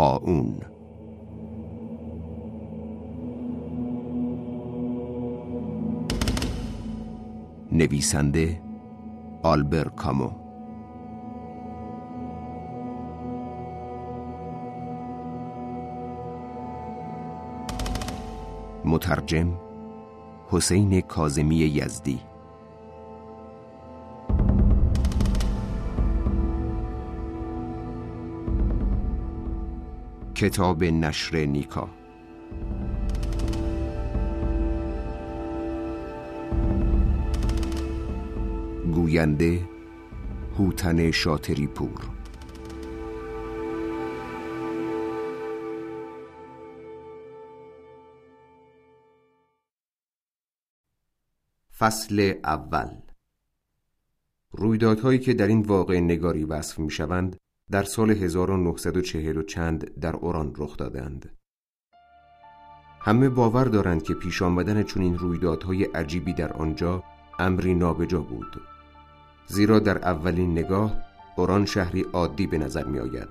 تاون نویسنده آلبر کامو. مترجم حسین کازمی یزدی. کتاب نشر نیکا. گوینده هوتن شاتری پور فصل اول. رویدادهایی که در این واقع نگاری وصف می شوند در سال 1940 و چند در اوران رخ دادند. همه باور دارند که پیش آمدن چنین رویدادهای عجیبی در آنجا امری نابجا بود. زیرا در اولین نگاه اوران شهری عادی به نظر می آید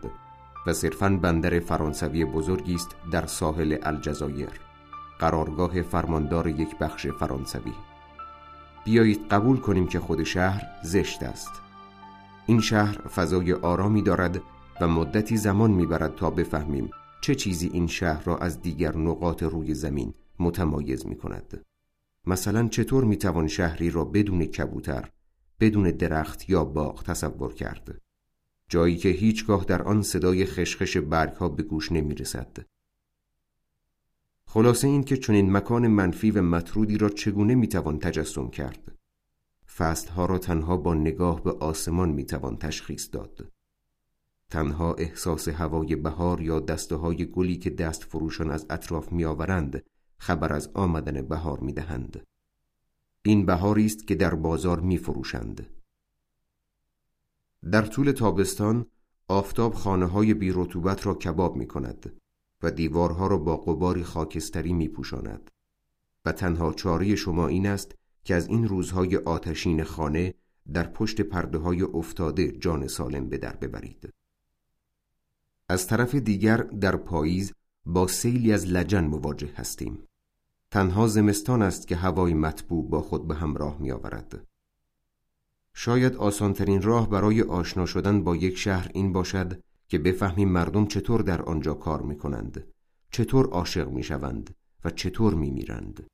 و صرفاً بندر فرانسوی بزرگی است در ساحل الجزایر قرارگاه فرماندار یک بخش فرانسوی بیایید قبول کنیم که خود شهر زشت است این شهر فضای آرامی دارد و مدتی زمان می‌برد تا بفهمیم چه چیزی این شهر را از دیگر نقاط روی زمین متمایز می کند. مثلا چطور می توان شهری را بدون کبوتر، بدون درخت یا باغ تصور کرد؟ جایی که هیچگاه در آن صدای خشخش برگ ها به گوش نمی رسد. خلاصه این که چنین مکان منفی و مطرودی را چگونه می توان تجسم کرد؟ فصلها را تنها با نگاه به آسمان می‌توان تشخیص داد. تنها احساس هوای بهار یا دسته های گلی که دست فروشان از اطراف میآورند خبر از آمدن بهار می‌دهند. این بهاری است که در بازار میفروشند. در طول تابستان آفتاب خانه های بی را کباب می کند و دیوارها را با قباری خاکستری می پوشاند و تنها چاره شما این است که از این روزهای آتشین خانه در پشت پرده های افتاده جان سالم به در ببرید. از طرف دیگر در پاییز با سیلی از لجن مواجه هستیم. تنها زمستان است که هوای مطبوع با خود به همراه می آورد. شاید آسانترین راه برای آشنا شدن با یک شهر این باشد که بفهمیم مردم چطور در آنجا کار می کنند چطور عاشق می شوند و چطور می میرند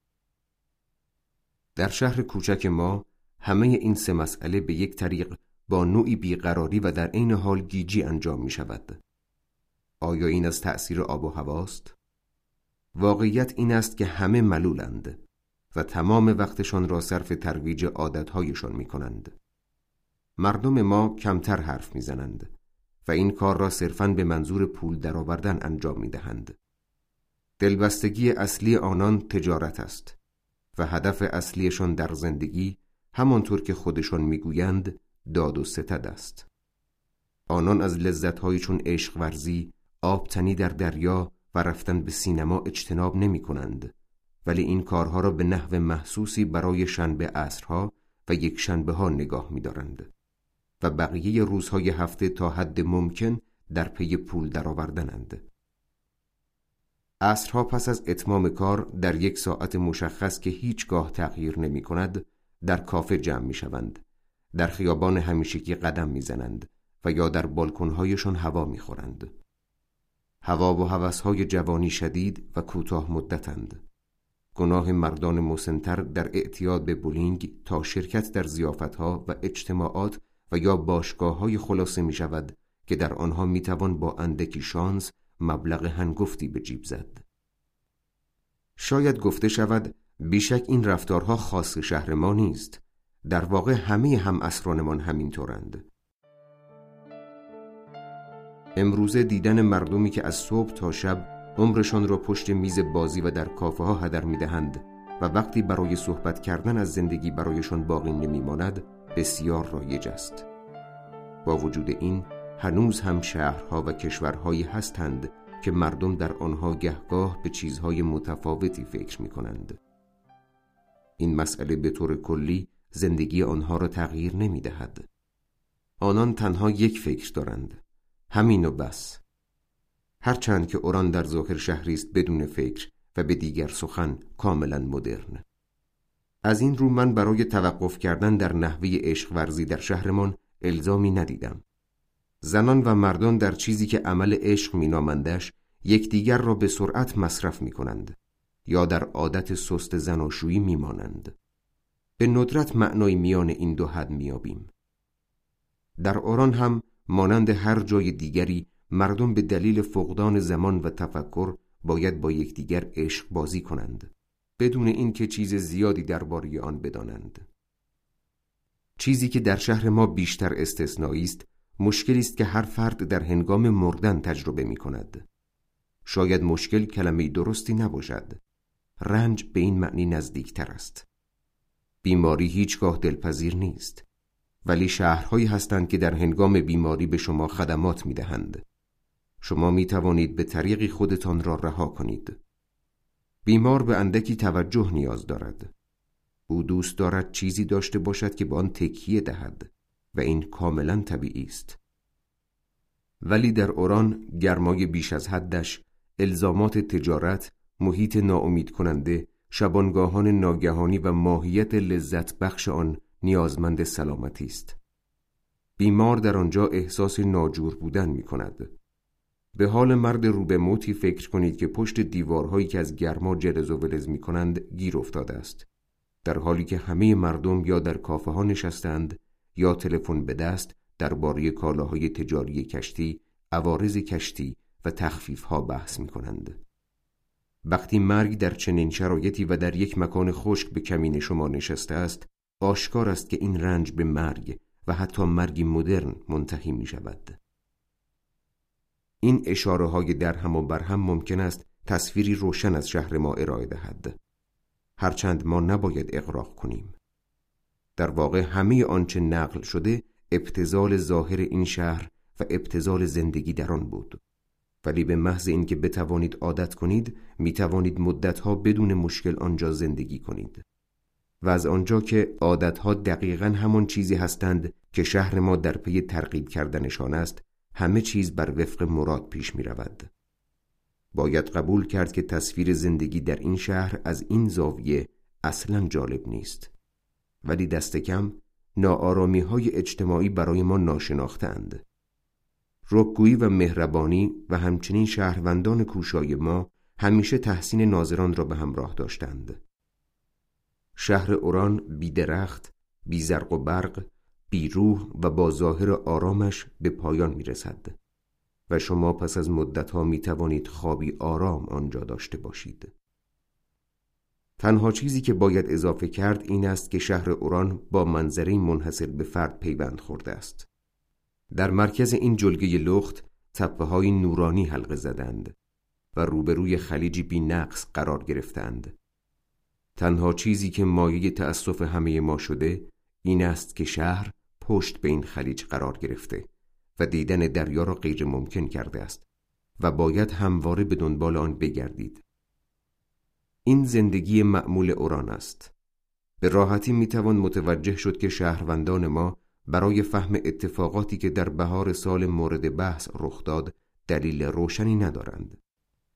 در شهر کوچک ما همه این سه مسئله به یک طریق با نوعی بیقراری و در عین حال گیجی انجام می شود. آیا این از تأثیر آب و هواست؟ واقعیت این است که همه ملولند و تمام وقتشان را صرف ترویج عادتهایشان می کنند. مردم ما کمتر حرف می‌زنند و این کار را صرفاً به منظور پول درآوردن انجام می دهند. دلبستگی اصلی آنان تجارت است و هدف اصلیشان در زندگی همانطور که خودشان می‌گویند داد و ستد است آنان از لذتهایی چون عشق ورزی آب تنی در دریا و رفتن به سینما اجتناب نمی کنند ولی این کارها را به نحو محسوسی برای شنبه عصرها و یک شنبه ها نگاه می دارند و بقیه روزهای هفته تا حد ممکن در پی پول درآوردنند. عصرها پس از اتمام کار در یک ساعت مشخص که هیچگاه تغییر نمی کند در کافه جمع می شوند در خیابان همیشگی قدم می زنند و یا در بالکنهایشان هوا می خورند. هوا و هوسهای جوانی شدید و کوتاه مدتند گناه مردان مسنتر در اعتیاد به بولینگ تا شرکت در زیافتها و اجتماعات و یا باشگاه های خلاصه می شود که در آنها می توان با اندکی شانس مبلغ هنگفتی به جیب زد. شاید گفته شود بیشک این رفتارها خاص شهر ما نیست. در واقع همه هم همین طورند امروزه دیدن مردمی که از صبح تا شب عمرشان را پشت میز بازی و در کافه ها هدر می دهند و وقتی برای صحبت کردن از زندگی برایشان باقی نمی ماند بسیار رایج است. با وجود این هنوز هم شهرها و کشورهایی هستند که مردم در آنها گهگاه به چیزهای متفاوتی فکر می کنند. این مسئله به طور کلی زندگی آنها را تغییر نمی دهد. آنان تنها یک فکر دارند همین و بس هرچند که اوران در ظاهر شهری است بدون فکر و به دیگر سخن کاملا مدرن از این رو من برای توقف کردن در نحوه عشق ورزی در شهرمان الزامی ندیدم زنان و مردان در چیزی که عمل عشق مینامندش یکدیگر را به سرعت مصرف می کنند یا در عادت سست زناشویی میمانند. به ندرت معنای میان این دو حد میابیم در آران هم مانند هر جای دیگری مردم به دلیل فقدان زمان و تفکر باید با یکدیگر عشق بازی کنند بدون اینکه چیز زیادی درباره آن بدانند. چیزی که در شهر ما بیشتر استثنایی است مشکلی است که هر فرد در هنگام مردن تجربه می کند شاید مشکل کلمه درستی نباشد. رنج به این معنی نزدیکتر است. بیماری هیچگاه دلپذیر نیست. ولی شهرهایی هستند که در هنگام بیماری به شما خدمات می دهند. شما می توانید به طریقی خودتان را رها کنید. بیمار به اندکی توجه نیاز دارد. او دوست دارد چیزی داشته باشد که به آن تکیه دهد. و این کاملا طبیعی است. ولی در اوران گرمای بیش از حدش الزامات تجارت محیط ناامید کننده شبانگاهان ناگهانی و ماهیت لذت بخش آن نیازمند سلامتی است. بیمار در آنجا احساس ناجور بودن می کند. به حال مرد رو به موتی فکر کنید که پشت دیوارهایی که از گرما جرز و ولز می کنند گیر افتاده است. در حالی که همه مردم یا در کافه ها نشستند یا تلفن به دست درباره کالاهای تجاری کشتی، عوارض کشتی و تخفیف ها بحث می کنند. وقتی مرگ در چنین شرایطی و در یک مکان خشک به کمین شما نشسته است آشکار است که این رنج به مرگ و حتی مرگی مدرن منتهی می شود این اشاره های در هم و بر هم ممکن است تصویری روشن از شهر ما ارائه دهد. هرچند ما نباید اقراق کنیم. در واقع همه آنچه نقل شده ابتزال ظاهر این شهر و ابتزال زندگی در آن بود. ولی به محض اینکه بتوانید عادت کنید می توانید مدتها بدون مشکل آنجا زندگی کنید. و از آنجا که عادتها دقیقا همان چیزی هستند که شهر ما در پی ترغیب کردنشان است همه چیز بر وفق مراد پیش می رود. باید قبول کرد که تصویر زندگی در این شهر از این زاویه اصلا جالب نیست. ولی دست کم ناآرامی های اجتماعی برای ما ناشناختند رکگویی و مهربانی و همچنین شهروندان کوشای ما همیشه تحسین ناظران را به همراه داشتند شهر اوران بی درخت، بی زرق و برق، بی روح و با ظاهر آرامش به پایان می رسد و شما پس از مدتها می توانید خوابی آرام آنجا داشته باشید. تنها چیزی که باید اضافه کرد این است که شهر اوران با منظری منحصر به فرد پیوند خورده است. در مرکز این جلگه لخت تپه های نورانی حلقه زدند و روبروی خلیجی بی نقص قرار گرفتند. تنها چیزی که مایه تأسف همه ما شده این است که شهر پشت به این خلیج قرار گرفته و دیدن دریا را غیر ممکن کرده است و باید همواره به دنبال آن بگردید. این زندگی معمول اوران است. به راحتی می‌توان متوجه شد که شهروندان ما برای فهم اتفاقاتی که در بهار سال مورد بحث رخ داد دلیل روشنی ندارند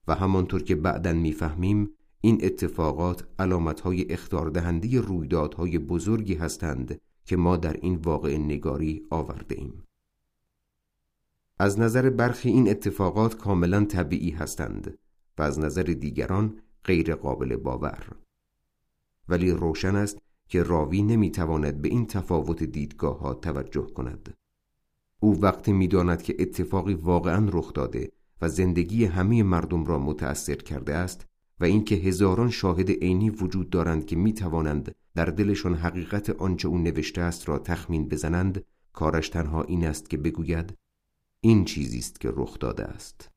و همانطور که بعدا می‌فهمیم این اتفاقات علامتهای اختاردهنده رویدادهای بزرگی هستند که ما در این واقع نگاری آورده ایم. از نظر برخی این اتفاقات کاملا طبیعی هستند و از نظر دیگران غیر قابل باور. ولی روشن است که راوی نمی‌تواند به این تفاوت دیدگاه ها توجه کند. او وقتی می‌داند که اتفاقی واقعا رخ داده و زندگی همه مردم را متأثر کرده است و اینکه هزاران شاهد عینی وجود دارند که می توانند در دلشان حقیقت آنچه او نوشته است را تخمین بزنند کارش تنها این است که بگوید این چیزی است که رخ داده است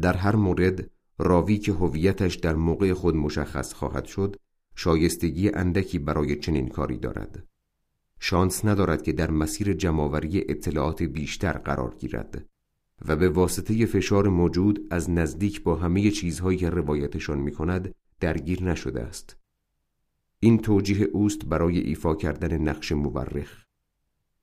در هر مورد راوی که هویتش در موقع خود مشخص خواهد شد شایستگی اندکی برای چنین کاری دارد. شانس ندارد که در مسیر جمعآوری اطلاعات بیشتر قرار گیرد و به واسطه فشار موجود از نزدیک با همه چیزهایی که روایتشان می کند درگیر نشده است. این توجیه اوست برای ایفا کردن نقش مورخ.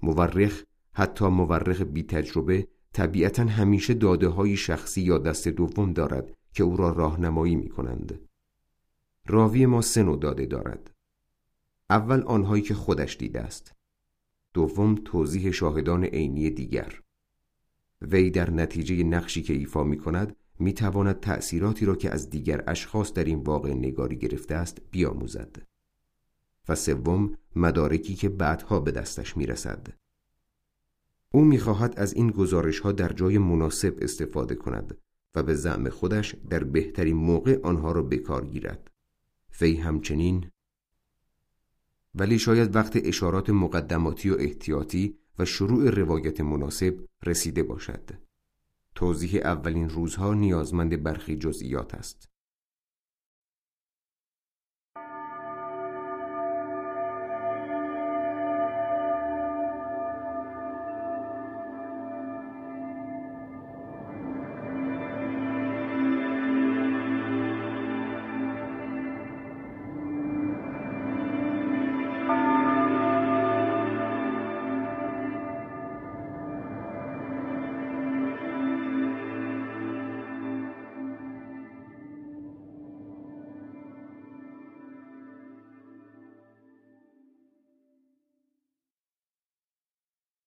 مورخ حتی مورخ بی تجربه طبیعتا همیشه داده های شخصی یا دست دوم دارد که او را راهنمایی می کنند. راوی ما سه نوع داده دارد. اول آنهایی که خودش دیده است. دوم توضیح شاهدان عینی دیگر. وی در نتیجه نقشی که ایفا می کند می تواند تأثیراتی را که از دیگر اشخاص در این واقع نگاری گرفته است بیاموزد. و سوم مدارکی که بعدها به دستش می رسد. او می‌خواهد از این گزارش ها در جای مناسب استفاده کند و به زعم خودش در بهترین موقع آنها را به کار گیرد. وی همچنین ولی شاید وقت اشارات مقدماتی و احتیاطی و شروع روایت مناسب رسیده باشد. توضیح اولین روزها نیازمند برخی جزئیات است.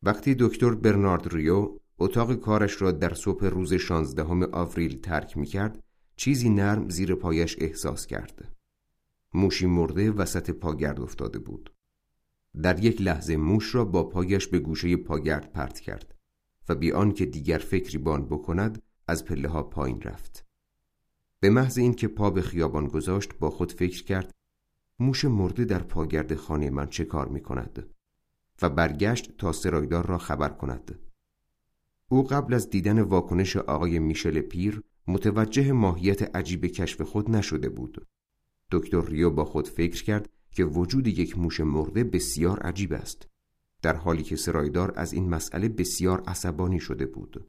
وقتی دکتر برنارد ریو اتاق کارش را در صبح روز شانزدهم آوریل ترک می کرد چیزی نرم زیر پایش احساس کرد. موشی مرده وسط پاگرد افتاده بود. در یک لحظه موش را با پایش به گوشه پاگرد پرت کرد و بی که دیگر فکری بان بکند از پله ها پایین رفت. به محض اینکه پا به خیابان گذاشت با خود فکر کرد موش مرده در پاگرد خانه من چه کار می کند؟ و برگشت تا سرایدار را خبر کند. او قبل از دیدن واکنش آقای میشل پیر متوجه ماهیت عجیب کشف خود نشده بود. دکتر ریو با خود فکر کرد که وجود یک موش مرده بسیار عجیب است در حالی که سرایدار از این مسئله بسیار عصبانی شده بود.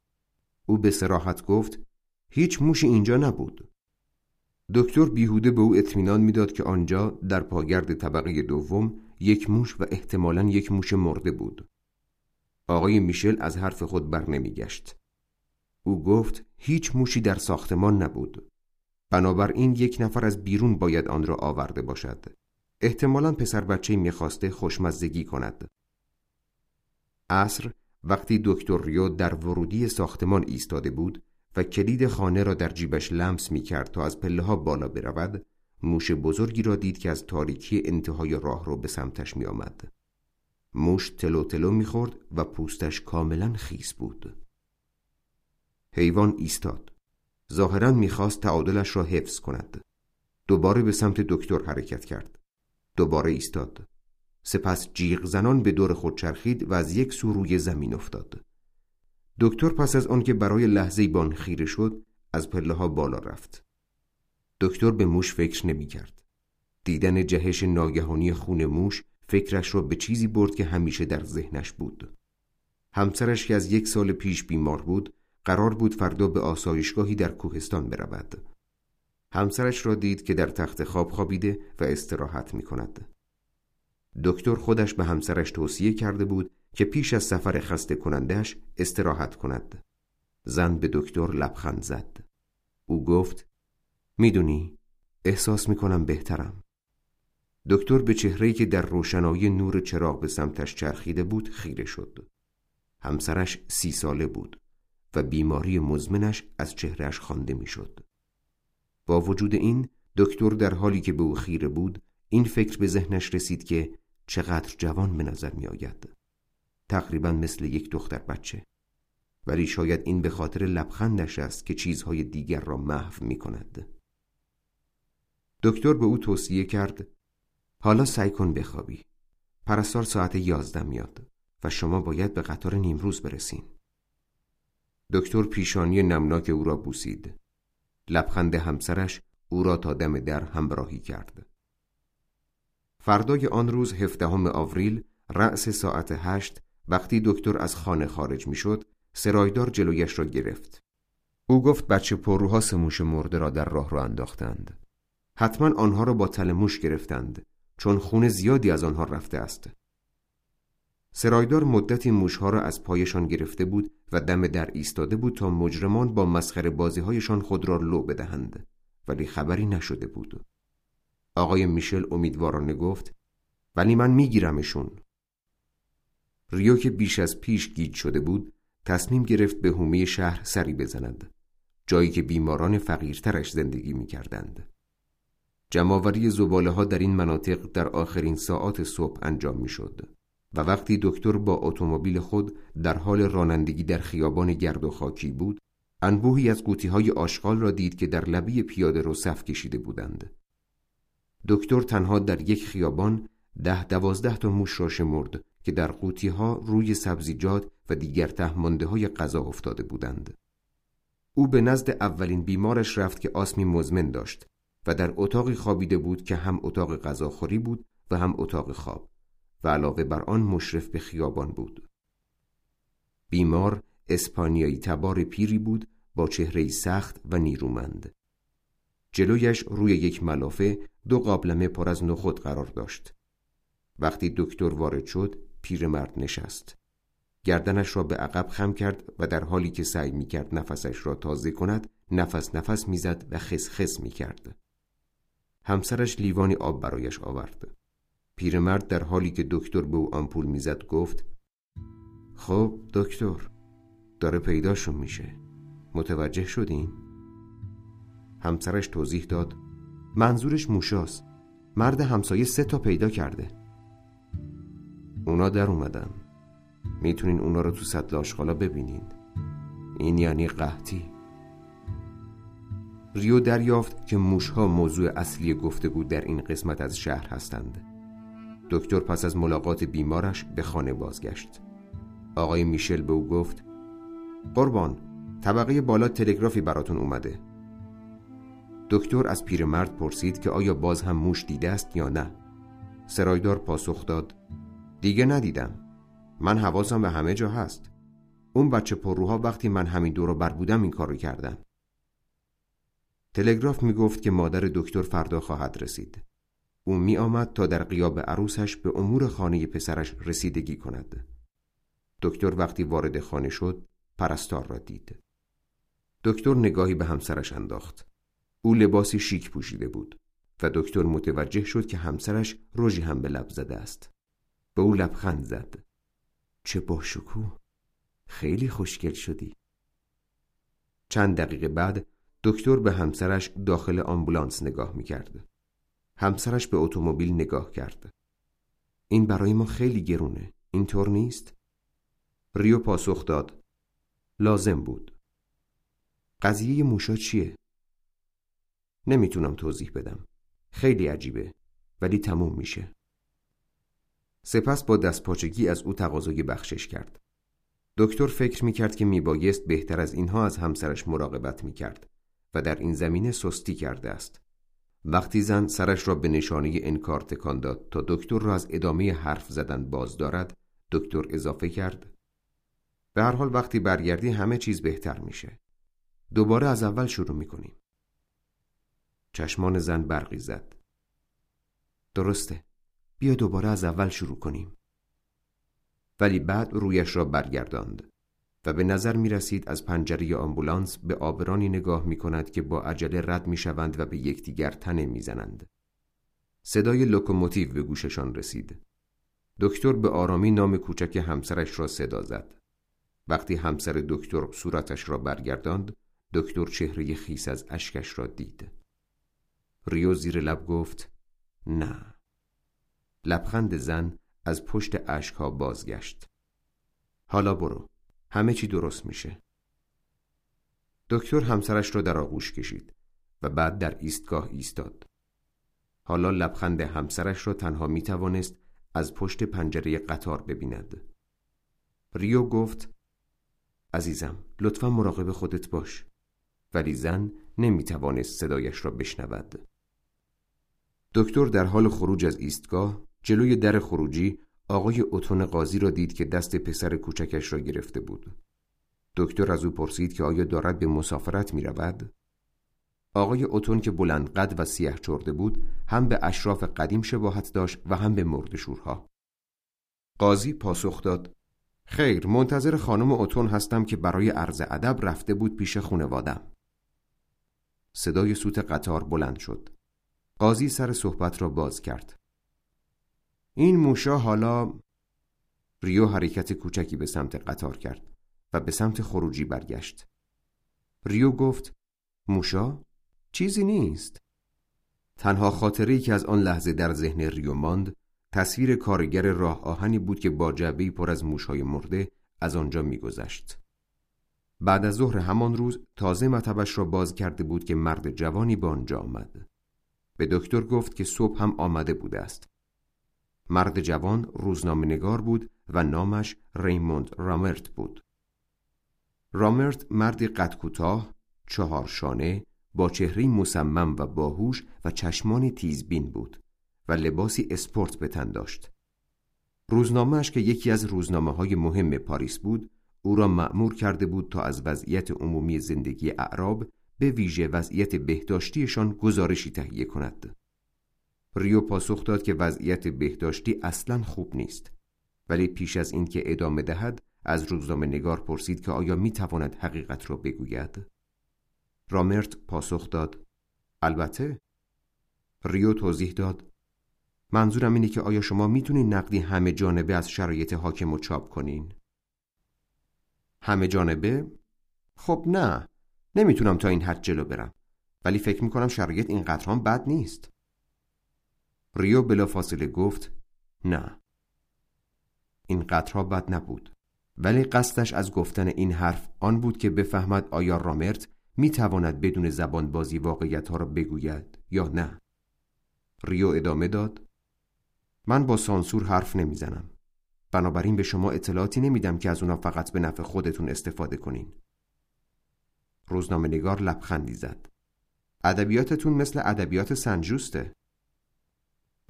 او به سراحت گفت هیچ موشی اینجا نبود. دکتر بیهوده به او اطمینان می‌داد که آنجا در پاگرد طبقه دوم یک موش و احتمالا یک موش مرده بود. آقای میشل از حرف خود بر نمیگشت. او گفت هیچ موشی در ساختمان نبود. بنابراین یک نفر از بیرون باید آن را آورده باشد. احتمالا پسر بچه می‌خواسته خوشمزدگی کند. عصر وقتی دکتر ریو در ورودی ساختمان ایستاده بود و کلید خانه را در جیبش لمس می کرد تا از پله ها بالا برود موش بزرگی را دید که از تاریکی انتهای راه رو به سمتش می آمد. موش تلو تلو می خورد و پوستش کاملا خیس بود. حیوان ایستاد. ظاهرا می‌خواست تعادلش را حفظ کند. دوباره به سمت دکتر حرکت کرد. دوباره ایستاد. سپس جیغ زنان به دور خود چرخید و از یک سو روی زمین افتاد. دکتر پس از آنکه برای لحظه بان خیره شد از پله ها بالا رفت. دکتر به موش فکر نمی کرد. دیدن جهش ناگهانی خون موش فکرش را به چیزی برد که همیشه در ذهنش بود. همسرش که از یک سال پیش بیمار بود قرار بود فردا به آسایشگاهی در کوهستان برود. همسرش را دید که در تخت خواب خوابیده و استراحت می کند. دکتر خودش به همسرش توصیه کرده بود که پیش از سفر خسته کنندش استراحت کند. زن به دکتر لبخند زد. او گفت می‌دونی احساس می‌کنم بهترم دکتر به چهرهی که در روشنایی نور چراغ به سمتش چرخیده بود خیره شد همسرش سی ساله بود و بیماری مزمنش از چهرهش خوانده می‌شد با وجود این دکتر در حالی که به او خیره بود این فکر به ذهنش رسید که چقدر جوان به نظر می آید. تقریبا مثل یک دختر بچه ولی شاید این به خاطر لبخندش است که چیزهای دیگر را محو می کند. دکتر به او توصیه کرد حالا سعی کن بخوابی. پرستار ساعت یازده میاد و شما باید به قطار نیمروز برسین. دکتر پیشانی نمناک او را بوسید. لبخند همسرش او را تا دم در همراهی کرد. فردای آن روز هفدهم آوریل رأس ساعت هشت وقتی دکتر از خانه خارج می‌شد سرایدار جلویش را گرفت. او گفت بچه پروها سموش مرده را در راه را انداختند. حتما آنها را با تلموش گرفتند چون خون زیادی از آنها رفته است. سرایدار مدتی موشها را از پایشان گرفته بود و دم در ایستاده بود تا مجرمان با مسخره بازی هایشان خود را لو بدهند ولی خبری نشده بود. آقای میشل امیدوارانه گفت ولی من میگیرمشون. ریو که بیش از پیش گیج شده بود تصمیم گرفت به هومه شهر سری بزند جایی که بیماران فقیرترش زندگی می‌کردند. جمعآوری زباله ها در این مناطق در آخرین ساعات صبح انجام می‌شد و وقتی دکتر با اتومبیل خود در حال رانندگی در خیابان گرد و خاکی بود انبوهی از قوطی های آشغال را دید که در لبی پیاده رو صف کشیده بودند. دکتر تنها در یک خیابان ده دوازده تا موش را شمرد که در قوطی ها روی سبزیجات و دیگر تهمانده های غذا افتاده بودند. او به نزد اولین بیمارش رفت که آسمی مزمن داشت. و در اتاقی خوابیده بود که هم اتاق غذاخوری بود و هم اتاق خواب و علاوه بر آن مشرف به خیابان بود. بیمار اسپانیایی تبار پیری بود با چهره سخت و نیرومند. جلویش روی یک ملافه دو قابلمه پر از نخود قرار داشت. وقتی دکتر وارد شد پیرمرد نشست. گردنش را به عقب خم کرد و در حالی که سعی می کرد نفسش را تازه کند نفس نفس می‌زد و خس خس می کرد. همسرش لیوانی آب برایش آورد. پیرمرد در حالی که دکتر به او آمپول می‌زد گفت خب دکتر داره پیداشون میشه. متوجه شدین؟ همسرش توضیح داد منظورش موشاست. مرد همسایه سه تا پیدا کرده. اونا در اومدن. می‌تونین اونا رو تو سطل آشغالا ببینین. این یعنی قحطی. ریو دریافت که موشها موضوع اصلی گفتگو در این قسمت از شهر هستند. دکتر پس از ملاقات بیمارش به خانه بازگشت. آقای میشل به او گفت قربان طبقه بالا تلگرافی براتون اومده. دکتر از پیرمرد پرسید که آیا باز هم موش دیده است یا نه. سرایدار پاسخ داد دیگه ندیدم. من حواسم به همه جا هست. اون بچه پرروها وقتی من همین دور بر بودم این کارو کردن. تلگراف می گفت که مادر دکتر فردا خواهد رسید. او می آمد تا در قیاب عروسش به امور خانه پسرش رسیدگی کند. دکتر وقتی وارد خانه شد پرستار را دید. دکتر نگاهی به همسرش انداخت. او لباسی شیک پوشیده بود و دکتر متوجه شد که همسرش روژی هم به لب زده است. به او لبخند زد. چه باشکوه خیلی خوشگل شدی. چند دقیقه بعد دکتر به همسرش داخل آمبولانس نگاه می‌کرد. همسرش به اتومبیل نگاه کرد. این برای ما خیلی گرونه. اینطور نیست؟ ریو پاسخ داد. لازم بود. قضیه موشا چیه؟ نمی‌تونم توضیح بدم. خیلی عجیبه ولی تموم میشه. سپس با دستپاچگی از او تقاضای بخشش کرد. دکتر فکر می‌کرد که میبایست بهتر از اینها از همسرش مراقبت می‌کرد. و در این زمینه سستی کرده است. وقتی زن سرش را به نشانه انکار تکان داد تا دکتر را از ادامه حرف زدن باز دارد دکتر اضافه کرد به هر حال وقتی برگردی همه چیز بهتر میشه. دوباره از اول شروع می‌کنیم. چشمان زن برقی زد. درسته. بیا دوباره از اول شروع کنیم. ولی بعد رویش را برگرداند. و به نظر می رسید از پنجره آمبولانس به آبرانی نگاه می کند که با عجله رد می شوند و به یکدیگر تنه می زنند. صدای لوکوموتیو به گوششان رسید. دکتر به آرامی نام کوچک همسرش را صدا زد. وقتی همسر دکتر صورتش را برگرداند، دکتر چهره خیس از اشکش را دید. ریو زیر لب گفت نه. لبخند زن از پشت اشکها بازگشت. حالا برو. همه چی درست میشه. دکتر همسرش را در آغوش کشید و بعد در ایستگاه ایستاد. حالا لبخند همسرش را تنها می توانست از پشت پنجره قطار ببیند. ریو گفت عزیزم لطفا مراقب خودت باش ولی زن نمی توانست صدایش را بشنود. دکتر در حال خروج از ایستگاه جلوی در خروجی آقای اتون قاضی را دید که دست پسر کوچکش را گرفته بود. دکتر از او پرسید که آیا دارد به مسافرت می رود؟ آقای اتون که بلند قد و سیه چرده بود هم به اشراف قدیم شباهت داشت و هم به مردشورها. قاضی پاسخ داد خیر منتظر خانم اوتون هستم که برای عرض ادب رفته بود پیش خونوادم صدای سوت قطار بلند شد قاضی سر صحبت را باز کرد این موشا حالا ریو حرکت کوچکی به سمت قطار کرد و به سمت خروجی برگشت ریو گفت موشا چیزی نیست تنها خاطری که از آن لحظه در ذهن ریو ماند تصویر کارگر راه آهنی بود که با جعبه پر از موشهای مرده از آنجا میگذشت. بعد از ظهر همان روز تازه مطبش را باز کرده بود که مرد جوانی به آنجا آمد. به دکتر گفت که صبح هم آمده بوده است. مرد جوان روزنامه نگار بود و نامش ریموند رامرت بود. رامرت مردی قد کوتاه، چهار شانه، با چهره مصمم و باهوش و چشمانی تیزبین بود. و لباسی اسپورت به تن داشت. روزنامهش که یکی از روزنامه های مهم پاریس بود، او را مأمور کرده بود تا از وضعیت عمومی زندگی اعراب به ویژه وضعیت بهداشتیشان گزارشی تهیه کند. ریو پاسخ داد که وضعیت بهداشتی اصلا خوب نیست. ولی پیش از اینکه ادامه دهد از روزنامه نگار پرسید که آیا می تواند حقیقت را بگوید؟ رامرت پاسخ داد البته. ریو توضیح داد منظورم اینه که آیا شما می‌تونین نقدی همه جانبه از شرایط حاکم و چاپ کنین؟ همه جانبه؟ خب نه نمی‌تونم تا این حد جلو برم. ولی فکر می‌کنم شرایط این هم بد نیست. ریو بلا فاصله گفت نه این قطرها بد نبود. ولی قصدش از گفتن این حرف آن بود که بفهمد آیا رامرت می‌تواند بدون زبان بازی واقعیت ها را بگوید یا نه. ریو ادامه داد من با سانسور حرف نمی‌زنم. بنابراین به شما اطلاعاتی نمیدم که از اونا فقط به نفع خودتون استفاده کنین. روزنامه نگار لبخندی زد. ادبیاتتون مثل ادبیات سنجوسته.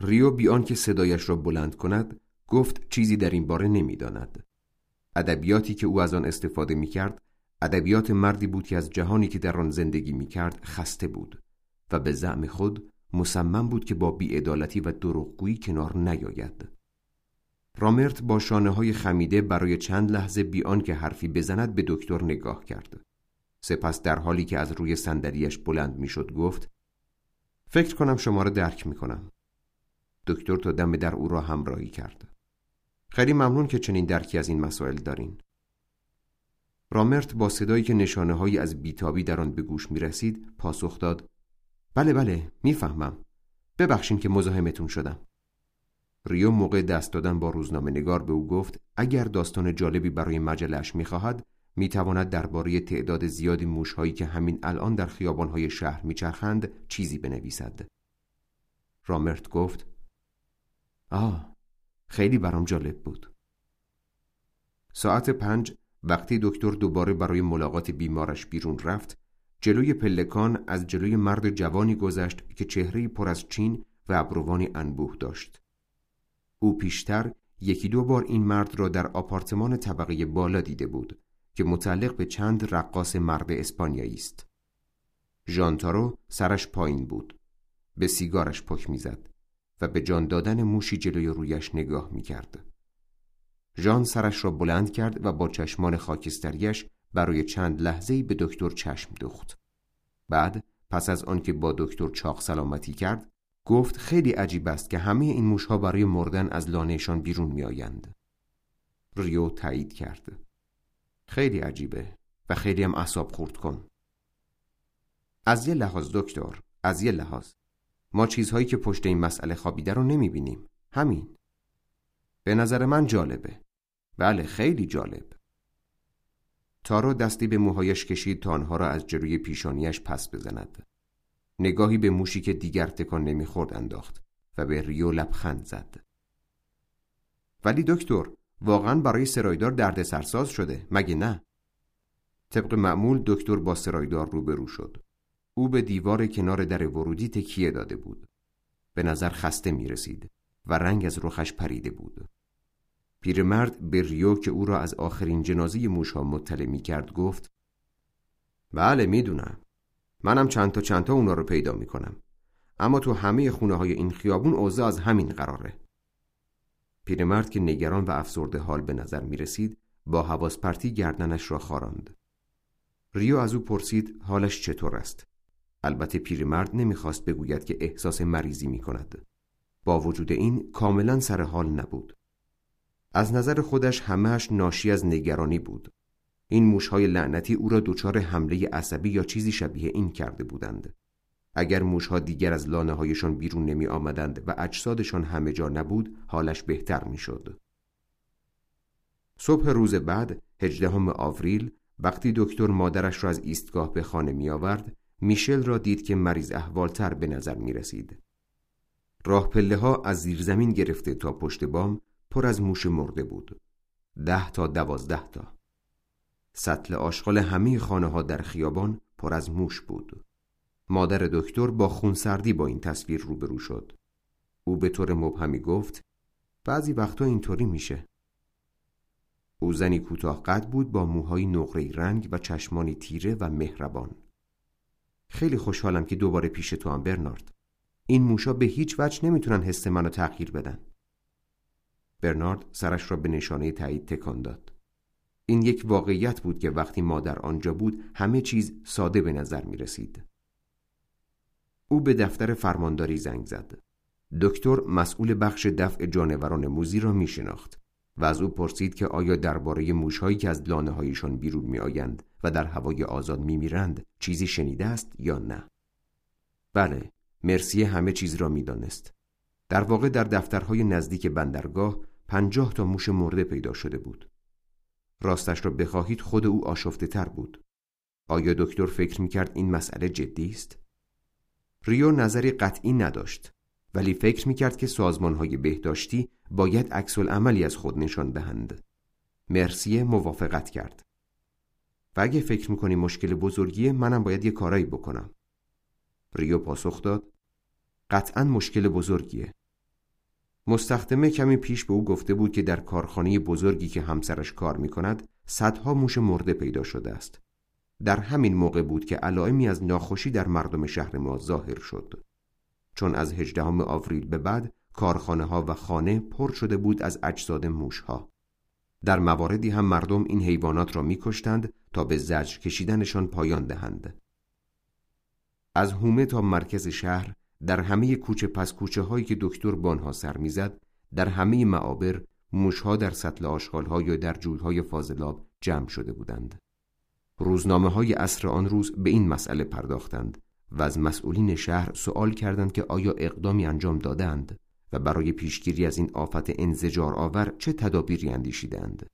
ریو بیان که صدایش را بلند کند گفت چیزی در این باره نمی‌داند. ادبیاتی که او از آن استفاده می کرد ادبیات مردی بود که از جهانی که در آن زندگی می کرد خسته بود و به زعم خود مصمم بود که با بیعدالتی و دروغگویی کنار نیاید. رامرت با شانه های خمیده برای چند لحظه بیان که حرفی بزند به دکتر نگاه کرد. سپس در حالی که از روی صندلیاش بلند می‌شد گفت فکر کنم شما را درک می‌کنم. دکتر تا دم در او را همراهی کرد. خیلی ممنون که چنین درکی از این مسائل دارین. رامرت با صدایی که نشانه هایی از بیتابی در آن به گوش می رسید پاسخ داد بله بله می‌فهمم. ببخشین که مزاحمتون شدم. ریو موقع دست دادن با روزنامه نگار به او گفت اگر داستان جالبی برای مجلش می‌خواهد می‌تواند درباره تعداد زیادی موشهایی که همین الان در خیابانهای شهر میچرخند چیزی بنویسد. رامرت گفت آه خیلی برام جالب بود ساعت پنج وقتی دکتر دوباره برای ملاقات بیمارش بیرون رفت جلوی پلکان از جلوی مرد جوانی گذشت که چهره پر از چین و ابروانی انبوه داشت. او پیشتر یکی دو بار این مرد را در آپارتمان طبقه بالا دیده بود که متعلق به چند رقاص مرد اسپانیایی است. ژانتارو سرش پایین بود. به سیگارش پک می‌زد و به جان دادن موشی جلوی رویش نگاه می‌کرد. ژان سرش را بلند کرد و با چشمان خاکستریش برای چند لحظه‌ای به دکتر چشم دوخت. بعد پس از آنکه با دکتر چاق سلامتی کرد گفت خیلی عجیب است که همه این موشها برای مردن از لانهشان بیرون میآیند. ریو تایید کرد. خیلی عجیبه و خیلی هم اعصاب خورد کن. از یه لحاظ دکتر، از یه لحاظ ما چیزهایی که پشت این مسئله خوابیده رو نمی بینیم. همین. به نظر من جالبه. بله خیلی جالب. تارو دستی به موهایش کشید تا آنها را از جلوی پیشانیش پس بزند. نگاهی به موشی که دیگر تکان نمی‌خورد انداخت و به ریو لبخند زد. ولی دکتر واقعا برای سرایدار درد سرساز شده مگه نه؟ طبق معمول دکتر با سرایدار روبرو شد. او به دیوار کنار در ورودی تکیه داده بود. به نظر خسته می رسید و رنگ از رخش پریده بود. پیرمرد به ریو که او را از آخرین جنازه موشها مطلع می کرد گفت بله می‌دونم منم چند تا چند تا اونا رو پیدا می کنم اما تو همه خونه های این خیابون اوضاع از همین قراره پیرمرد که نگران و افسرده حال به نظر می رسید با حواس پرتی گردنش را خاراند. ریو از او پرسید حالش چطور است؟ البته پیرمرد نمی‌خواست بگوید که احساس مریضی می کند. با وجود این کاملا سر حال نبود. از نظر خودش همهش ناشی از نگرانی بود. این موشهای لعنتی او را دچار حمله عصبی یا چیزی شبیه این کرده بودند. اگر موشها دیگر از لانه هایشان بیرون نمی آمدند و اجسادشان همه جا نبود حالش بهتر می شد. صبح روز بعد هجدهم آوریل وقتی دکتر مادرش را از ایستگاه به خانه می آورد میشل را دید که مریض احوالتر به نظر می رسید. راه پله ها از زیر زمین گرفته تا پشت بام پر از موش مرده بود. ده تا دوازده تا. سطل آشغال همه خانه ها در خیابان پر از موش بود. مادر دکتر با خونسردی با این تصویر روبرو شد. او به طور مبهمی گفت بعضی وقتا اینطوری میشه. او زنی کوتاه قد بود با موهای نقره رنگ و چشمانی تیره و مهربان. خیلی خوشحالم که دوباره پیش تو هم برنارد. این موشا به هیچ وجه نمی‌تونن حس منو تغییر بدن. برنارد سرش را به نشانه تایید تکان داد. این یک واقعیت بود که وقتی مادر آنجا بود همه چیز ساده به نظر می رسید. او به دفتر فرمانداری زنگ زد. دکتر مسئول بخش دفع جانوران موزی را می شناخت و از او پرسید که آیا درباره موشهایی که از لانه هایشان بیرون می آیند و در هوای آزاد می میرند چیزی شنیده است یا نه؟ بله، مرسی همه چیز را می دانست. در واقع در دفترهای نزدیک بندرگاه پنجاه تا موش مرده پیدا شده بود. راستش را بخواهید خود او آشفته تر بود. آیا دکتر فکر می کرد این مسئله جدی است؟ ریو نظری قطعی نداشت ولی فکر می کرد که های بهداشتی باید عکس عملی از خود نشان دهند. مرسیه موافقت کرد. و اگه فکر می‌کنی مشکل بزرگیه منم باید یه کارایی بکنم. ریو پاسخ داد قطعا مشکل بزرگیه. مستخدمه کمی پیش به او گفته بود که در کارخانه بزرگی که همسرش کار می کند صدها موش مرده پیدا شده است. در همین موقع بود که علائمی از ناخوشی در مردم شهر ما ظاهر شد. چون از هجدهم آوریل به بعد کارخانه ها و خانه پر شده بود از اجساد موش ها. در مواردی هم مردم این حیوانات را میکشتند تا به زجر کشیدنشان پایان دهند. از هومه تا مرکز شهر در همه کوچه پس کوچه هایی که دکتر بانها سر می‌زد در همه معابر موشها در سطل آشغال یا در جویهای فاضلاب جمع شده بودند. روزنامه های عصر آن روز به این مسئله پرداختند و از مسئولین شهر سوال کردند که آیا اقدامی انجام دادند و برای پیشگیری از این آفت انزجار آور چه تدابیری اندیشیدند.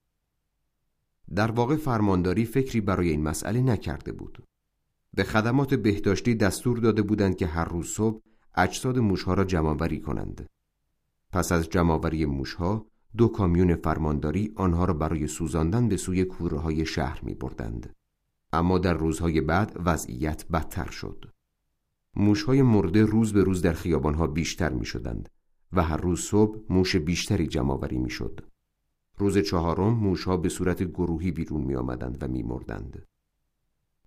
در واقع فرمانداری فکری برای این مسئله نکرده بود. به خدمات بهداشتی دستور داده بودند که هر روز صبح اجساد موشها را جمعآوری کنند. پس از جمعآوری موشها دو کامیون فرمانداری آنها را برای سوزاندن به سوی کوره های شهر می بردند. اما در روزهای بعد وضعیت بدتر شد. موشهای مرده روز به روز در خیابانها بیشتر می شدند و هر روز صبح موش بیشتری جمعآوری می شد. روز چهارم موشها به صورت گروهی بیرون می آمدند و می.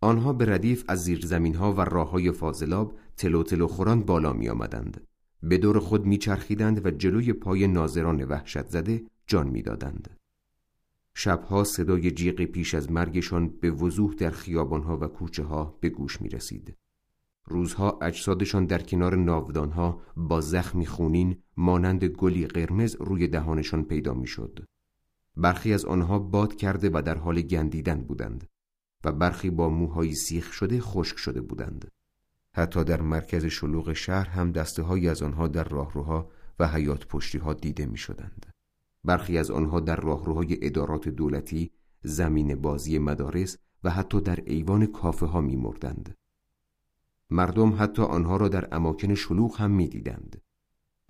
آنها به ردیف از زیر ها و راه های فاضلاب تلو تلو خوران بالا می آمدند. به دور خود می چرخیدند و جلوی پای ناظران وحشت زده جان می دادند. شبها صدای جیغ پیش از مرگشان به وضوح در خیابانها و کوچه ها به گوش می رسید. روزها اجسادشان در کنار ناودانها با زخمی خونین مانند گلی قرمز روی دهانشان پیدا می شد. برخی از آنها باد کرده و در حال گندیدن بودند و برخی با موهای سیخ شده خشک شده بودند. حتی در مرکز شلوغ شهر هم دسته از آنها در راهروها و حیات پشتی ها دیده می شدند. برخی از آنها در راهروهای ادارات دولتی، زمین بازی مدارس و حتی در ایوان کافه ها می مردند. مردم حتی آنها را در اماکن شلوغ هم می دیدند.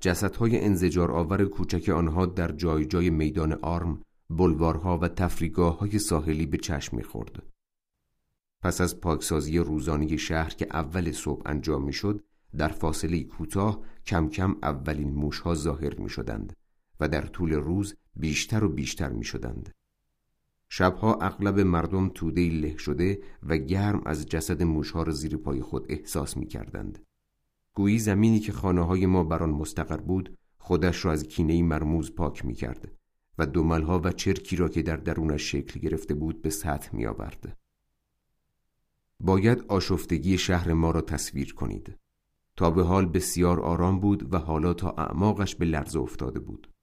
جسدهای انزجار آور کوچک آنها در جای جای میدان آرم، بلوارها و تفریگاه های ساحلی به چشم می خورد. پس از پاکسازی روزانه شهر که اول صبح انجام می شد، در فاصله کوتاه کم کم اولین موشها ظاهر می شدند و در طول روز بیشتر و بیشتر می شدند. شبها اغلب مردم توده له شده و گرم از جسد موشها را زیر پای خود احساس می کردند. گویی زمینی که خانه های ما بر آن مستقر بود خودش را از کینه مرموز پاک می کرد و دوملها و چرکی را که در درونش شکل گرفته بود به سطح می آورد. باید آشفتگی شهر ما را تصویر کنید. تا به حال بسیار آرام بود و حالا تا اعماقش به لرزه افتاده بود.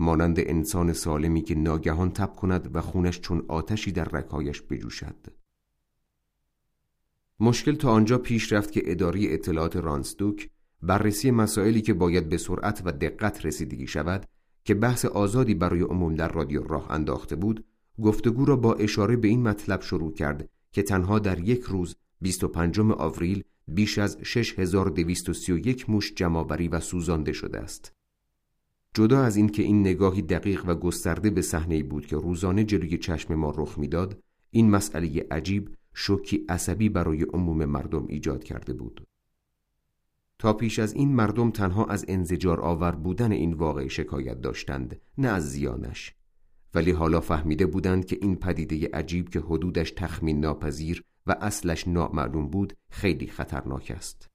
مانند انسان سالمی که ناگهان تب کند و خونش چون آتشی در رکایش بجوشد. مشکل تا آنجا پیش رفت که اداری اطلاعات رانسدوک بررسی مسائلی که باید به سرعت و دقت رسیدگی شود که بحث آزادی برای عموم در رادیو راه انداخته بود گفتگو را با اشاره به این مطلب شروع کرد که تنها در یک روز 25 آوریل بیش از 6231 موش جمعآوری و سوزانده شده است. جدا از اینکه این نگاهی دقیق و گسترده به صحنه بود که روزانه جلوی چشم ما رخ می‌داد، این مسئله عجیب شوکی عصبی برای عموم مردم ایجاد کرده بود. تا پیش از این مردم تنها از انزجار آور بودن این واقع شکایت داشتند نه از زیانش ولی حالا فهمیده بودند که این پدیده عجیب که حدودش تخمین ناپذیر و اصلش نامعلوم بود خیلی خطرناک است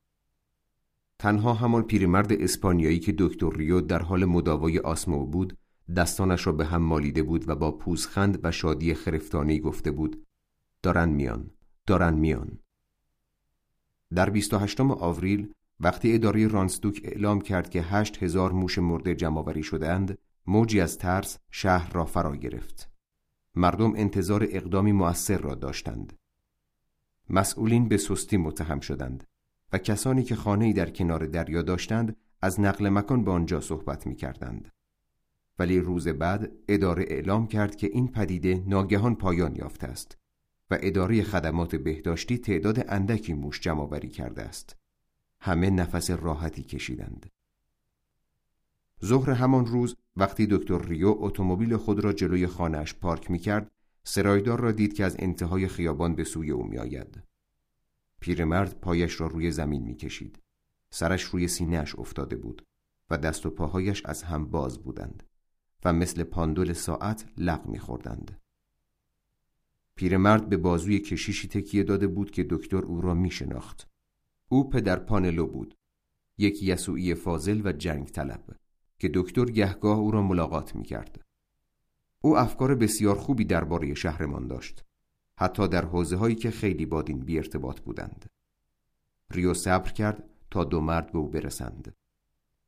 تنها همان پیرمرد اسپانیایی که دکتر ریو در حال مداوای آسمو بود دستانش را به هم مالیده بود و با پوزخند و شادی خرفتانی گفته بود دارن میان دارن میان. در 28 آوریل وقتی اداره رانسدوک اعلام کرد که هشت هزار موش مرده جمعآوری شدهاند موجی از ترس شهر را فرا گرفت. مردم انتظار اقدامی مؤثر را داشتند. مسئولین به سستی متهم شدند. کسانی که خانه‌ای در کنار دریا داشتند از نقل مکان به آنجا صحبت می کردند. ولی روز بعد اداره اعلام کرد که این پدیده ناگهان پایان یافته است و اداره خدمات بهداشتی تعداد اندکی موش جمع کرده است. همه نفس راحتی کشیدند. ظهر همان روز وقتی دکتر ریو اتومبیل خود را جلوی خانهاش پارک می کرد سرایدار را دید که از انتهای خیابان به سوی او می آید. پیرمرد پایش را روی زمین می کشید. سرش روی سینهش افتاده بود و دست و پاهایش از هم باز بودند و مثل پاندول ساعت لق می خوردند. پیرمرد به بازوی کشیشی تکیه داده بود که دکتر او را می شناخت. او پدر پانلو بود یک یسوعی فاضل و جنگ طلب که دکتر گهگاه او را ملاقات می کرد. او افکار بسیار خوبی درباره شهرمان داشت حتی در حوزه هایی که خیلی بادین بی ارتباط بودند. ریو صبر کرد تا دو مرد به او برسند.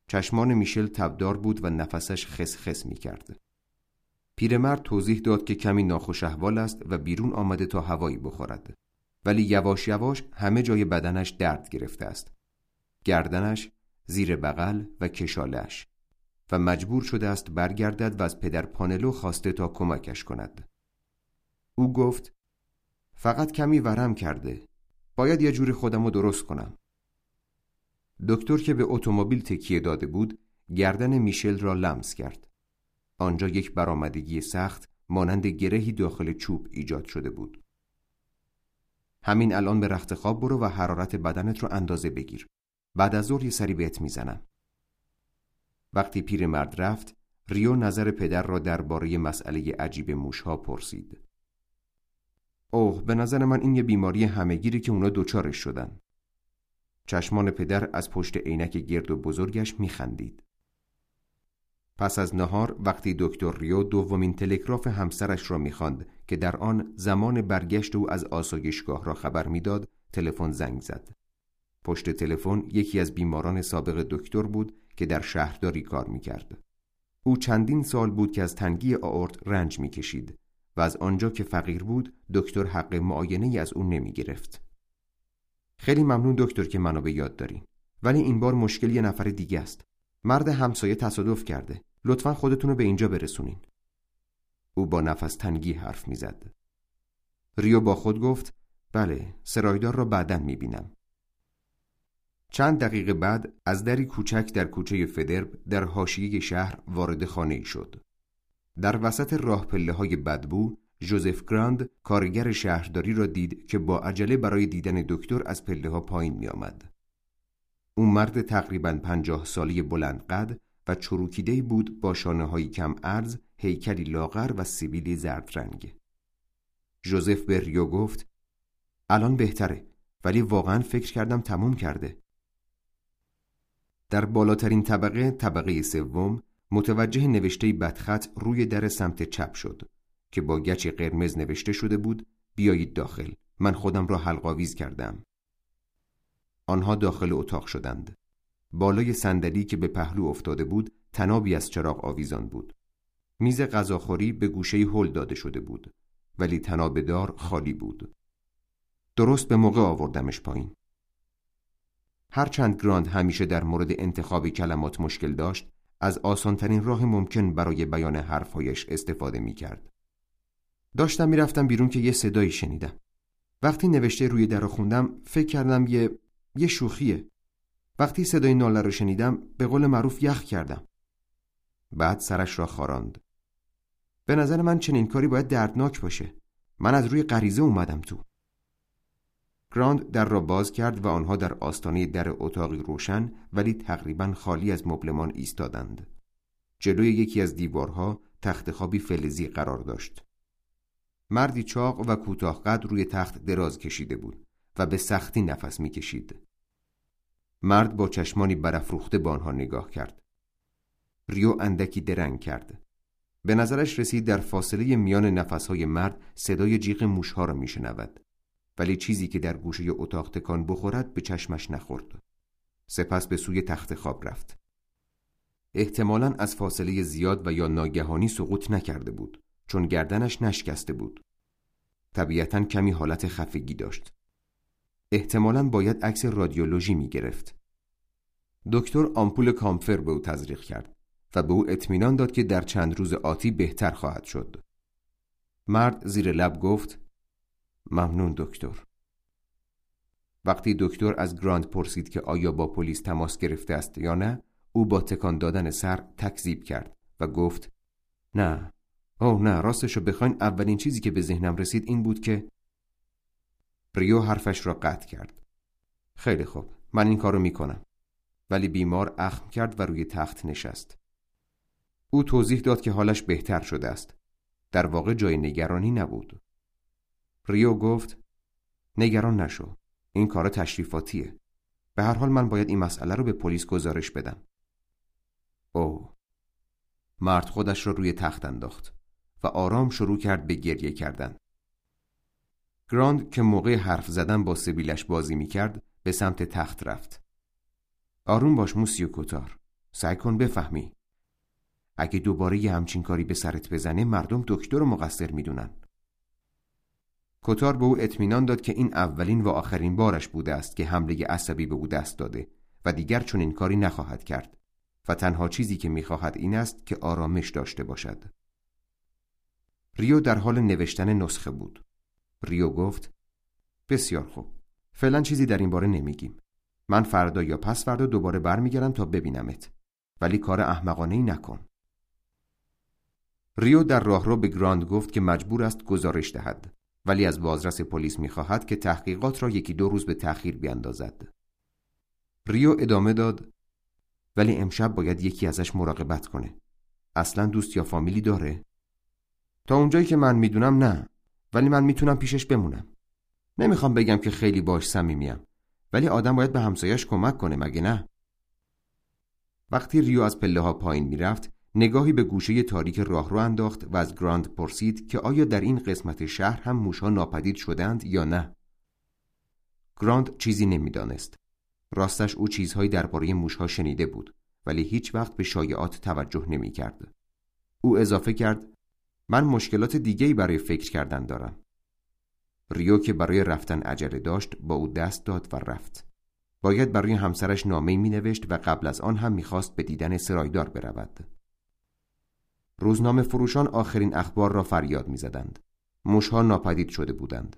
چشمان میشل تبدار بود و نفسش خس می کرد پیرمرد توضیح داد که کمی ناخوش احوال است و بیرون آمده تا هوایی بخورد. ولی یواش یواش همه جای بدنش درد گرفته است. گردنش زیر بغل و کشالش. و مجبور شده است برگردد و از پدر پانلو خواسته تا کمکش کند. او گفت فقط کمی ورم کرده. باید یه جوری خودم رو درست کنم. دکتر که به اتومبیل تکیه داده بود گردن میشل را لمس کرد. آنجا یک برآمدگی سخت مانند گرهی داخل چوب ایجاد شده بود. همین الان به رخت خواب برو و حرارت بدنت رو اندازه بگیر. بعد از ظهر یه سری بهت می‌زنم. وقتی پیرمرد رفت ریو نظر پدر را درباره مسئله عجیب موشها پرسید. اوه به نظر من این یه بیماری همهگیری که اونا دوچارش شدن. چشمان پدر از پشت عینک گرد و بزرگش میخندید. پس از نهار وقتی دکتر ریو دومین تلگراف همسرش را می‌خواند که در آن زمان برگشت او از آسایشگاه را خبر می‌داد تلفن زنگ زد. پشت تلفن یکی از بیماران سابق دکتر بود که در شهرداری کار می‌کرد. او چندین سال بود که از تنگی آورت رنج می‌کشید. و از آنجا که فقیر بود دکتر حق معاینه از او نمی گرفت. خیلی ممنون دکتر که منو به یاد دارین. ولی این بار مشکل یه نفر دیگه است. مرد همسایه تصادف کرده. لطفا خودتون رو به اینجا برسونین. او با نفس تنگی حرف می‌زد. ریو با خود گفت بله سرایدار را بعدا می‌بینم. چند دقیقه بعد از دری کوچک در کوچه فدرب در حاشیه شهر وارد خانه ای شد. در وسط راه پله های بدبو جوزف گراند کارگر شهرداری را دید که با عجله برای دیدن دکتر از پله ها پایین می آمد. او مرد تقریبا پنجاه سالی بلند قد و چروکیده بود با شانه های کم ارز، هیکلی لاغر و سیبیلی زرد رنگ. جوزف به ریو گفت الان بهتره ولی واقعا فکر کردم تموم کرده. در بالاترین طبقه طبقه سوم متوجه نوشته بدخط روی در سمت چپ شد که با گچ قرمز نوشته شده بود بیایید داخل من خودم را حلقاویز کردم. آنها داخل اتاق شدند. بالای صندلی که به پهلو افتاده بود تنابی از چراغ آویزان بود. میز غذاخوری به گوشه هل داده شده بود ولی تناب دار خالی بود. درست به موقع آوردمش پایین. هرچند گراند همیشه در مورد انتخاب کلمات مشکل داشت از آسانترین راه ممکن برای بیان حرفهایش استفاده می کرد. داشتم می‌رفتم بیرون که یه صدایی شنیدم. وقتی نوشته روی در خوندم فکر کردم یه یه شوخیه. وقتی صدای ناله رو شنیدم به قول معروف یخ کردم. بعد سرش را خاراند. به نظر من چنین کاری باید دردناک باشه. من از روی غریزه اومدم تو. گراند در را باز کرد و آنها در آستانه در اتاقی روشن ولی تقریبا خالی از مبلمان ایستادند. جلوی یکی از دیوارها تخت خوابی فلزی قرار داشت. مردی چاق و کوتاه قد روی تخت دراز کشیده بود و به سختی نفس می‌کشید. مرد با چشمانی برافروخته به آنها نگاه کرد. ریو اندکی درنگ کرد. به نظرش رسید در فاصله میان نفسهای مرد صدای جیغ موشها را میشنود. ولی چیزی که در گوشه اتاق تکان بخورد به چشمش نخورد. سپس به سوی تخت خواب رفت. احتمالا از فاصله زیاد و یا ناگهانی سقوط نکرده بود چون گردنش نشکسته بود. طبیعتا کمی حالت خفگی داشت. احتمالا باید عکس رادیولوژی می گرفت. دکتر آمپول کامفر به او تزریق کرد و به او اطمینان داد که در چند روز آتی بهتر خواهد شد. مرد زیر لب گفت ممنون دکتر. وقتی دکتر از گراند پرسید که آیا با پلیس تماس گرفته است یا نه او با تکان دادن سر تکذیب کرد و گفت نه. اوه نه راستشو بخواین اولین چیزی که به ذهنم رسید این بود که ریو حرفش را قطع کرد. خیلی خوب من این کارو می‌کنم. ولی بیمار اخم کرد و روی تخت نشست. او توضیح داد که حالش بهتر شده است. در واقع جای نگرانی نبود. ریو گفت نگران نشو این کار تشریفاتیه. به هر حال من باید این مسئله رو به پلیس گزارش بدم. او مرد خودش را روی تخت انداخت و آرام شروع کرد به گریه کردن. گراند که موقع حرف زدن با سبیلش بازی می کرد به سمت تخت رفت. آروم باش موسیو کوتار. سعی کن بفهمی. اگه دوباره یه همچین کاری به سرت بزنه مردم دکتر رو مقصر می‌دونن. کتار به او اطمینان داد که این اولین و آخرین بارش بوده است که حمله عصبی به او دست داده و دیگر چون این کاری نخواهد کرد و تنها چیزی که می‌خواهد این است که آرامش داشته باشد. ریو در حال نوشتن نسخه بود. ریو گفت بسیار خوب. فعلا چیزی در این باره نمیگیم. من فردا یا پس فردا دوباره برمیگردم تا ببینمت. ولی کار احمقانه ای نکن. ریو در راهرو به گراند گفت که مجبور است گزارش دهد. ولی از بازرس پلیس می‌خواهد که تحقیقات را یکی دو روز به تأخیر بیاندازد. ریو ادامه داد ولی امشب باید یکی ازش مراقبت کنه. اصلا دوست یا فامیلی داره؟ تا اونجایی که من می‌دونم نه ولی من می‌تونم پیشش بمونم. نمی‌خوام بگم که خیلی باش صمیمیم ولی آدم باید به همسایش کمک کنه مگه نه؟ وقتی ریو از پله ها پایین می‌رفت نگاهی به گوشه تاریک راه رو انداخت و از گراند پرسید که آیا در این قسمت شهر هم موشها ناپدید شدند یا نه. گراند چیزی نمی‌دانست. راستش او چیزهایی درباره موشها شنیده بود ولی هیچ وقت به شایعات توجه نمی کرد. او اضافه کرد من مشکلات دیگهی برای فکر کردن دارم. ریو که برای رفتن عجله داشت با او دست داد و رفت. باید برای همسرش نامه می نوشت و قبل از آن هم می‌خواست به دیدن سرایدار برود. روزنامه فروشان آخرین اخبار را فریاد می‌زدند. موشها ناپدید شده بودند.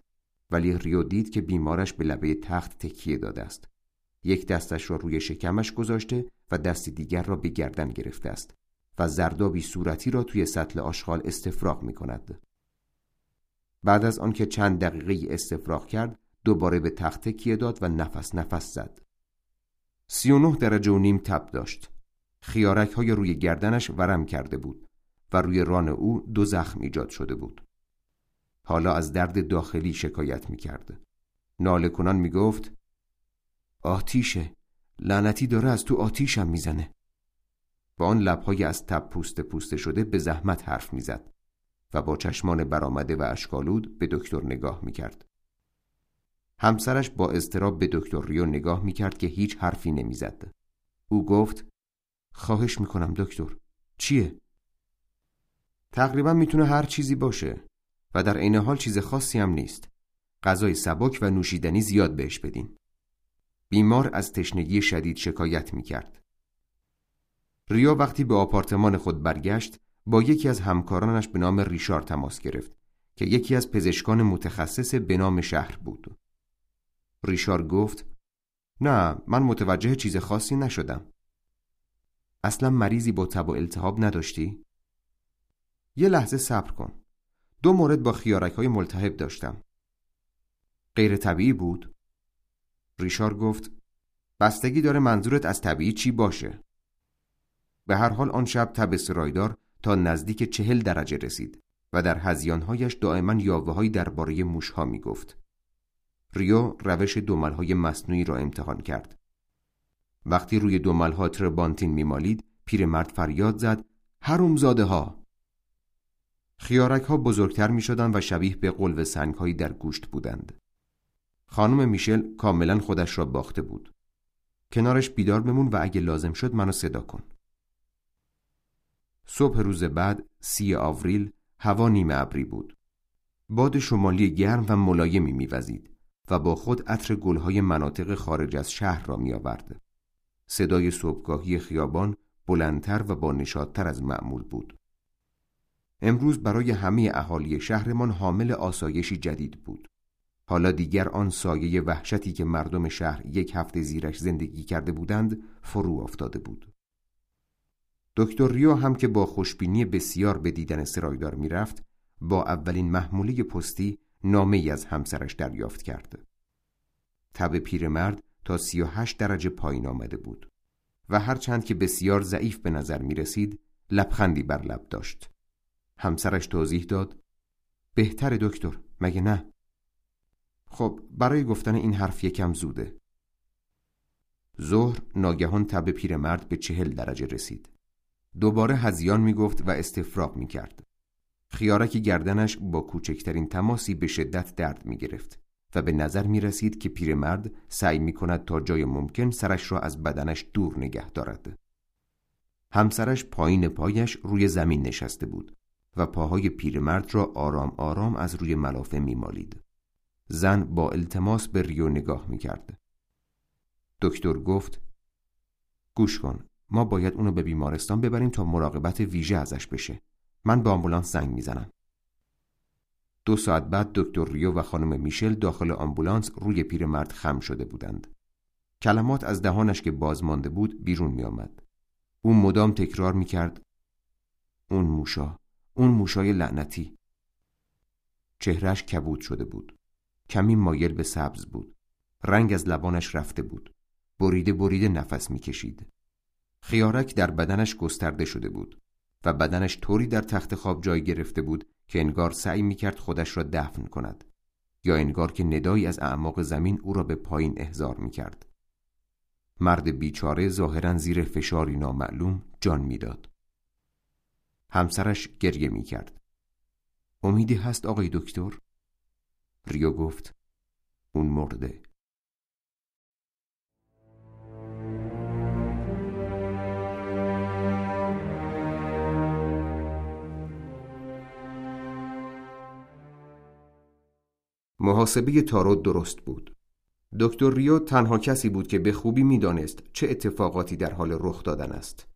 ولی ریو دید که بیمارش به لبه تخت تکیه داده است. یک دستش را روی شکمش گذاشته و دست دیگر را به گردن گرفته است و زردابی صورتی را توی سطل آشغال استفراغ می کند. بعد از آنکه چند دقیقه استفراغ کرد دوباره به تخت تکیه داد و نفس نفس زد. سی و نه درجه و نیم تب داشت. خیارک های روی گردنش ورم کرده بود و روی ران او دو زخم ایجاد شده بود. حالا از درد داخلی شکایت می کرد. ناله کنان می گفت آتیشه لعنتی داره از تو آتیشم می‌زنه. با آن لبهای از تب پوست پوسته شده به زحمت حرف می‌زد و با چشمان برآمده و اشکالود به دکتر نگاه می‌کرد. همسرش با اضطراب به دکتر ریو نگاه می‌کرد که هیچ حرفی نمی‌زد. او گفت خواهش می‌کنم دکتر چیه؟ تقریبا می‌تونه هر چیزی باشه و در عین حال چیز خاصی هم نیست. غذای سبک و نوشیدنی زیاد بهش بدین. بیمار از تشنگی شدید شکایت می‌کرد. ریا وقتی به آپارتمان خود برگشت با یکی از همکارانش به نام ریشار تماس گرفت که یکی از پزشکان متخصص به نام شهر بود. ریشار گفت نه من متوجه چیز خاصی نشدم. اصلا مریضی با تب و التهاب نداشتی؟ یه لحظه صبر کن. دو مورد با خیارک های ملتهب داشتم. غیر طبیعی بود؟ ریشار گفت بستگی داره منظورت از طبیعی چی باشه؟ به هر حال آن شب تب سرایدار تا نزدیک چهل درجه رسید و در هزیانهایش دائما یاوه درباره موشها می گفت. ریو روش دوملهای مصنوعی را امتحان کرد. وقتی روی دوملها تربانتین میمالید پیرمرد فریاد زد هرومزاده ها خیارک ها بزرگتر می شدن و شبیه به قلب سنگ هایی در گوشت بودند. خانم میشل کاملا خودش را باخته بود. کنارش بیدار بمون و اگه لازم شد منو صدا کن. صبح روز بعد سی آوریل هوا نیمه ابری بود. باد شمالی گرم و ملایمی میوزید و با خود عطر گلهای مناطق خارج از شهر را میآورد. صدای صبحگاهی خیابان بلندتر و با نشادتر از معمول بود. امروز برای همه اهالی شهرمان حامل آسایشی جدید بود. حالا دیگر آن سایه وحشتی که مردم شهر یک هفته زیرش زندگی کرده بودند فرو افتاده بود. دکتر ریو هم که با خوشبینی بسیار به دیدن سرایدار می‌رفت با اولین محموله پستی نامه ای از همسرش دریافت کرد. تب پیرمرد تا سی و هشت درجه پایین آمده بود و هرچند که بسیار ضعیف به نظر می رسید لبخندی بر لب داشت. همسرش توضیح داد بهتر دکتر مگه نه؟ خب برای گفتن این حرف یکم زوده. ظهر ناگهان تب پیرمرد به چهل درجه رسید. دوباره هزیان می گفت و استفراغ می کرد. خیارک گردنش با کوچکترین تماسی به شدت درد می گرفت و به نظر می رسید که پیرمرد سعی می کند تا جای ممکن سرش را از بدنش دور نگه دارد. همسرش پایین پایش روی زمین نشسته بود و پاهای پیرمرد را آرام آرام از روی ملافه می مالید. زن با التماس به ریو نگاه می کرد. دکتر گفت گوش کن ما باید اونو به بیمارستان ببریم تا مراقبت ویژه ازش بشه من به آمبولانس زنگ می‌زنم دو ساعت بعد دکتر ریو و خانم میشل داخل آمبولانس روی پیرمرد خم شده بودند کلمات از دهانش که باز مانده بود بیرون می آمد. او مدام تکرار می کرد اون موشا اون موشای لعنتی. چهرش کبود شده بود. کمی مایل به سبز بود. رنگ از لبانش رفته بود. بریده بریده نفس می‌کشید. خیارک در بدنش گسترده شده بود و بدنش طوری در تخت خواب جای گرفته بود که انگار سعی می‌کرد خودش را دفن کند یا انگار که ندایی از اعماق زمین او را به پایین احضار می‌کرد. مرد بیچاره ظاهرا زیر فشاری نامعلوم جان می‌داد. همسرش گریه می‌کرد امیدی هست آقای دکتر ریو گفت اون مرده محاسبه تارو درست بود. دکتر ریو تنها کسی بود که به خوبی می‌دانست چه اتفاقاتی در حال رخ دادن است.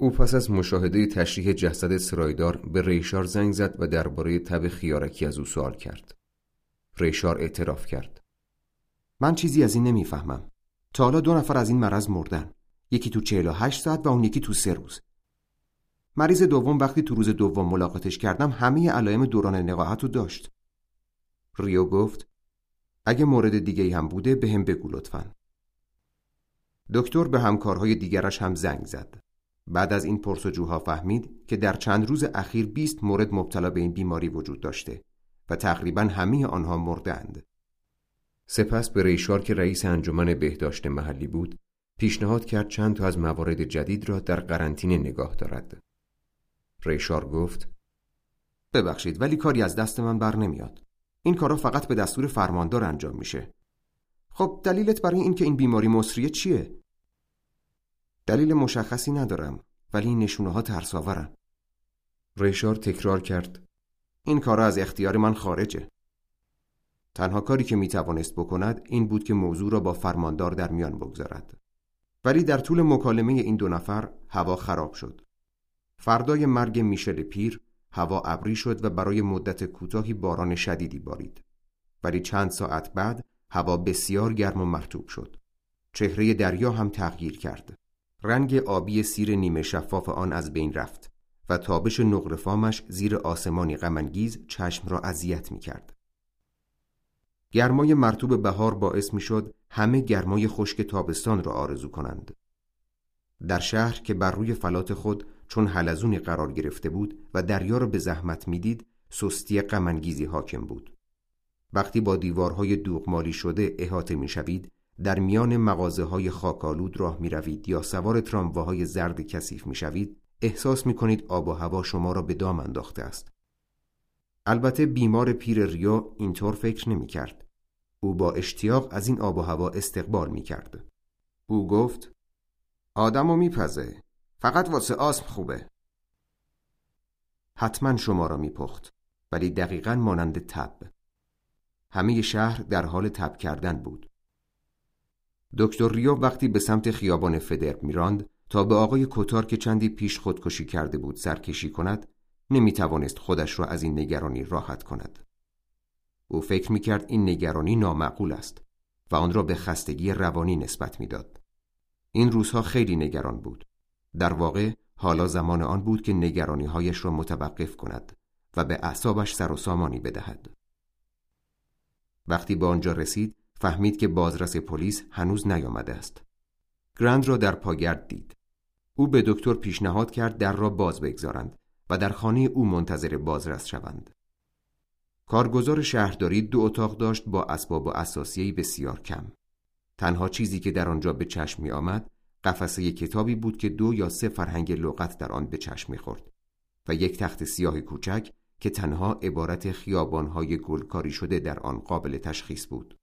او پس از مشاهده تشریح جسد سرایدار به ریشار زنگ زد و درباره تب خیارکی از او سوال کرد. ریشار اعتراف کرد. من چیزی از این نمی‌فهمم. تا حالا دو نفر از این مرض مردن. یکی تو 48 ساعت و اون یکی تو سه روز. مریض دوم وقتی تو روز دوم ملاقاتش کردم همه علائم دوران نقاهت رو داشت. ریو گفت اگه مورد دیگه هم بوده به هم بگو لطفا. دکتر به همکارهای دیگرش هم زنگ زد. بعد از این پرسجوها فهمید که در چند روز اخیر 20 مورد مبتلا به این بیماری وجود داشته و تقریبا همه آنها مردند. سپس به ریشار که رئیس انجمن بهداشت محلی بود پیشنهاد کرد چند تا از موارد جدید را در قرنطینه نگاه دارد. ریشار گفت ببخشید ولی کاری از دست من بر نمیاد. این کارا فقط به دستور فرماندار انجام میشه. خب دلیلت برای اینکه این بیماری مصریه چیه؟ دلیل مشخصی ندارم ولی این نشونه ها ترساورن. ریشار تکرار کرد این کارا از اختیار من خارجه. تنها کاری که می‌توانست بکند این بود که موضوع را با فرماندار در میان بگذارد. ولی در طول مکالمه این دو نفر هوا خراب شد. فردای مرگ میشل پیر هوا ابری شد و برای مدت کوتاهی باران شدیدی بارید. ولی چند ساعت بعد هوا بسیار گرم و مرتوب شد. چهره دریا هم تغییر کرد. رنگ آبی سیر نیمه شفاف آن از بین رفت و تابش نقرفامش زیر آسمانی غمانگیز چشم را اذیت می کرد. گرمای مرتوب بهار باعث می شد همه گرمای خشک تابستان را آرزو کنند. در شهر که بر روی فلات خود چون حلزونی قرار گرفته بود و دریا را به زحمت می‌دید سستی غمانگیزی حاکم بود. وقتی با دیوارهای دوغمالی شده احاطه می‌شوید در میان مغازه های خاکالود راه می روید یا سوار ترامواهای زرد کثیف می شوید احساس می کنید آب و هوا شما را به دام انداخته است. البته بیمار پیر ریو اینطور فکر نمی کرد. او با اشتیاق از این آب و هوا استقبال می کرد. او گفت آدمو میپزه فقط واسه آسم خوبه حتما شما را میپخت ولی دقیقا مانند تب همه شهر در حال تب کردن بود دکتر ریو وقتی به سمت خیابان فدر میراند تا به آقای کوتار که چندی پیش خودکشی کرده بود سرکشی کند نمی توانست خودش را از این نگرانی راحت کند. او فکر می کرد این نگرانی نامعقول است و آن را به خستگی روانی نسبت می‌داد. این روزها خیلی نگران بود. در واقع حالا زمان آن بود که نگرانی هایش را متوقف کند و به اعصابش سر و سامانی بدهد. وقتی به آنجا رسید فهمید که بازرس پلیس هنوز نیامده است. گرند را در پاگرد دید. او به دکتر پیشنهاد کرد در را باز بگذارند و در خانه او منتظر بازرس شوند. کارگزار شهرداری دو اتاق داشت با اسباب و اساسیه‌ای بسیار کم. تنها چیزی که در آنجا به چشم می آمد قفسه کتابی بود که دو یا سه فرهنگ لغت در آن به چشم می‌خورد و یک تخت سیاه کوچک که تنها عبارت خیابانهای گلکاری شده در آن قابل تشخیص بود.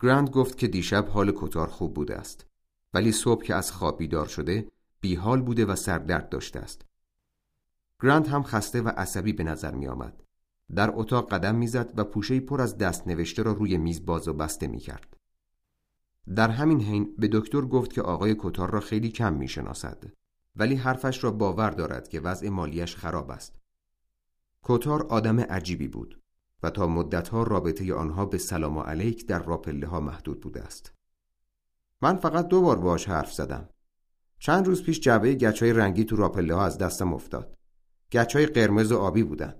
گراند گفت که دیشب حال کتار خوب بوده است ولی صبح که از خواب بیدار شده بیحال بوده و سردرد داشته است. گراند هم خسته و عصبی به نظر می آمد. در اتاق قدم می‌زد و پوشه پر از دست نوشته را روی میز باز و بسته می کرد. در همین حین به دکتر گفت که آقای کتار را خیلی کم می‌شناسد ولی حرفش را باور دارد که وضع مالیش خراب است کتار آدم عجیبی بود و تا مدتها رابطه آنها به سلام و علیک در راپله ها محدود بوده است. من فقط دو بار باش حرف زدم. چند روز پیش جعبه گچای رنگی تو راپله ها از دستم افتاد. گچای قرمز و آبی بودن.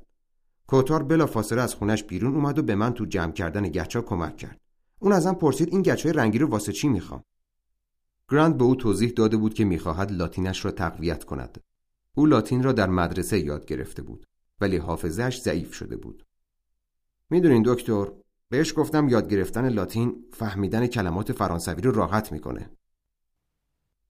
کوتار بلا فاصله از خونش بیرون اومد و به من تو جمع کردن گچا کمک کرد. اون ازم پرسید این گچهای رنگی رو واسه چی می‌خوام؟ گراند به او توضیح داده بود که می‌خواهد لاتینش را تقویت کند. او لاتین را در مدرسه یاد گرفته بود ولی حافظش ضعیف شده بود. می‌دونین دکتر بهش گفتم یاد گرفتن لاتین فهمیدن کلمات فرانسوی رو راحت می‌کنه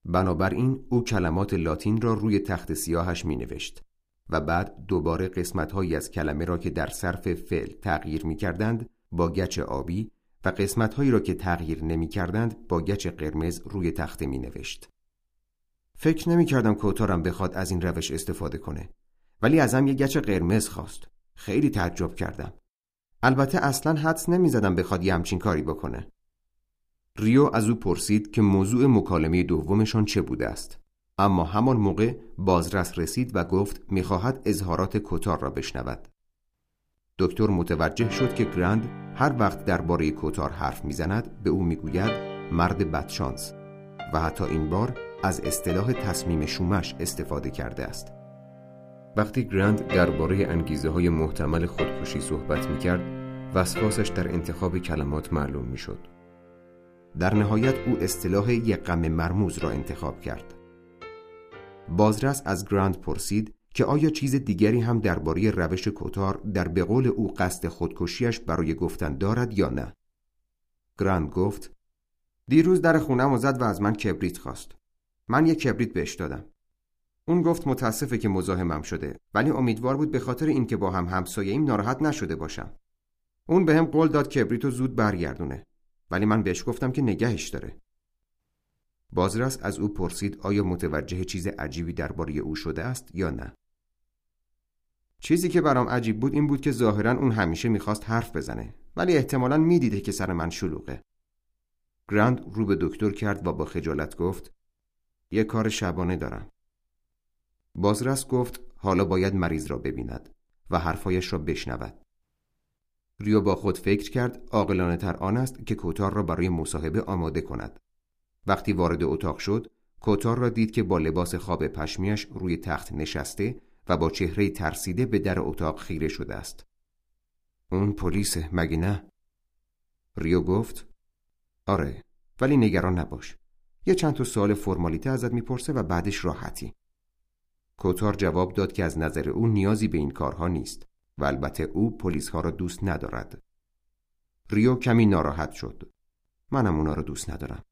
بنابراین او کلمات لاتین را روی تخت سیاهش می نوشت و بعد دوباره قسمت هایی از کلمه را که در صرف فعل تغییر می کردند با گچ آبی و قسمت هایی را که تغییر نمی کردند با گچ قرمز روی تخته می نوشت. فکر نمی کردم کوتارم بخواد از این روش استفاده کنه ولی ازم یه گچ قرمز خواست. خیلی تعجب کردم. البته اصلا حدس نمی زدم بخواد یه همچین کاری بکنه. ریو از او پرسید که موضوع مکالمه دومشان چه بوده است. اما همان موقع بازرس رسید و گفت می‌خواهد اظهارات کوتار را بشنود. دکتر متوجه شد که گرند هر وقت درباره کوتار حرف می‌زند به او می‌گوید مرد بدشانس و حتی این بار از اصطلاح تصمیم شومش استفاده کرده است وقتی گرند درباره انگیزه های محتمل خودکشی صحبت می‌کرد وسواسش در انتخاب کلمات معلوم می‌شد. در نهایت او اصطلاح یک غم مرموز را انتخاب کرد. بازرس از گراند پرسید که آیا چیز دیگری هم درباره روش کوتار در به قول او قصد خودکشیش برای گفتن دارد یا نه؟ گراند گفت دیروز در خونمو زد و از من کبریت خواست. من یک کبریت بهش دادم. اون گفت متاسفه که مزاحمم شده ولی امیدوار بود به خاطر اینکه با هم همسایه‌ایم ناراحت نشده باشم. اون به قول داد کبریتو زود برگردونه ولی من بهش گفتم که نگهش داره. بازرس از او پرسید آیا متوجه چیز عجیبی درباره او شده است یا نه. چیزی که برام عجیب بود این بود که ظاهرا اون همیشه می‌خواست حرف بزنه ولی احتمالا می‌دیده که سر من شلوغه. گراند رو به دکتر کرد و با خجالت گفت یه کار شبانه دارم. بازرس گفت حالا باید مریض را ببیند و حرفایش را بشنود. ریو با خود فکر کرد عاقلانه تر آن است که کوتار را برای مصاحبه آماده کند. وقتی وارد اتاق شد کوتار را دید که با لباس خواب پشمیش روی تخت نشسته و با چهره ترسیده به در اتاق خیره شده است. اون پلیسه مگه نه؟ ریو گفت آره ولی نگران نباش. یه چند تا سوال فرمالیته ازت می‌پرسه و بعدش راحتی. کوتار جواب داد که از نظر او نیازی به این کارها نیست و البته او پلیس ها را دوست ندارد. ریو کمی ناراحت شد. منم اونا را دوست ندارم.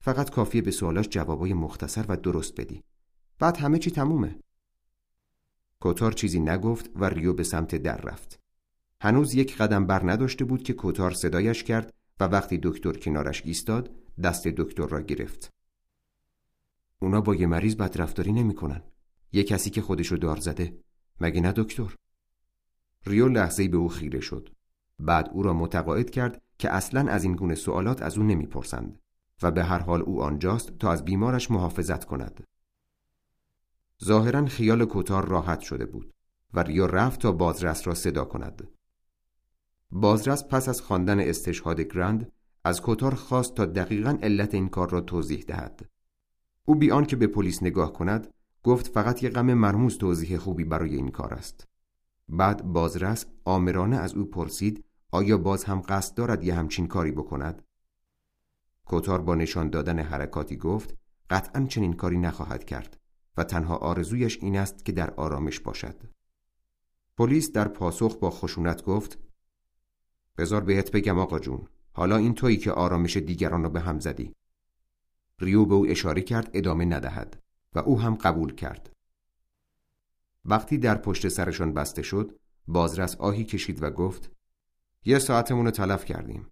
فقط کافیه به سوالاش جوابای مختصر و درست بدی. بعد همه چی تمومه. کوتار چیزی نگفت و ریو به سمت در رفت. هنوز یک قدم بر نداشته بود که کوتار صدایش کرد و وقتی دکتر کنارش ایستاد دست دکتر را گرفت. اونا با یه مریض بدرفتاری نمی‌کنن. یه کسی که خودشو دار زده؟ مگه نه دکتر؟ ریو لحظه به او خیره شد. بعد او را متقاعد کرد که اصلا از این گونه سوالات از او نمی‌پرسند و به هر حال او آنجاست تا از بیمارش محافظت کند. ظاهرا خیال کوتار راحت شده بود و ریو رفت تا بازرس را صدا کند. بازرس پس از خواندن استشهاد گرند از کوتار خواست تا دقیقا علت این کار را توضیح دهد. او بیان که به پلیس نگاه کند گفت فقط یه غم مرموز توضیح خوبی برای این کار است. بعد بازرس آمرانه از او پرسید آیا باز هم قصد دارد یه همچین کاری بکند؟ کوتار با نشان دادن حرکاتی گفت قطعا چنین کاری نخواهد کرد و تنها آرزویش این است که در آرامش باشد. پلیس در پاسخ با خشونت گفت بزار بهت بگم آقا جون حالا این تویی که آرامش دیگران را به هم زدی. ریو به او اشاره کرد ادامه ندهد. و او هم قبول کرد. وقتی در پشت سرشان بسته شد بازرس آهی کشید و گفت یه ساعتمون رو تلف کردیم.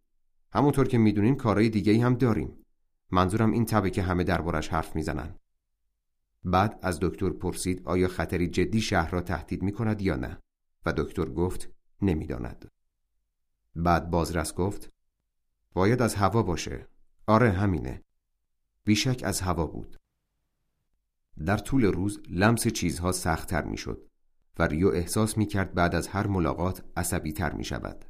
همونطور که می‌دونین کارهای دیگه هم داریم. منظورم این تبه که همه دربارش حرف می‌زنن. بعد از دکتر پرسید آیا خطری جدی شهر را تهدید می کند یا نه؟ و دکتر گفت نمی‌داند. بعد بازرس گفت باید از هوا باشه. آره همینه. بیشک از هوا بود. در طول روز لمس چیزها سختتر می شد و ریو احساس می کرد بعد از هر ملاقات عصبی تر می شود.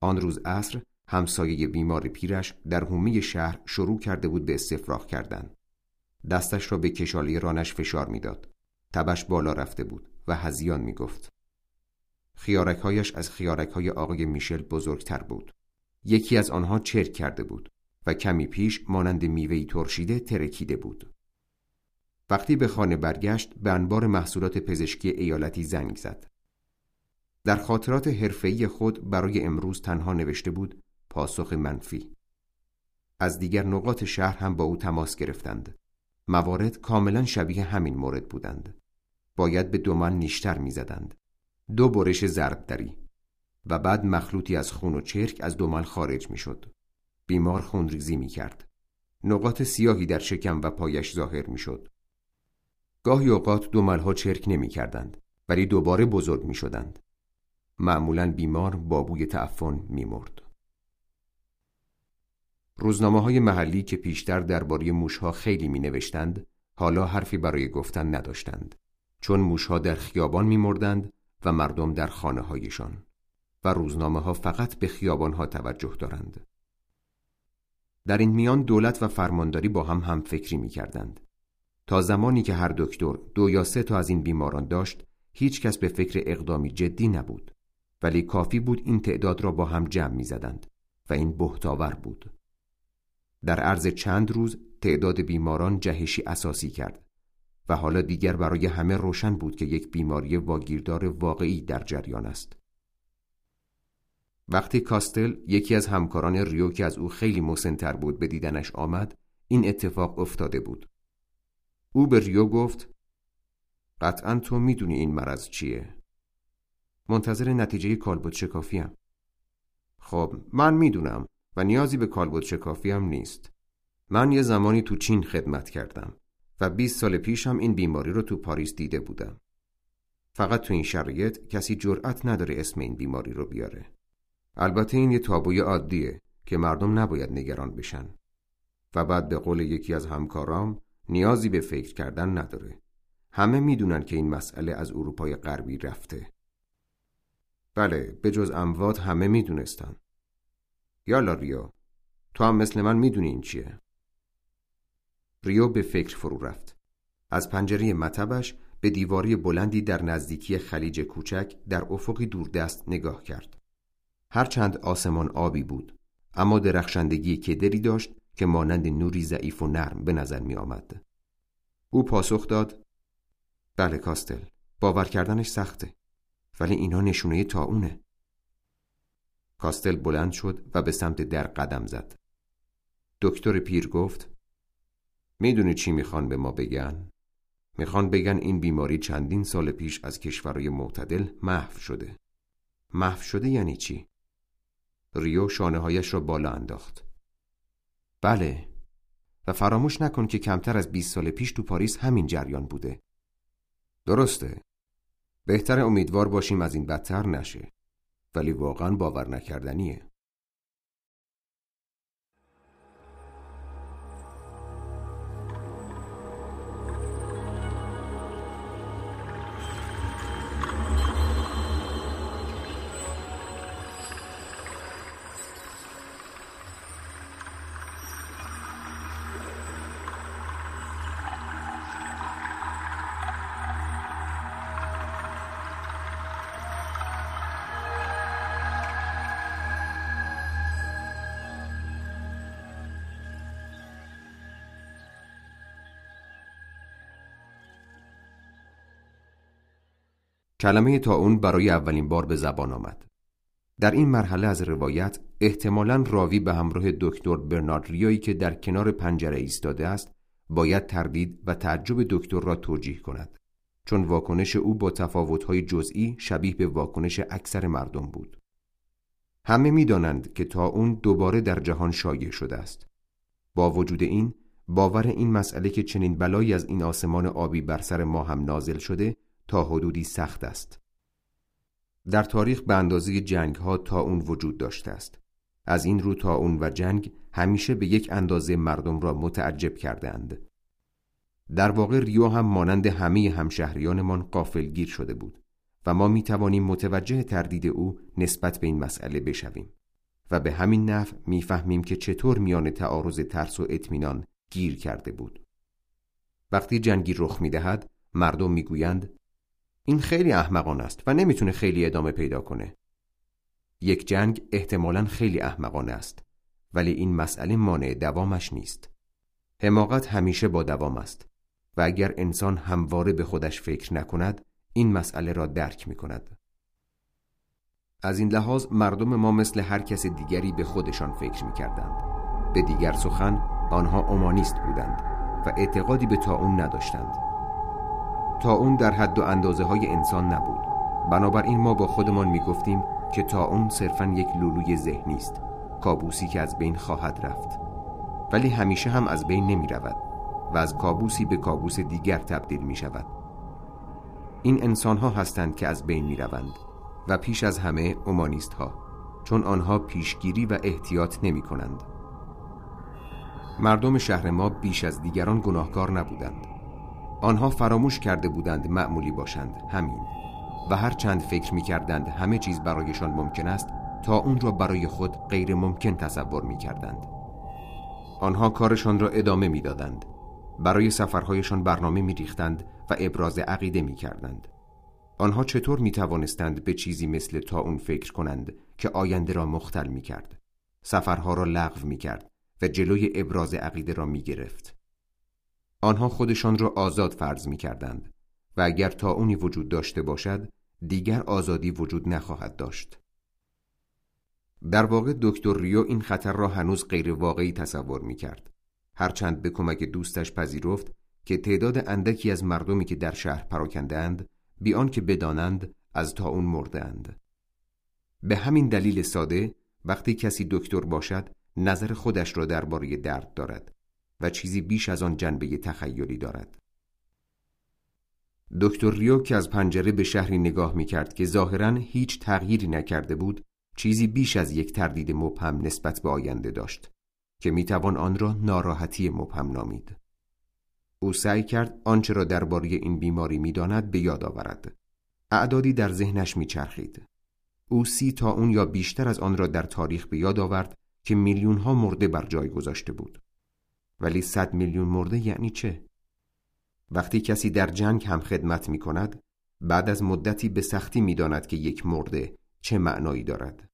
آن روز عصر همسایه بیمار پیرش در حومه شهر شروع کرده بود به استفراغ کردن. دستش را به کشالی رانش فشار می‌داد. تبش بالا رفته بود و هزیان می گفت. خیارکهایش از خیارکهای آقای میشل بزرگتر بود. یکی از آنها چرک کرده بود و کمی پیش مانند میوهی ترشیده ترکیده بود. وقتی به خانه برگشت به انبار محصولات پزشکی ایالتی زنگ زد. در خاطرات حرفه‌ای خود برای امروز تنها نوشته بود پاسخ منفی. از دیگر نقاط شهر هم با او تماس گرفتند. موارد کاملا شبیه همین مورد بودند. باید به دومن نیشتر می‌زدند. دو برش ضرب دری و بعد مخلوطی از خون و چرک از دومل خارج می‌شد. بیمار خونریزی می کرد. نقاط سیاهی در شکم و پایش ظاهر می شد. گاهی اوقات دوملها چرک نمی کردند ولی دوباره بزرگ می شدند. معمولا بیمار با بوی تعفن می مرد. روزنامه های محلی که پیشتر درباره موشها خیلی می نوشتند حالا حرفی برای گفتن نداشتند چون موشها در خیابان می مردند و مردم در خانه هایشان و روزنامه ها فقط به خیابان ها توجه دارند. در این میان دولت و فرمانداری با هم هم فکری می کردند. تا زمانی که هر دکتر دو یا سه تا از این بیماران داشت هیچ کس به فکر اقدامی جدی نبود. ولی کافی بود این تعداد را با هم جمع می زدند و این بهتاور بود. در عرض چند روز تعداد بیماران جهشی اساسی کرد و حالا دیگر برای همه روشن بود که یک بیماری واگیردار واقعی در جریان است. وقتی کاستل یکی از همکاران ریو که از او خیلی مسنتر بود به دیدنش آمد این اتفاق افتاده بود. او به ریو گفت قطعا تو می‌دونی این مرض چیه. منتظر نتیجه کالبد شکافیم خب من می‌دونم و نیازی به کالبد شکافی نیست. من یه زمانی تو چین خدمت کردم و 20 سال پیش هم این بیماری رو تو پاریس دیده بودم. فقط تو این شرایط کسی جرأت نداره اسم این بیماری رو بیاره. البته این یه تابوی عادیه که مردم نباید نگران بشن. و بعد به قول یکی از همکارام نیازی به فکر کردن نداره. همه می‌دونن که این مسئله از اروپای غربی رفته. بله به جز اموات همه می‌دونستن. یالا ریو تو هم مثل من می‌دونی این چیه؟ ریو به فکر فرو رفت. از پنجره مطبش به دیواری بلندی در نزدیکی خلیج کوچک در افقی دوردست نگاه کرد. هرچند آسمان آبی بود اما درخشندگی کدری داشت که مانند نوری ضعیف و نرم به نظر می آمد. او پاسخ داد بله کاستل باور کردنش سخته ولی اینا نشونه تاونه کاستل بلند شد و به سمت در قدم زد دکتر پیر گفت می‌دونی چی می‌خوان به ما بگن؟ می‌خوان بگن این بیماری چندین سال پیش از کشورهای معتدل محو شده محو شده یعنی چی؟ ریو شانه هایش را بالا انداخت بله. و فراموش نکن که کمتر از 20 سال پیش تو پاریس همین جریان بوده. درسته. بهتر امیدوار باشیم از این بدتر نشه. ولی واقعا باور نکردنیه کلمه تا اون برای اولین بار به زبان آمد. در این مرحله از روایت احتمالا راوی به همراه دکتر برنارد ریایی که در کنار پنجره ایستاده است باید تردید و تعجب دکتر را توجیه کند. چون واکنش او با تفاوت‌های جزئی شبیه به واکنش اکثر مردم بود. همه می‌دانند که تا اون دوباره در جهان شایع شده است. با وجود این باور این مسئله که چنین بلایی از این آسمان آبی بر سر ما هم نازل شده تا حدودی سخت است. در تاریخ به اندازه جنگ ها تا اون وجود داشته است. از این رو تا اون و جنگ همیشه به یک اندازه مردم را متعجب کرده اند. در واقع ریو هم مانند همه همشهریانمان گیر شده بود و ما می توانیم متوجه تردید او نسبت به این مسئله بشویم و به همین نحو می‌فهمیم که چطور میان تعارض ترس و اطمینان گیر کرده بود. وقتی جنگی رخ می‌دهد مردم می‌گویند این خیلی احمقانه است و نمی‌تونه خیلی ادامه پیدا کنه. یک جنگ احتمالا خیلی احمقانه است ولی این مسئله مانع دوامش نیست. حماقت همیشه با دوام است و اگر انسان همواره به خودش فکر نکند این مسئله را درک می کند. از این لحاظ مردم ما مثل هر کس دیگری به خودشان فکر می کردند. به دیگر سخن آنها اومانیست بودند و اعتقادی به تا اون نداشتند. تا اون در حد و اندازه های انسان نبود. بنابراین ما با خودمان می گفتیم که تا اون صرفا یک لولوی ذهنی است کابوسی که از بین خواهد رفت. ولی همیشه هم از بین نمی رود و از کابوسی به کابوس دیگر تبدیل می شود این انسان ها هستند که از بین می روند و پیش از همه اومانیست ها چون آنها پیشگیری و احتیاط نمی کنند مردم شهر ما بیش از دیگران گناهکار نبودند. آنها فراموش کرده بودند معمولی باشند همین. و هر چند فکر می کردند همه چیز برایشان ممکن است تا اون را برای خود غیر ممکن تصور می کردند آنها کارشان را ادامه می دادند برای سفرهایشان برنامه می ریختند و ابراز عقیده می کردند آنها چطور می توانستند به چیزی مثل تا اون فکر کنند که آینده را مختل می کرد سفرها را لغو می کرد و جلوی ابراز عقیده را می گرفت آنها خودشان را آزاد فرض می کردند و اگر تا اونی وجود داشته باشد دیگر آزادی وجود نخواهد داشت در واقع دکتر ریو این خطر را هنوز غیر واقعی تصور می کرد. هرچند به کمک دوستش پذیرفت که تعداد اندکی از مردمی که در شهر پراکندهاند بیان که بدانند از تا اون مردند. به همین دلیل ساده وقتی کسی دکتر باشد نظر خودش را درباره درد دارد و چیزی بیش از آن جنبه تخیلی دارد. دکتر ریو که از پنجره به شهری نگاه می کرد که ظاهرا هیچ تغییری نکرده بود چیزی بیش از یک تردید مبهم نسبت به آینده داشت که می توان آن را ناراحتی مبهم نامید. او سعی کرد آنچه را درباره این بیماری می‌داند به یاد آورد. اعدادی در ذهنش میچرخید. او سی تا اون یا بیشتر از آن را در تاریخ به یاد آورد که میلیون ها مرده بر جای گذاشته بود. ولی صد میلیون مرده یعنی چه؟ وقتی کسی در جنگ هم خدمت می کند بعد از مدتی به سختی می داند که یک مرده چه معنایی دارد.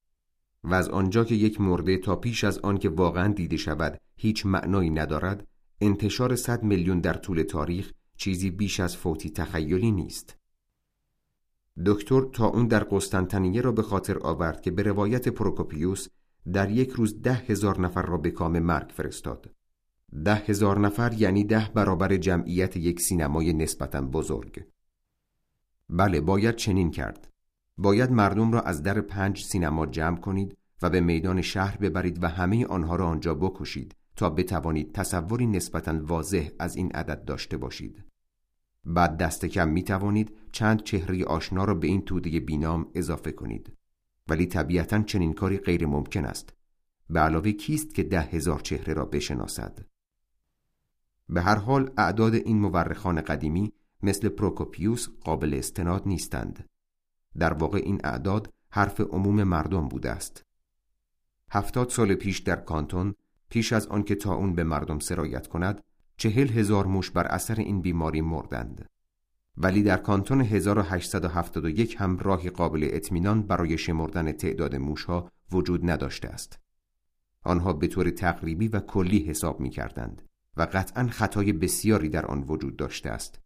و از آنجا که یک مرده تا پیش از آن که واقعا دیده شود هیچ معنایی ندارد انتشار صد میلیون در طول تاریخ چیزی بیش از فوتی تخیلی نیست. دکتر تا اون در قسطنطنیه را به خاطر آورد که به روایت پروکوپیوس در یک روز ده هزار نفر را به کام مرگ فرستاد. ده هزار نفر یعنی ده برابر جمعیت یک سینمای نسبتا بزرگ. بله باید چنین کرد. باید مردم را از در پنج سینما جمع کنید و به میدان شهر ببرید و همه آنها را آنجا بکشید تا بتوانید تصوری نسبتا واضح از این عدد داشته باشید. بعد دست کم می توانید چند چهره آشنا را به این توده بینام اضافه کنید. ولی طبیعتا چنین کاری غیر ممکن است. به علاوه کیست که ده هزار چهره را بشناسد؟ به هر حال اعداد این مورخان قدیمی مثل پروکوپیوس قابل استناد نیستند. در واقع این اعداد حرف عموم مردم بوده است. هفتاد سال پیش در کانتون پیش از آنکه تا اون به مردم سرایت کند چهل هزار موش بر اثر این بیماری مردند. ولی در کانتون 1871 هم راهی قابل اطمینان برای شمردن تعداد موشها وجود نداشته است. آنها به طور تقریبی و کلی حساب می کردند و قطعا خطای بسیاری در آن وجود داشته است.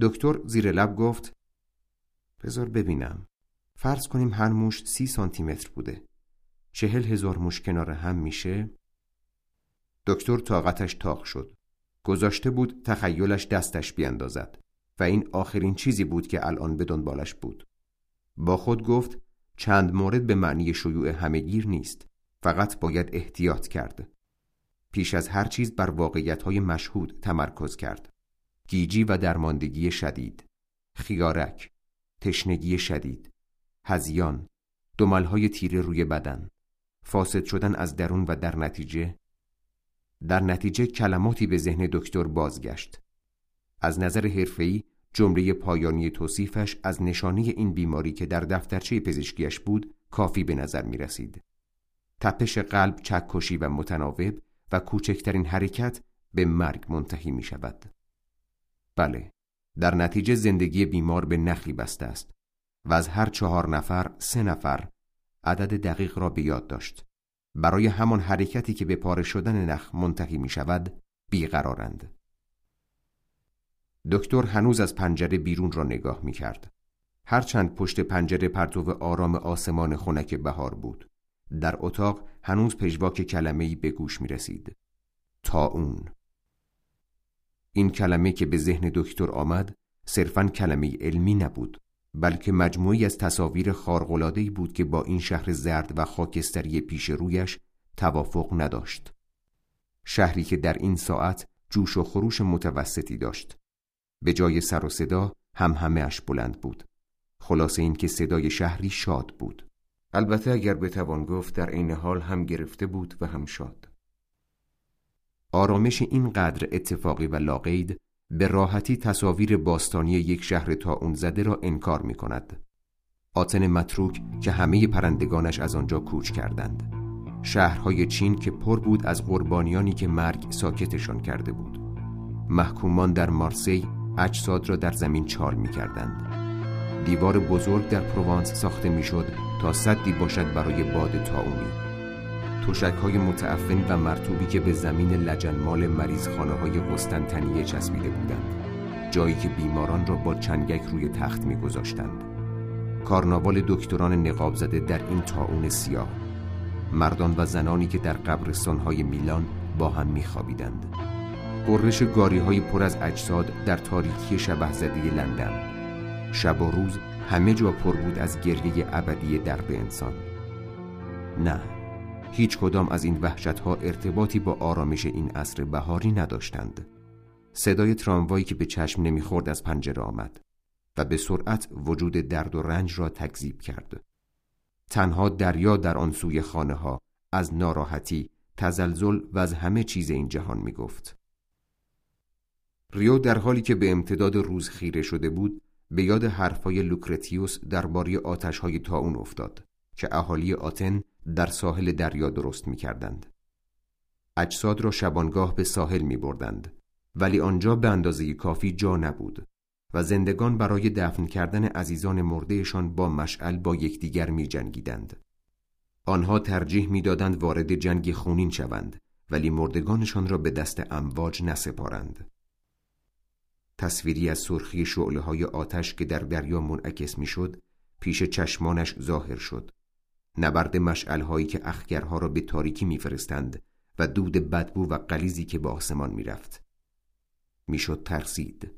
دکتر زیر لب گفت بذار ببینم. فرض کنیم هر موش سی سانتی متر بوده. چهل هزار موش کنار هم میشه؟ دکتر طاقتش تاق شد. گذاشته بود تخیلش دستش بیاندازد و این آخرین چیزی بود که الان به دنبالش بود. با خود گفت چند مورد به معنی شیوع همهگیر نیست. فقط باید احتیاط کرد. پیش از هر چیز بر واقعیت های مشهود تمرکز کرد گیجی و درماندگی شدید خیارک تشنگی شدید هزیان دملهای تیره روی بدن فاسد شدن از درون و در نتیجه در نتیجه کلماتی به ذهن دکتر بازگشت از نظر حرفه‌ای جمله پایانی توصیفش از نشانه این بیماری که در دفترچه پزشکیش بود کافی به نظر می رسید. تپش قلب چکشی و متناوب و کوچکترین حرکت به مرگ منتهی می شود. بله، در نتیجه زندگی بیمار به نخی بسته است و از هر چهار نفر سه نفر عدد دقیق را به یاد داشت. برای همان حرکتی که به پاره شدن نخ منتهی می شود بیقرارند. دکتر هنوز از پنجره بیرون را نگاه می کرد هرچند پشت پنجره پرتو آرام آسمان خنک بهار بود. در اتاق هنوز پژواک کلمه‌ای به گوش می رسید تا اون. این کلمه که به ذهن دکتر آمد صرفا کلمه علمی نبود بلکه مجموعی از تصاویر خارق‌العاده‌ای بود که با این شهر زرد و خاکستری پیش رویش توافق نداشت. شهری که در این ساعت جوش و خروش متوسطی داشت. به جای سر و صدا هم همه اش بلند بود. خلاصه این که صدای شهری شاد بود. البته اگر بتوان گفت در عین حال هم گرفته بود و هم شاد. آرامش اینقدر اتفاقی و لاقید به راحتی تصاویر باستانی یک شهر تا اون زده را انکار می کند آتن متروک که همه پرندگانش از آنجا کوچ کردند. شهرهای چین که پر بود از قربانیانی که مرگ ساکتشان کرده بود. محکومان در مارسی اجساد را در زمین چال می کردند دیوار بزرگ در پروانس ساخته می شد تا صدی باشد برای باد تاونی توشک های متعفن و مرتوبی که به زمین لجنمال مریض خانه های قسطنطنیه چسبیده بودند جایی که بیماران را با چنگک روی تخت می گذاشتند. کارناوال دکتران نقاب زده در این تاون سیاه مردان و زنانی که در قبرستانهای میلان با هم میخوابیدند. قررش گاری های پر از اجساد در تاریکی شبه زده لندن. شب و روز همه جا پر بود از گریه ابدی درد انسان. نه هیچ کدام از این وحشت ها ارتباطی با آرامش این عصر بهاری نداشتند. صدای تراموایی که به چشم نمی‌خورد از پنجره آمد و به سرعت وجود درد و رنج را تکذیب کرد. تنها دریا در آن سوی خانه ها از ناراحتی تزلزل و از همه چیز این جهان می گفت. ریو در حالی که به امتداد روز خیره شده بود به یاد حرفای لوکرتیوس درباره آتشهای تاون افتاد که اهالی آتن در ساحل دریا درست می کردند. اجساد را شبانگاه به ساحل می بردند ولی آنجا به اندازه کافی جا نبود و زندگان برای دفن کردن عزیزان مردهشان با مشعل با یکدیگر می جنگیدند. آنها ترجیح می‌دادند وارد جنگ خونین شوند ولی مردگانشان را به دست امواج نسپارند. تصویری از سرخی شعله های آتش که در دریا منعکس می‌شد پیش چشمانش ظاهر شد. نبرد مشعل هایی که اخگرها را به تاریکی میفرستند و دود بدبو و قلیزی که به آسمان می‌رفت. می‌شد ترسید.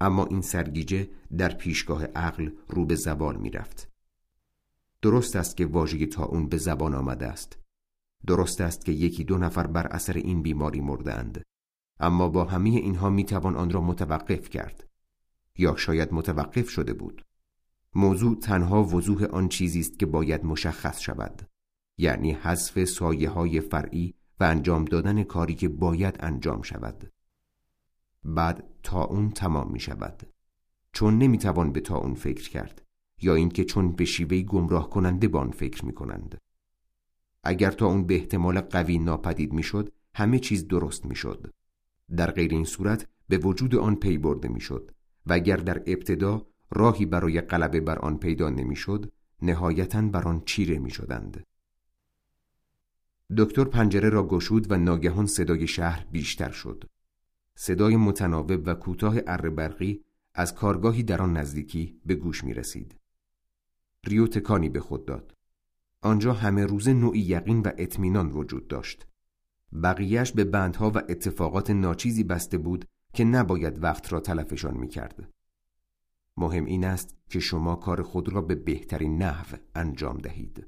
اما این سرگیجه در پیشگاه عقل رو به زوال می‌رفت. درست است که واژه اون به زبان آمده است. درست است که یکی دو نفر بر اثر این بیماری مردند. اما با همه اینها می‌توان آن را متوقف کرد. یا شاید متوقف شده بود. موضوع تنها وضوح آن چیزی است که باید مشخص شود. یعنی حذف سایه های فرعی و انجام دادن کاری که باید انجام شود. بعد تا اون تمام می شود. چون نمی‌توان به تا اون فکر کرد. یا اینکه چون به شیوه گمراه کننده به آن فکر می کنند. اگر تا اون به احتمال قوی ناپدید می‌شد همه چیز درست می‌شد. در غیر این صورت به وجود آن پی برده می‌شد و اگر در ابتدا راهی برای غلبه بر آن پیدا نمی‌شد نهایتا بر آن چیره می‌شدند. دکتر پنجره را گشود و ناگهان صدای شهر بیشتر شد. صدای متناوب و کوتاه اره برقی از کارگاهی در آن نزدیکی به گوش می رسید. ریو تکانی به خود داد. آنجا همه روزه نوعی یقین و اطمینان وجود داشت. بقیهش به بندها و اتفاقات ناچیزی بسته بود که نباید وقت را تلفشان می کرد. مهم این است که شما کار خود را به بهترین نحو انجام دهید.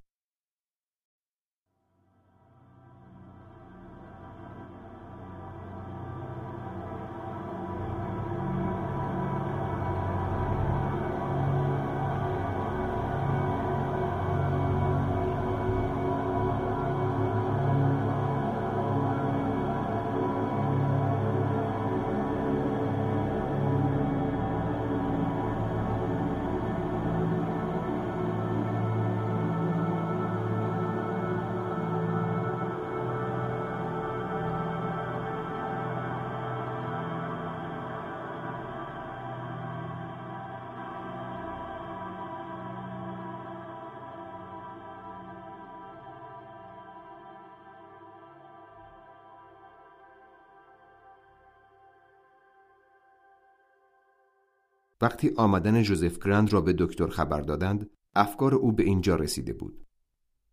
وقتی آمدن جوزف گرند را به دکتر خبر دادند افکار او به اینجا رسیده بود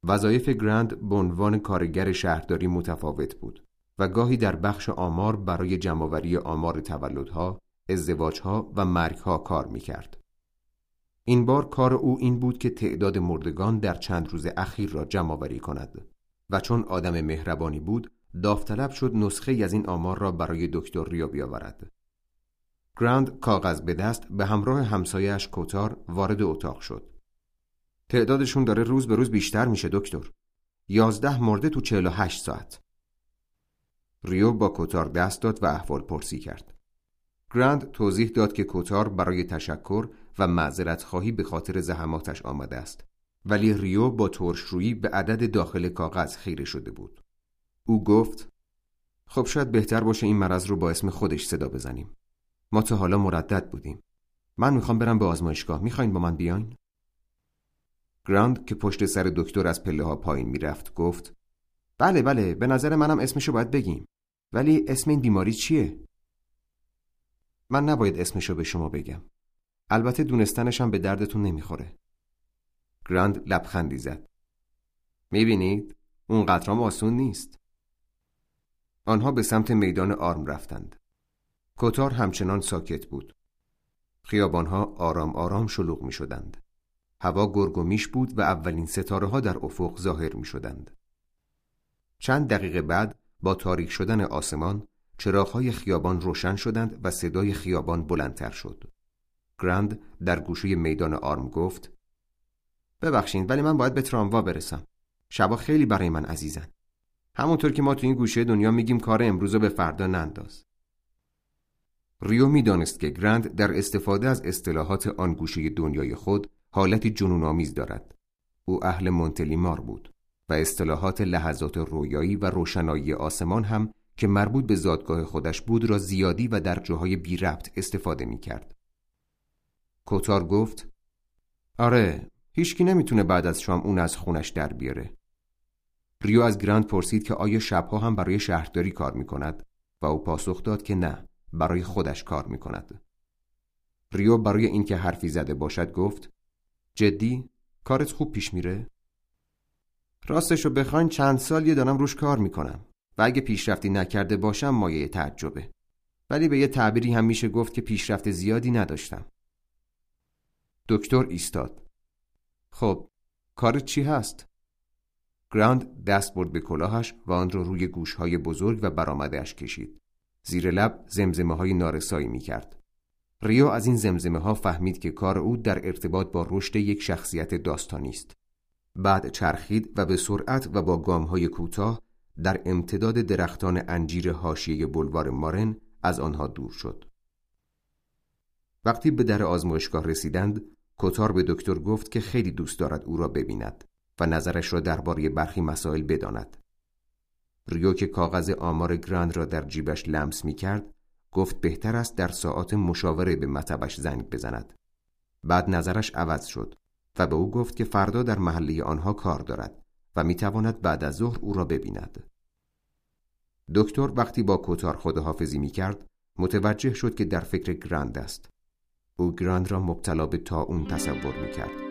وظایف گرند به عنوان کارگر شهرداری متفاوت بود و گاهی در بخش آمار برای جمعآوری آمار تولدها، ازدواجها و مرگها کار می‌کرد. این بار کار او این بود که تعداد مردگان در چند روز اخیر را جمعآوری کند و چون آدم مهربانی بود داوطلب شد نسخه از این آمار را برای دکتر ریا بیاورد. گراند کاغذ به دست به همراه همسایش کوتار وارد اتاق شد. تعدادشون داره روز به روز بیشتر میشه دکتر. یازده مرده تو چهل و هشت ساعت. ریو با کوتار دست داد و احوال پرسی کرد. گراند توضیح داد که کوتار برای تشکر و معذرت خواهی به خاطر زحماتش آمده است. ولی ریو با ترشرویی به عدد داخل کاغذ خیره شده بود. او گفت خب شاید بهتر باشه این مرض رو با اسم خودش صدا بزنیم. ما تا حالا مردد بودیم من می‌خوام برم به آزمایشگاه می‌خواین با من بیاین گراند که پشت سر دکتر از پله ها پایین می‌رفت گفت بله بله به نظر منم اسمشو باید بگیم ولی اسم این بیماری چیه من نباید اسمشو به شما بگم البته دونستنشم به دردتون نمی‌خوره گراند لبخندی زد. می‌بینید؟ اون قطرام آسون نیست. آنها به سمت میدان آرم رفتند. کتار همچنان ساکت بود. خیابانها آرام آرام شلوغ می شدند. هوا گرگ و میش بود و اولین ستاره ها در افق ظاهر می شدند. چند دقیقه بعد با تاریک شدن آسمان چراغهای خیابان روشن شدند و صدای خیابان بلندتر شد. گراند در گوشه میدان آرم گفت ببخشید ولی من باید به تراموا برسم. شبا خیلی برای من عزیزن. همونطور که ما تو این گوشه دنیا میگیم کار امروز به فردا ننداز. ریو می‌دانست که گرند در استفاده از اصطلاحات آن گوشه دنیای خود حالتی جنون آمیز دارد. او اهل مونتلیمار بود و اصطلاحات لحظات رویایی و روشنایی آسمان هم که مربوط به زادگاه خودش بود را زیادی و در جاهای بی ربط استفاده می کرد. کوتار گفت آره هیچکی نمی‌تونه بعد از شام اون از خونش در بیاره. ریو از گراند پرسید که آیا شبها هم برای شهرداری کار می کند و او پاسخ داد که نه برای خودش کار می کند. ریو برای اینکه حرفی زده باشد گفت جدی کارت خوب پیش میره؟ راستشو بخواین چند سال یه دارم روش کار می‌کنم و اگه پیشرفتی نکرده باشم مایه تعجبه ولی به یه تعبیری هم میشه گفت که پیشرفت زیادی نداشتم دکتر ایستاد خب کارت چی هست؟ گراند دست برد به کلاهش و آن را روی گوشهای بزرگ و برآمدهاش کشید زیر لب زمزمه های نارسایی می کرد. ریو از این زمزمه ها فهمید که کار او در ارتباط با رشد یک شخصیت داستانی است. بعد چرخید و به سرعت و با گام های کوتاه در امتداد درختان انجیر حاشیه بلوار مارن از آنها دور شد. وقتی به در آزمایشگاه رسیدند، کتار به دکتر گفت که خیلی دوست دارد او را ببیند و نظرش را درباره برخی مسائل بداند. ریو که کاغذ آمار گراند را در جیبش لمس می کرد گفت بهتر است در ساعات مشاوره به مطبش زنگ بزند. بعد نظرش عوض شد و به او گفت که فردا در محله آنها کار دارد و می تواند بعد از ظهر او را ببیند. دکتر وقتی با کوتار خداحافظی می کرد متوجه شد که در فکر گراند است. او گراند را مبتلا به تاون تصور می کرد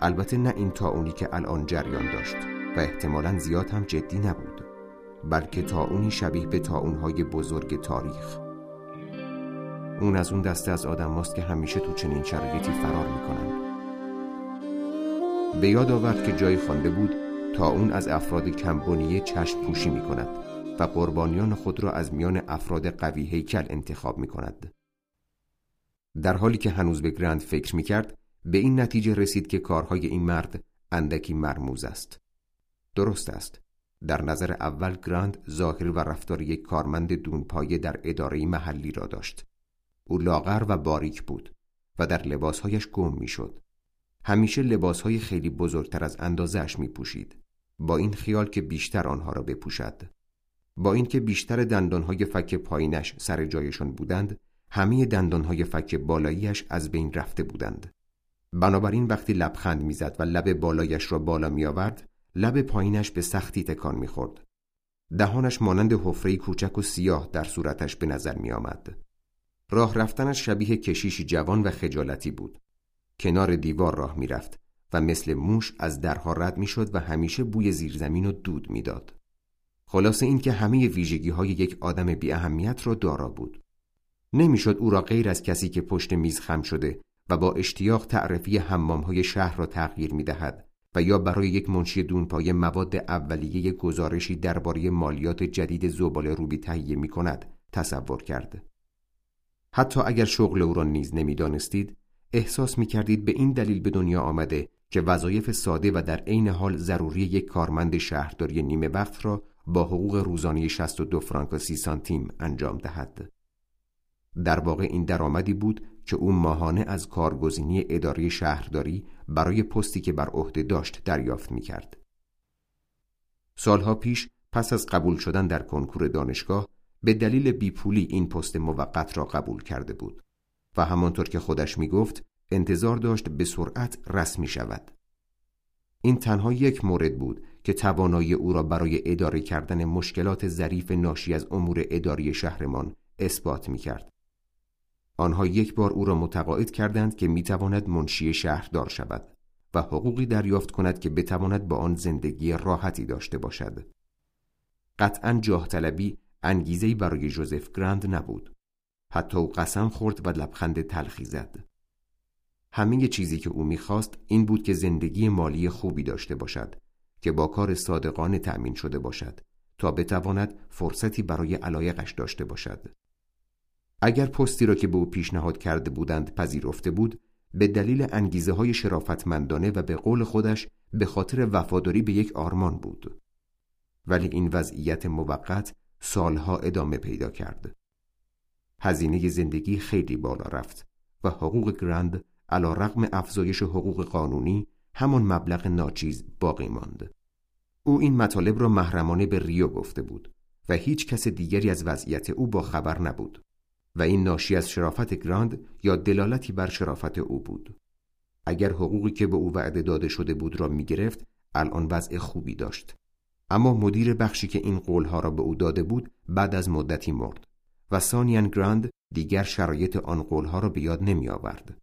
البته نه این تاونی که الان جریان داشت و احتمالا زیاد هم جدی نبود. بلکه تاونی شبیه به تاونهای بزرگ تاریخ اون از اون دسته از آدم ماست که همیشه تو چنین شرایطی فرار می‌کنن به یاد آورد که جایی خوانده بود تا اون از افراد کمبونیه چشم پوشی می کند و قربانیان خود را از میان افراد قوی هیکل انتخاب می کند. در حالی که هنوز به گرند فکر می کرد به این نتیجه رسید که کارهای این مرد اندکی مرموز است. درست است. در نظر اول گراند ظاهر و رفتار یک کارمند دونپایه در اداره محلی را داشت. او لاغر و باریک بود و در لباسهایش گم می‌شد. همیشه لباسهای خیلی بزرگتر از اندازش می پوشید. با این خیال که بیشتر آنها را بپوشد. با اینکه بیشتر دندانهای فک پایینش سر جایشان بودند، همه دندانهای فک بالاییش از بین رفته بودند. بنابراین وقتی لبخند می‌زد و لب بالایش را بالا می آورد، لب پایینش به سختی تکان می‌خورد. دهانش مانند حفره کوچک و سیاه در صورتش به نظر می آمد. راه رفتنش شبیه کشیشی جوان و خجالتی بود. کنار دیوار راه می‌رفت و مثل موش از درها رد می‌شد و همیشه بوی زیرزمین و دود می‌داد. خلاصه اینکه همه ویژگی های یک آدم بی اهمیت را دارا بود. نمی‌شد او را غیر از کسی که پشت میز خم شده و با اشتیاق تعرفی حمام های شهر را تغییر می دهد و یا برای یک منشی دونپایه مواد اولیه گزارشی درباره مالیات جدید زباله روبی تهیه می کند تصور کرد. حتی اگر شغل او را نیز نمی‌دانستید احساس می کردید به این دلیل به دنیا آمده که وظایف ساده و در عین حال ضروری یک کارمند شهرداری نیمه وقت را با حقوق روزانه 62 فرانک و 30 سانتیم انجام دهد. در واقع این درآمدی بود که او ماهانه از کارگزینی اداره شهرداری برای پستی که بر عهده داشت دریافت می کرد. سالها پیش پس از قبول شدن در کنکور دانشگاه به دلیل بیپولی این پست موقت را قبول کرده بود و همانطور که خودش می گفت انتظار داشت به سرعت رسمی شود. این تنها یک مورد بود که توانایی او را برای اداره کردن مشکلات ظریف ناشی از امور اداری شهرمان اثبات می کرد. آنها یک بار او را متقاعد کردند که می‌تواند منشی شهردار شود و حقوقی دریافت کند که بتواند با آن زندگی راحتی داشته باشد. قطعا جاه طلبی انگیزهی برای جوزف گراند نبود. حتی او قسم خورد و لبخند تلخی زد. همه چیزی که او می‌خواست این بود که زندگی مالی خوبی داشته باشد که با کار صادقانه تأمین شده باشد تا بتواند فرصتی برای علایقش داشته باشد. اگر پستی را که به او پیشنهاد کرده بودند پذیرفته بود به دلیل انگیزه های شرافتمندانه و به قول خودش به خاطر وفاداری به یک آرمان بود. ولی این وضعیت موقت سالها ادامه پیدا کرد. هزینه زندگی خیلی بالا رفت و حقوق گرند علا رقم افزایش حقوق قانونی همان مبلغ ناچیز باقی ماند. او این مطالب را محرمانه به ریو گفته بود و هیچ کس دیگری از وضعیت او با خبر نبود. و این ناشی از شرافت گراند یا دلالتی بر شرافت او بود اگر حقوقی که به او وعده داده شده بود را می گرفت الان وضع خوبی داشت اما مدیر بخشی که این قولها را به او داده بود بعد از مدتی مرد و سانیان گراند دیگر شرایط آن قولها را به یاد نمی آورد.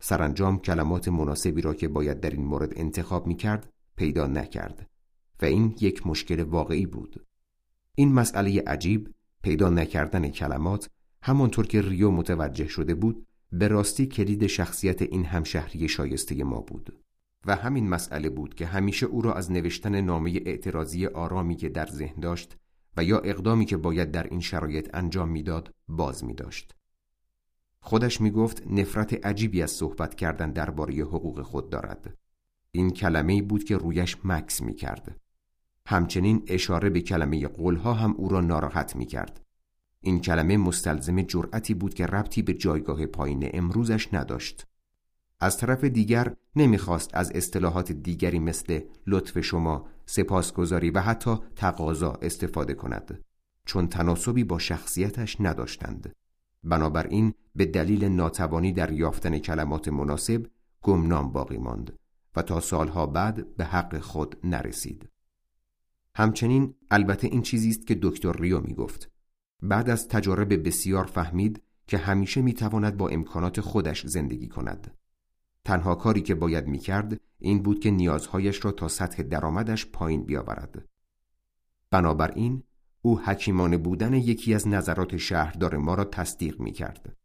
سرانجام کلمات مناسبی را که باید در این مورد انتخاب می کرد پیدا نکرد و این یک مشکل واقعی بود. این مسئله عجیب پیدا نکردن کلمات همانطور که ریو متوجه شده بود به راستی کلید شخصیت این همشهری شایسته ما بود و همین مسئله بود که همیشه او را از نوشتن نامه اعتراضی آرامی که در ذهن داشت و یا اقدامی که باید در این شرایط انجام می‌داد باز می داشت. خودش می گفت نفرت عجیبی از صحبت کردن درباره حقوق خود دارد. این کلمه بود که رویش مکس می کرد. همچنین اشاره به کلمه قولها هم او را ناراحت می کرد. این کلمه مستلزم جرأتی بود که ربطی به جایگاه پایین امروزش نداشت. از طرف دیگر نمی‌خواست از اصطلاحات دیگری مثل لطف شما، سپاسگزاری و حتی تقاضا استفاده کند چون تناسبی با شخصیتش نداشتند. بنابراین به دلیل ناتوانی در یافتن کلمات مناسب گمنام باقی ماند و تا سالها بعد به حق خود نرسید. همچنین البته این چیزی است که دکتر ریو می گفت بعد از تجارب بسیار فهمید که همیشه می‌تواند با امکانات خودش زندگی کند. تنها کاری که باید می‌کرد این بود که نیازهایش را تا سطح درآمدش پایین بیاورد. بنابراین او حکیمانه بودن یکی از نظرات شهردار ما را تصدیق می‌کرد.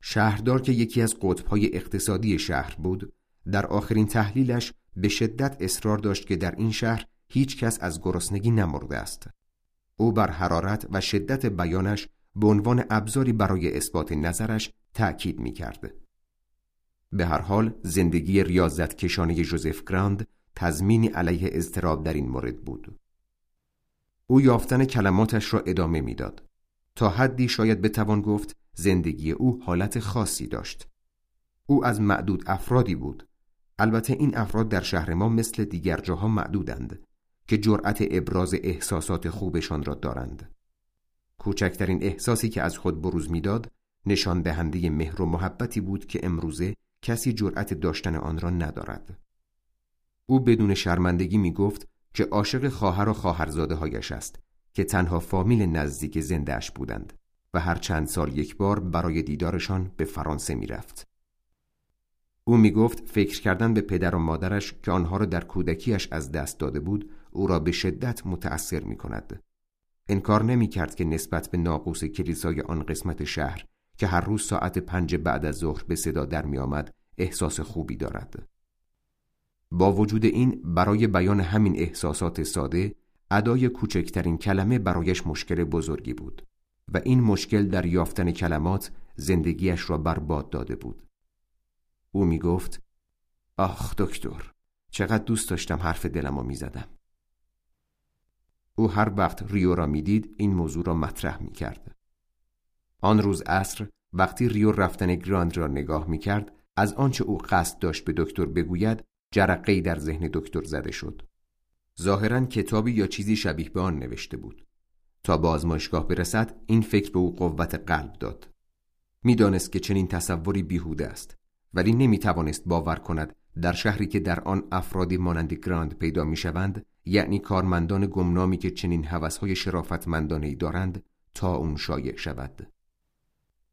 شهردار که یکی از قطبهای اقتصادی شهر بود در آخرین تحلیلش به شدت اصرار داشت که در این شهر هیچ کس از گرسنگی نمرده است. او بر حرارت و شدت بیانش به عنوان ابزاری برای اثبات نظرش تأکید می کرد. به هر حال زندگی ریاضت کشانه جوزف گراند تضمینی علیه اضطراب در این مورد بود. او یافتن کلماتش را ادامه می‌داد. تا حدی شاید بتوان گفت زندگی او حالت خاصی داشت. او از معدود افرادی بود. البته این افراد در شهر ما مثل دیگر جاها معدودند. که جرأت ابراز احساسات خوبشان را دارند. کوچکترین احساسی که از خود بروز می‌داد نشان دهنده مهر و محبتی بود که امروزه کسی جرأت داشتن آن را ندارد. او بدون شرمندگی می گفت که عاشق خواهر و خواهرزاده هایش است که تنها فامیل نزدیک زندهش بودند و هر چند سال یک بار برای دیدارشان به فرانسه می رفت. او می گفت فکر کردن به پدر و مادرش که آنها را در کودکیش از دست داده بود او را به شدت متأثر می کند. انکار نمی کرد که نسبت به ناقوس کلیسای آن قسمت شهر که هر روز ساعت پنج بعد از ظهر به صدا در می آمد احساس خوبی دارد. با وجود این برای بیان همین احساسات ساده ادای کوچکترین کلمه برایش مشکل بزرگی بود و این مشکل در یافتن کلمات زندگیش را برباد داده بود. او می گفت آخ دکتر چقدر دوست داشتم حرف دلم می زدم. او هر وقت ریو را می‌دید این موضوع را مطرح می کرد. آن روز عصر وقتی ریو رفتن گراند را نگاه می کرد از آنچه او قصد داشت به دکتر بگوید جرقه در ذهن دکتر زده شد. ظاهرا کتابی یا چیزی شبیه به آن نوشته بود. تا به آزمایشگاه برسد این فکر به او قوت قلب داد. می‌دانست که چنین تصوری بیهوده است ولی نمی توانست باور کند در شهری که در آن افرادی مانند گراند پیدا می شوند یعنی کارمندان گمنامی که چنین حوثهای شرافتمندانه دارند تا اون شایع شود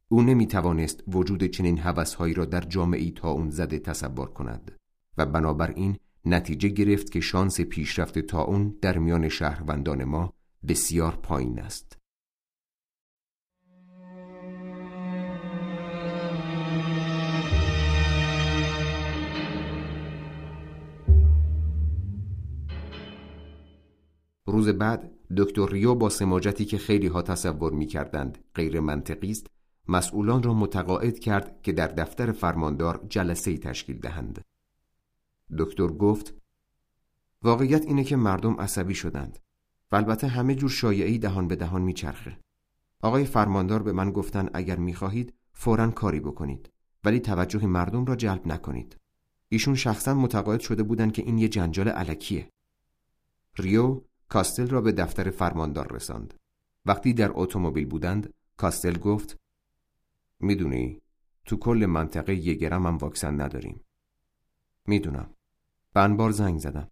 او نمی توانست وجود چنین حوثهایی را در جامعی تا اون زده تصور کند و بنابراین نتیجه گرفت که شانس پیشرفت تا اون در میان شهروندان ما بسیار پایین است. روز بعد دکتر ریو با سماجتی که خیلی ها تصور می کردند غیر منطقی است مسئولان را متقاعد کرد که در دفتر فرماندار جلسه تشکیل دهند. دکتر گفت واقعیت اینه که مردم عصبی شدند و البته همه جور شایعی دهان به دهان میچرخه. آقای فرماندار به من گفتن اگر می‌خواهید فورا کاری بکنید ولی توجه مردم را جلب نکنید. ایشون شخصا متقاعد شده بودند که این یه جنجال علکیه. ریو کاستل را به دفتر فرماندار رساند. وقتی در اتومبیل بودند کاستل گفت می‌دونی تو کل منطقه یه گرم هم واکسن نداریم. می‌دونم. به انبار زنگ زدم.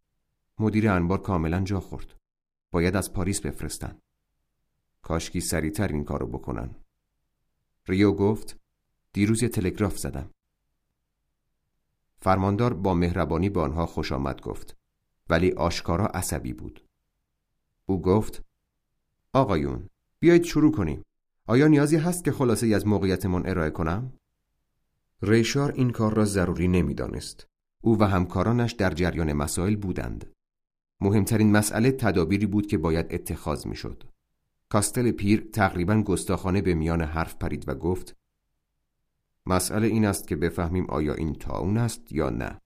مدیر انبار کاملا جا خورد. باید از پاریس بفرستن. کاشکی سریعتر این کارو بکنن. ریو گفت دیروز یه تلگراف زدم. فرماندار با مهربانی به آنها خوش آمد گفت ولی آشکارا عصبی بود. او گفت آقایون بیایید شروع کنیم آیا نیازی هست که خلاصه از موقعیتمان ارائه کنم؟ ریشار این کار را ضروری نمی‌دانست. او و همکارانش در جریان مسائل بودند. مهمترین مسئله تدابیری بود که باید اتخاذ می‌شد. کاستل پیر تقریبا گستاخانه به میان حرف پرید و گفت مسئله این است که بفهمیم آیا این تاون است یا نه.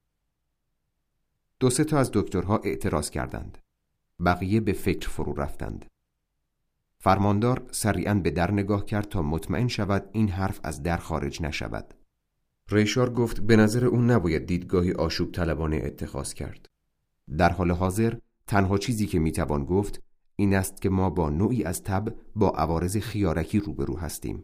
دو سه تا از دکترها اعتراض کردند. بقیه به فکر فرو رفتند. فرماندار سریعا به در نگاه کرد تا مطمئن شود این حرف از در خارج نشود. ریشار گفت به نظر اون نباید دیدگاهی آشوب طلبانه اتخاذ کرد. در حال حاضر تنها چیزی که می‌توان گفت این است که ما با نوعی از تب با عوارض خیارکی روبرو هستیم.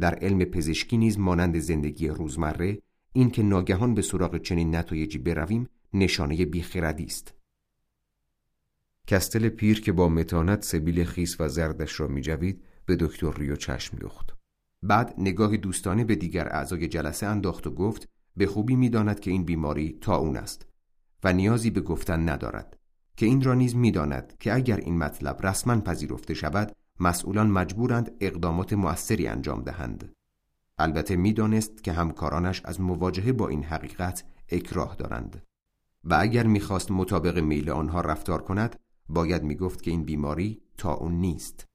در علم پزشکی نیز مانند زندگی روزمره این که ناگهان به سراغ چنین نتایجی برویم نشانه بیخردی است. کستل پیر که با متانت سبیل خیس و زردش را میجوید به دکتر ریو چشم دوخت. بعد نگاه دوستانه به دیگر اعضای جلسه انداخت و گفت به خوبی می‌داند که این بیماری تا اون است و نیازی به گفتن ندارد. که این را نیز می‌داند که اگر این مطلب رسما پذیرفته شود مسئولان مجبورند اقدامات موثری انجام دهند. البته می‌دانست که همکارانش از مواجهه با این حقیقت اکراه دارند. و اگر می‌خواست مطابق میل آنها رفتار کند باید می‌گفت که این بیماری تا اون نیست.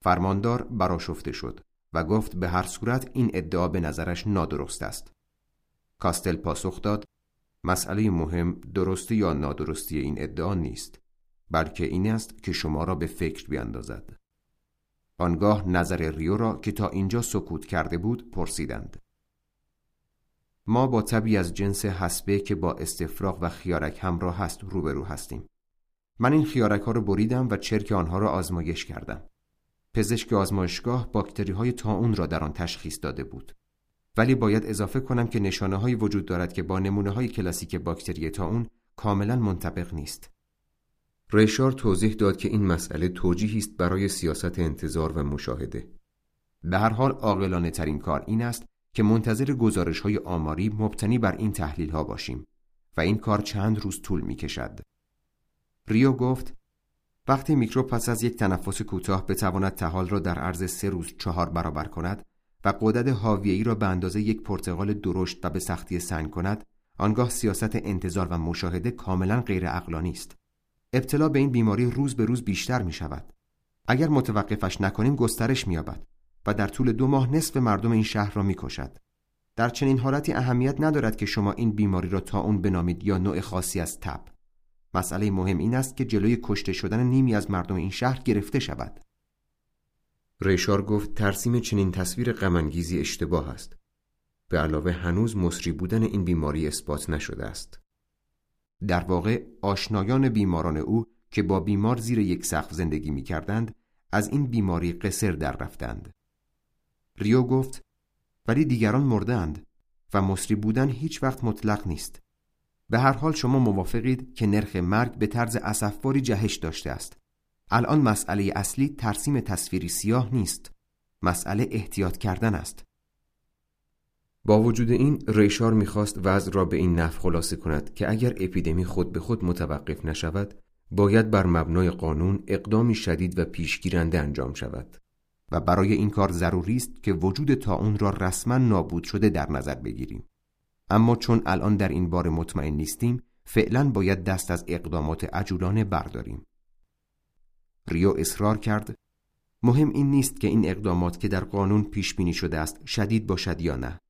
فرماندار براشفته شد و گفت به هر صورت این ادعا به نظرش نادرست است. کاستل پاسخ داد مسئله مهم درستی یا نادرستی این ادعا نیست بلکه این است که شما را به فکر بیاندازد. آنگاه نظر ریو را که تا اینجا سکوت کرده بود پرسیدند. ما با طبی از جنس حسبه که با استفراغ و خیارک همراه هست روبرو هستیم. من این خیارک ها رو بریدم و چرک آنها را آزمایش کردم. پزشک آزمایشگاه باکتری های تاون را در آن تشخیص داده بود. ولی باید اضافه کنم که نشانه های وجود دارد که با نمونه های کلاسیک باکتری تاون کاملا منطبق نیست. ریشار توضیح داد که این مسئله توجیهی است برای سیاست انتظار و مشاهده. به هر حال عاقلانه ترین کار این است که منتظر گزارش های آماری مبتنی بر این تحلیل ها باشیم و این کار چند روز طول می کشد. ریو گفت وقتی میکروب پس از یک تنفس کوتاه بتواند تحال را در عرض سه روز چهار برابر کند و قدرت حاویه‌ای را به اندازه یک پرتقال درشت و به سختی سنگ کند آنگاه سیاست انتظار و مشاهده کاملا غیر اقلانی است. ابتلا به این بیماری روز به روز بیشتر می شود اگر متوقفش نکنیم گسترش می‌یابد و در طول دو ماه نصف مردم این شهر را می‌کشد. در چنین حالتی اهمیت ندارد که شما این بیماری را تا اون بنامید یا نوع خاصی از تب. مسئله مهم این است که جلوی کشته شدن نیمی از مردم این شهر گرفته شود. ریشار گفت ترسیم چنین تصویر غمانگیزی اشتباه است. به علاوه هنوز مصری بودن این بیماری اثبات نشده است. در واقع آشنایان بیماران او که با بیمار زیر یک سقف زندگی می کردند از این بیماری قصر در رفتند. ریو گفت ولی دیگران مردند و مصری بودن هیچ وقت مطلق نیست. به هر حال شما موافقید که نرخ مرگ به طرز اسفباری جهش داشته است. الان مسئله اصلی ترسیم تصویری سیاه نیست. مسئله احتیاط کردن است. با وجود این ریشار می‌خواست وضع را به این نحو خلاصه کند که اگر اپیدمی خود به خود متوقف نشود باید بر مبنای قانون اقدامی شدید و پیشگیرنده انجام شود. و برای این کار ضروری است که وجود تاون را رسما نابود شده در نظر بگیریم. اما چون الان در این بار مطمئن نیستیم فعلا باید دست از اقدامات عجولانه برداریم. ریو اصرار کرد مهم این نیست که این اقدامات که در قانون پیش بینی شده است شدید باشد یا نه.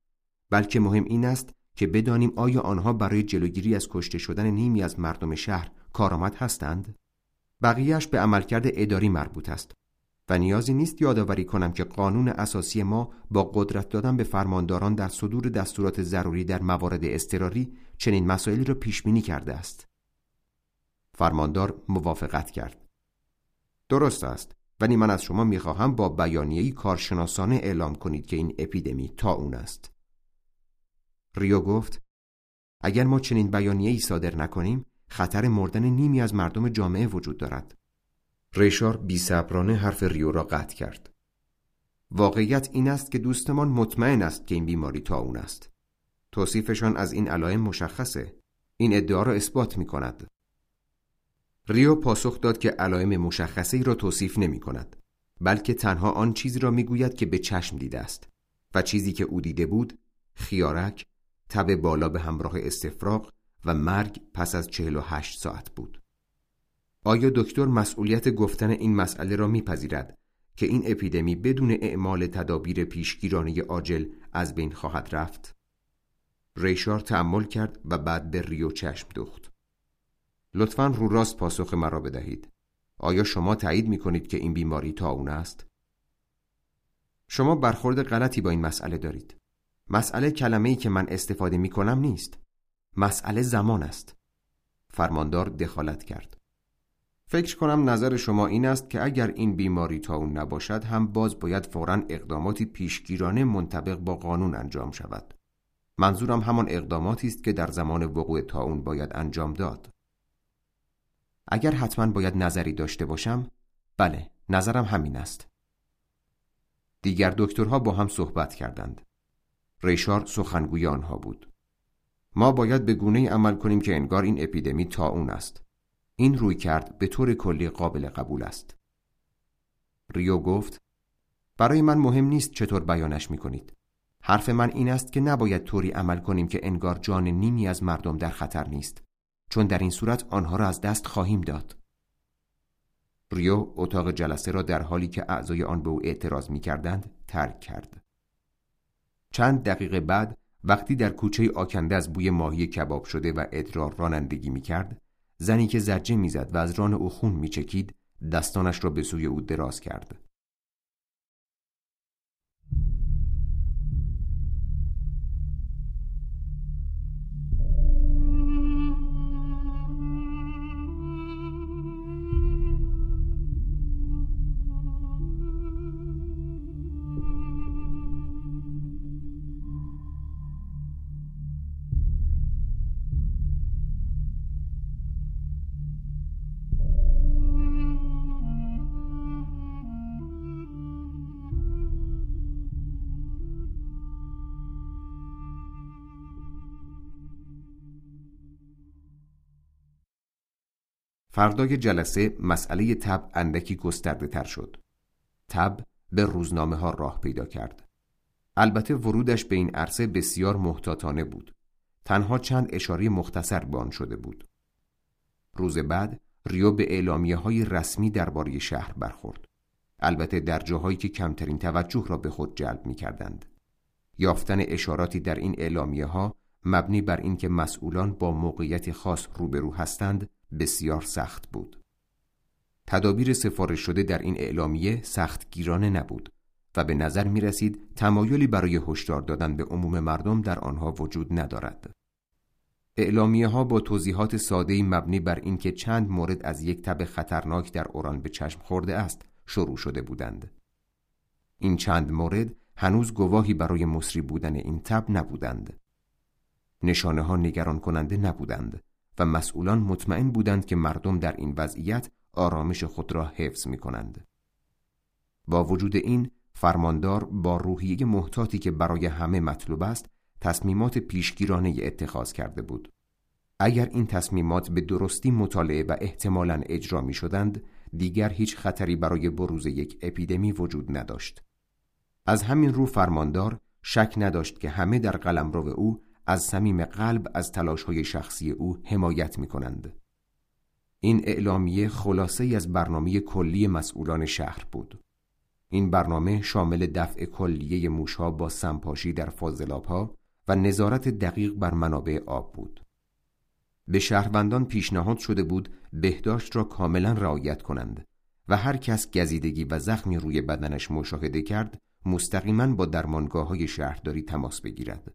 بلکه مهم این است که بدانیم آیا آنها برای جلوگیری از کشته شدن نیمی از مردم شهر کارآمد هستند؟ بقیهش به عملکرد اداری مربوط است. و نیازی نیست یادآوری کنم که قانون اساسی ما با قدرت دادن به فرمانداران در صدور دستورات ضروری در موارد اضطراری چنین مسائلی را پیش بینی کرده است. فرماندار موافقت کرد. درست است ولی من از شما می‌خواهم با بیانیه‌ای کارشناسانه اعلام کنید که این اپیدمی تا اون است. ریو گفت اگر ما چنین بیانیه‌ای صادر نکنیم خطر مردن نیمی از مردم جامعه وجود دارد. ریشار بیصبرانه حرف ریو را قطع کرد. واقعیت این است که دوستمان مطمئن است که این بیماری تا اون است. توصیفشان از این علائم مشخصه. این ادعا را اثبات می کند. ریو پاسخ داد که علائم مشخصه ای را توصیف نمی کند بلکه تنها آن چیزی را می گوید که به چشم دیده است و چیزی که او دیده بود خیارک تب بالا به همراه استفراغ و مرگ پس از 48 ساعت بود. آیا دکتر مسئولیت گفتن این مسئله را میپذیرد که این اپیدمی بدون اعمال تدابیر پیشگیرانه عاجل از بین خواهد رفت؟ ریشار تعمل کرد و بعد به ریو چشم دوخت. لطفا رو راست پاسخ مرا بدهید. آیا شما تایید می کنید که این بیماری تا اون است؟ شما برخورد غلطی با این مسئله دارید. مسئله کلمه ای که من استفاده می کنم نیست. مسئله زمان است. فرماندار دخالت کرد. فکر کنم نظر شما این است که اگر این بیماری تا اون نباشد هم باز باید فورا اقداماتی پیشگیرانه منطبق با قانون انجام شود. منظورم همان اقداماتی است که در زمان وقوع تاون باید انجام داد. اگر حتما باید نظری داشته باشم، بله، نظرم همین است. دیگر دکترها با هم صحبت کردند. ریشار سخنگوی آنها بود. ما باید به گونه عمل کنیم که انگار این اپیدمی تاون است. این روی کرد به طور کلی قابل قبول است. ریو گفت برای من مهم نیست چطور بیانش می کنید. حرف من این است که نباید طوری عمل کنیم که انگار جان نیمی از مردم در خطر نیست چون در این صورت آنها را از دست خواهیم داد. ریو اتاق جلسه را در حالی که اعضای آن به او اعتراض می کردند ترک کرد. چند دقیقه بعد وقتی در کوچه آکنده از بوی ماهی کباب شده و ادرار رانندگی می کرد زنی که زجه می‌زد و از ران او خون میچکید دستانش را به سوی او دراز کرد. فردای جلسه مسئله تب اندکی گسترده تر شد. تب به روزنامه ها راه پیدا کرد. البته ورودش به این عرصه بسیار محتاطانه بود. تنها چند اشاره مختصر بان شده بود. روز بعد ریو به اعلامیه های رسمی درباره شهر برخورد. البته در جاهایی که کمترین توجه را به خود جلب می کردند. یافتن اشاراتی در این اعلامیه ها مبنی بر اینکه مسئولان با موقعیت خاص روبرو هستند بسیار سخت بود. تدابیر سفارش شده در این اعلامیه سخت گیرانه نبود و به نظر می رسید تمایلی برای هشدار دادن به عموم مردم در آنها وجود ندارد. اعلامیه ها با توضیحات ساده مبنی بر اینکه چند مورد از یک تب خطرناک در اوران به چشم خورده است شروع شده بودند. این چند مورد هنوز گواهی برای مصری بودن این تب نبودند. نشانه ها نگران کننده نبودند و مسئولان مطمئن بودند که مردم در این وضعیت آرامش خود را حفظ می کنند. با وجود این فرماندار با روحیه محتاطی که برای همه مطلوب است تصمیمات پیشگیرانه اتخاذ کرده بود. اگر این تصمیمات به درستی مطالعه و احتمالاً اجرا می شدند، دیگر هیچ خطری برای بروز یک اپیدمی وجود نداشت. از همین رو فرماندار شک نداشت که همه در قلمرو او از صمیم قلب از تلاش‌های شخصی او حمایت می کنند. این اعلامیه خلاصه ای از برنامه کلی مسئولان شهر بود. این برنامه شامل دفع کلیه موشها با سمپاشی در فاضلابها و نظارت دقیق بر منابع آب بود. به شهروندان پیشنهاد شده بود بهداشت را کاملا رعایت کنند و هر کس گزیدگی و زخمی روی بدنش مشاهده کرد مستقیما با درمانگاه های شهرداری تماس بگیرد.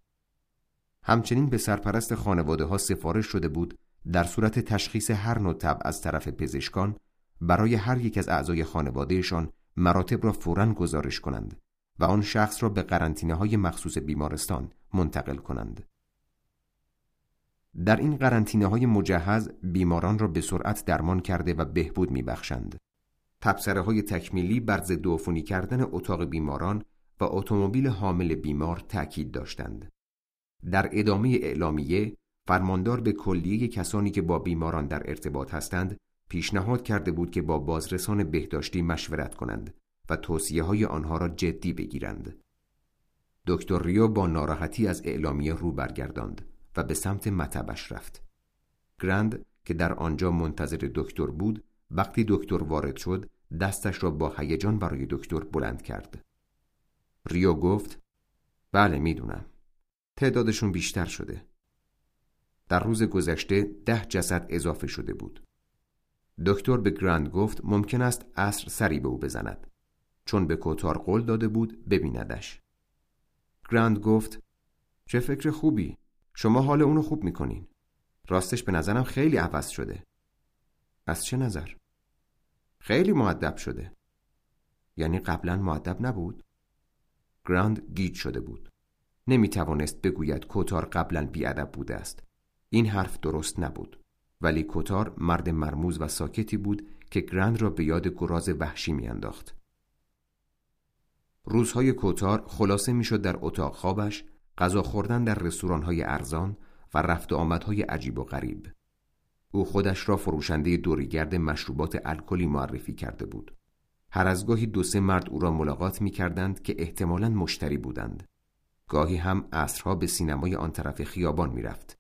همچنین به سرپرست خانواده ها سفارش شده بود در صورت تشخیص هر نوع تب از طرف پزشکان برای هر یک از اعضای خانوادهشان مراتب را فورا گزارش کنند و آن شخص را به قرنطینه های مخصوص بیمارستان منتقل کنند. در این قرنطینه های مجهز بیماران را به سرعت درمان کرده و بهبود میبخشند. تبصره های تکمیلی بر ضد کردن اتاق بیماران و اتومبیل حامل بیمار تأکید داشتند. در ادامه اعلامیه فرماندار به کلیه کسانی که با بیماران در ارتباط هستند پیشنهاد کرده بود که با بازرسان بهداشتی مشورت کنند و توصیه های آنها را جدی بگیرند. دکتر ریو با ناراحتی از اعلامیه رو برگرداند و به سمت مطبش رفت. گرند که در آنجا منتظر دکتر بود وقتی دکتر وارد شد دستش را با هیجان برای دکتر بلند کرد. ریو گفت بله می‌دونم. تعدادشون بیشتر شده. در روز گذشته ده جسد اضافه شده بود. دکتر به گرند گفت ممکن است عصر سری به او بزند چون به کوتار قول داده بود ببیندش. گرند گفت چه فکر خوبی شما حال اونو خوب می‌کنین راستش به نظرم خیلی عوض شده از چه نظر؟ خیلی معدب شده یعنی قبلا معدب نبود؟ گراند گیج شده بود نمی توانست بگوید کوتار قبلا بیادب بوده است این حرف درست نبود ولی کوتار مرد مرموز و ساکتی بود که گرند را به یاد گراز وحشی میانداخت. روزهای کوتار خلاصه می‌شد در اتاق خوابش غذا خوردن در رستورانهای ارزان و رفت و آمدهای عجیب و غریب. او خودش را فروشنده دوریگرد مشروبات الکلی معرفی کرده بود. هر از گاهی دو سه مرد او را ملاقات می کردند که احتمالاً مشتری بودند. گاهی هم عصرها به سینمای آن طرف خیابان می رفت.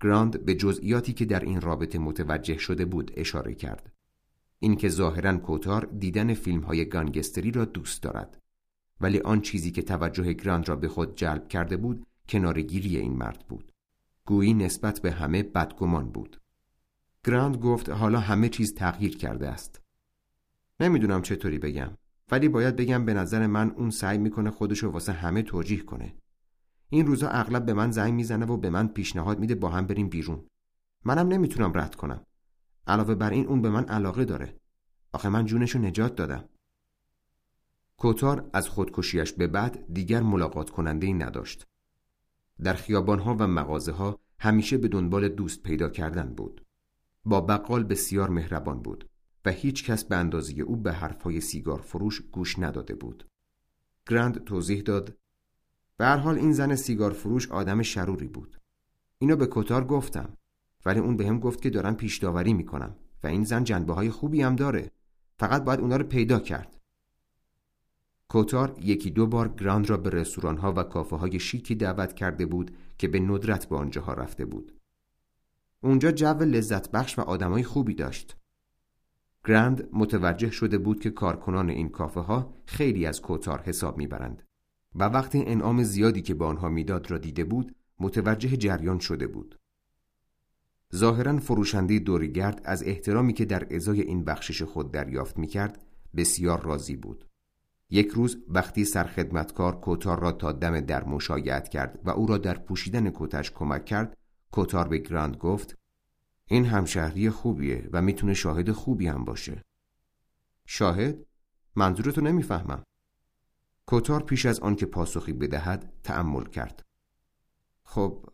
گراند به جزئیاتی که در این رابطه متوجه شده بود اشاره کرد. اینکه ظاهرا کوتار دیدن فیلم های گانگستری را دوست دارد. ولی آن چیزی که توجه گراند را به خود جلب کرده بود کنارگیری این مرد بود. گویی نسبت به همه بدگمان بود. گراند گفت حالا همه چیز تغییر کرده است. نمی‌دونم چطوری بگم ولی باید بگم به نظر من اون سعی می‌کنه خودشو واسه همه توجیه کنه. این روزا اغلب به من زنگ می‌زنه و به من پیشنهاد میده با هم بریم بیرون. منم نمی‌تونم رد کنم. علاوه بر این اون به من علاقه داره. آخه من جونشو نجات دادم. کوتار از خودکشیش به بعد دیگر ملاقات کننده ای نداشت. در خیابانها و مغازه ها همیشه به دنبال دوست پیدا کردن بود. با بقال بسیار مهربان بود و هیچ کس به اندازه او به حرفهای سیگار فروش گوش نداده بود. گرند توضیح داد به هر حال این زن سیگار فروش آدم شروری بود. اینو به کتار گفتم ولی اون بهم گفت که دارم پیش داوری می‌کنم و این زن جنبه های خوبی هم داره. فقط باید اونا رو پیدا کرد. کوتار یکی دو بار گراند را به رستوران ها و کافه های شیکی دعوت کرده بود که به ندرت به آنجاها رفته بود. اونجا جو لذت بخش و آدمای خوبی داشت. گراند متوجه شده بود که کارکنان این کافه ها خیلی از کوتار حساب می‌برند و وقتی انعام زیادی که به آنها می‌داد را دیده بود متوجه جریان شده بود. ظاهرا فروشنده دوریگرد از احترامی که در ازای این بخشش خود دریافت می‌کرد بسیار راضی بود. یک روز وقتی سرخدمتکار کوتار را تا دم در مشایعت کرد و او را در پوشیدن کتش کمک کرد کوتار به گراند گفت این همشهری خوبیه و می‌تونه شاهد خوبی هم باشه. شاهد؟ منظورتو نمی‌فهمم. کوتار پیش از آن که پاسخی بدهد تأمل کرد. خب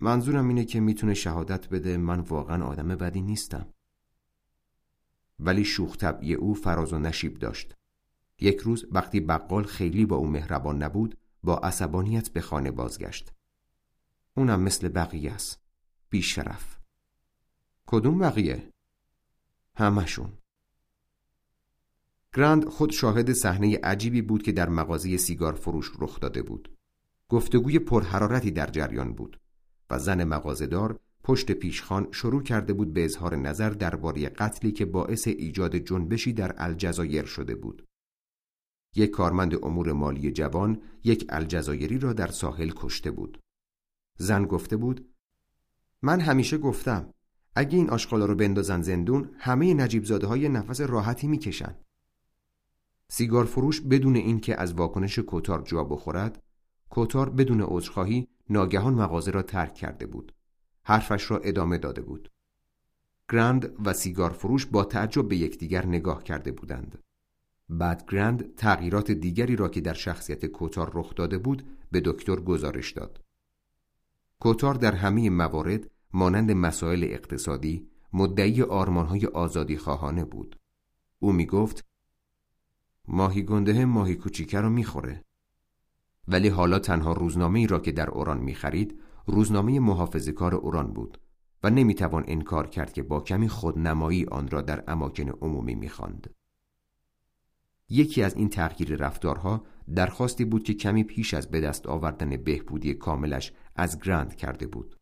منظورم اینه که می‌تونه شهادت بده من واقعا آدم بدی نیستم. ولی شوخ طبعی او فراز و نشیب داشت. یک روز وقتی بقال خیلی با او مهربان نبود با عصبانیت به خانه بازگشت. اونم مثل بقیه است بیشرف. کدوم بقیه؟ همشون گرند خود شاهد صحنه عجیبی بود که در مغازه سیگار فروش رخ داده بود گفتگوی پرحرارتی در جریان بود و زن مغازهدار پشت پیشخان شروع کرده بود به اظهار نظر درباره قتلی که باعث ایجاد جنبشی در الجزایر شده بود. یک کارمند امور مالی جوان یک الجزایری را در ساحل کشته بود. زن گفته بود من همیشه گفتم اگه این آشغالا رو بندازن زندون همه نجیب زاده های نفس راحتی می‌کشن. سیگار فروش بدون اینکه از واکنش کوتار جا بخورد کوتار بدون عذرخواهی ناگهان مغازه را ترک کرده بود. حرفش را ادامه داده بود. گرند و سیگار فروش با تعجب به یکدیگر نگاه کرده بودند. بعد گرند تغییرات دیگری را که در شخصیت کوتار رخ داده بود به دکتر گزارش داد. کوتار در همه موارد مانند مسائل اقتصادی مدعی آرمانهای آزادی خواهانه بود. او می گفت ماهی گنده ماهی کوچیکه را می‌خوره. ولی حالا تنها روزنامه ای را که در اوران می خرید روزنامه محافظ کار اوران بود و نمی‌توان انکار کرد که با کمی خودنمایی آن را در اماکن عمومی می‌خواند. یکی از این تغییر رفتارها درخواستی بود که کمی پیش از به دست آوردن بهبودی کاملش از گرند کرده بود.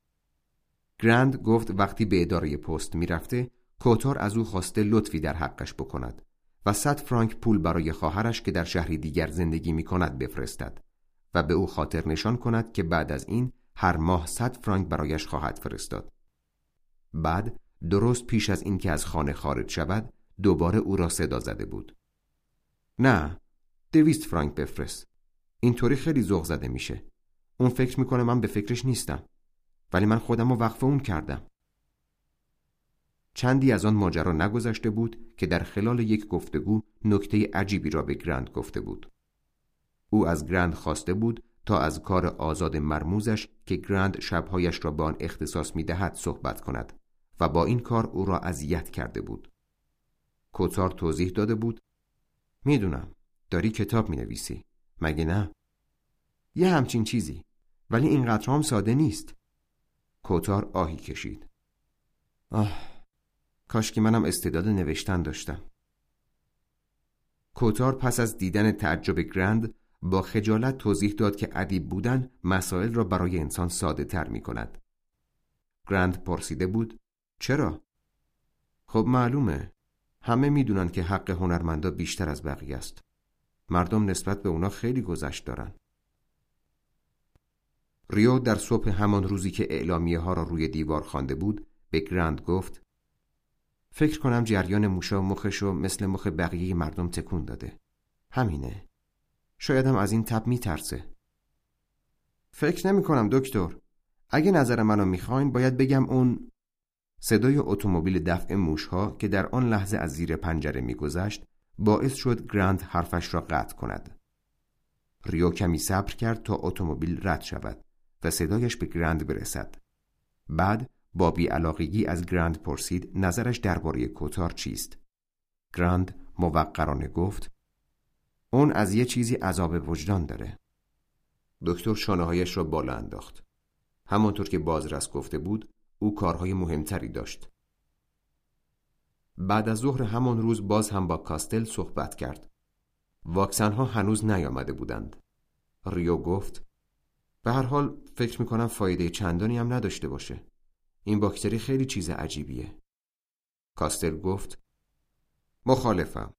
گرند گفت وقتی به اداره پست می‌رفته کوتار از او خواسته لطفی در حقش بکند و صد فرانک پول برای خواهرش که در شهری دیگر زندگی می کند بفرستد و به او خاطر نشان کند که بعد از این هر ماه صد فرانک برایش خواهد فرستاد. بعد درست پیش از اینکه از خانه خارج شود دوباره او را صدا زده بود. نه دویست فرانک بفرست. اینطوری خیلی ذوق زده میشه. اون فکر می‌کنه من به فکرش نیستم. ولی من خودم رو وقف اون کردم. چندی از آن ماجرا نگذشته بود که در خلال یک گفتگو نکته عجیبی را به گرند گفته بود. او از گرند خواسته بود تا از کار آزاد مرموزش که گرند شبهایش را به آن اختصاص می دهد صحبت کند و با این کار او را اذیت کرده بود. کوتار توضیح داده بود می‌دونم داری کتاب می نویسی مگه نه؟ یه همچین چیزی ولی اینقدر هم ساده نیست کوتار آهی کشید آه کاش که منم استعداد نوشتن داشتم کوتار پس از دیدن تعجب گرند با خجالت توضیح داد که ادیب بودن مسائل را برای انسان ساده تر می کند. گرند پرسیده بود چرا؟ خب معلومه همه می‌دونن که حق هنرمندا بیشتر از بقیه است. مردم نسبت به اونا خیلی گذشت دارن. ریو در صبح همان روزی که اعلامیه ها را روی دیوار خوانده بود به گرند گفت فکر کنم جریان موشا مخشو مثل مخ بقیه مردم تکون داده. همینه. شاید هم از این تب میترسه فکر نمی کنم دکتر اگه نظر منو می‌خواین باید بگم اون صدای اتومبیل دفع موشها که در آن لحظه از زیر پنجره میگذشت باعث شد گراند حرفش را قطع کند ریو کمی صبر کرد تا اتومبیل رد شود و صدایش به گرند برسد. بعد با بیعلاقگی از گرند پرسید نظرش درباره کوتار چیست. گراند موقرانه گفت اون از یه چیزی عذاب وجدان داره. دکتر شانههایش را بالا انداخت. همانطور که بازرس گفته بود او کارهای مهمتری داشت. بعد از ظهر همان روز باز هم با کاستل صحبت کرد. واکسن ها هنوز نیامده بودند. ریو گفت به هر حال فکر می‌کنم فایده چندانی هم نداشته باشه. این باکتری خیلی چیز عجیبیه. کاستل گفت مخالفم.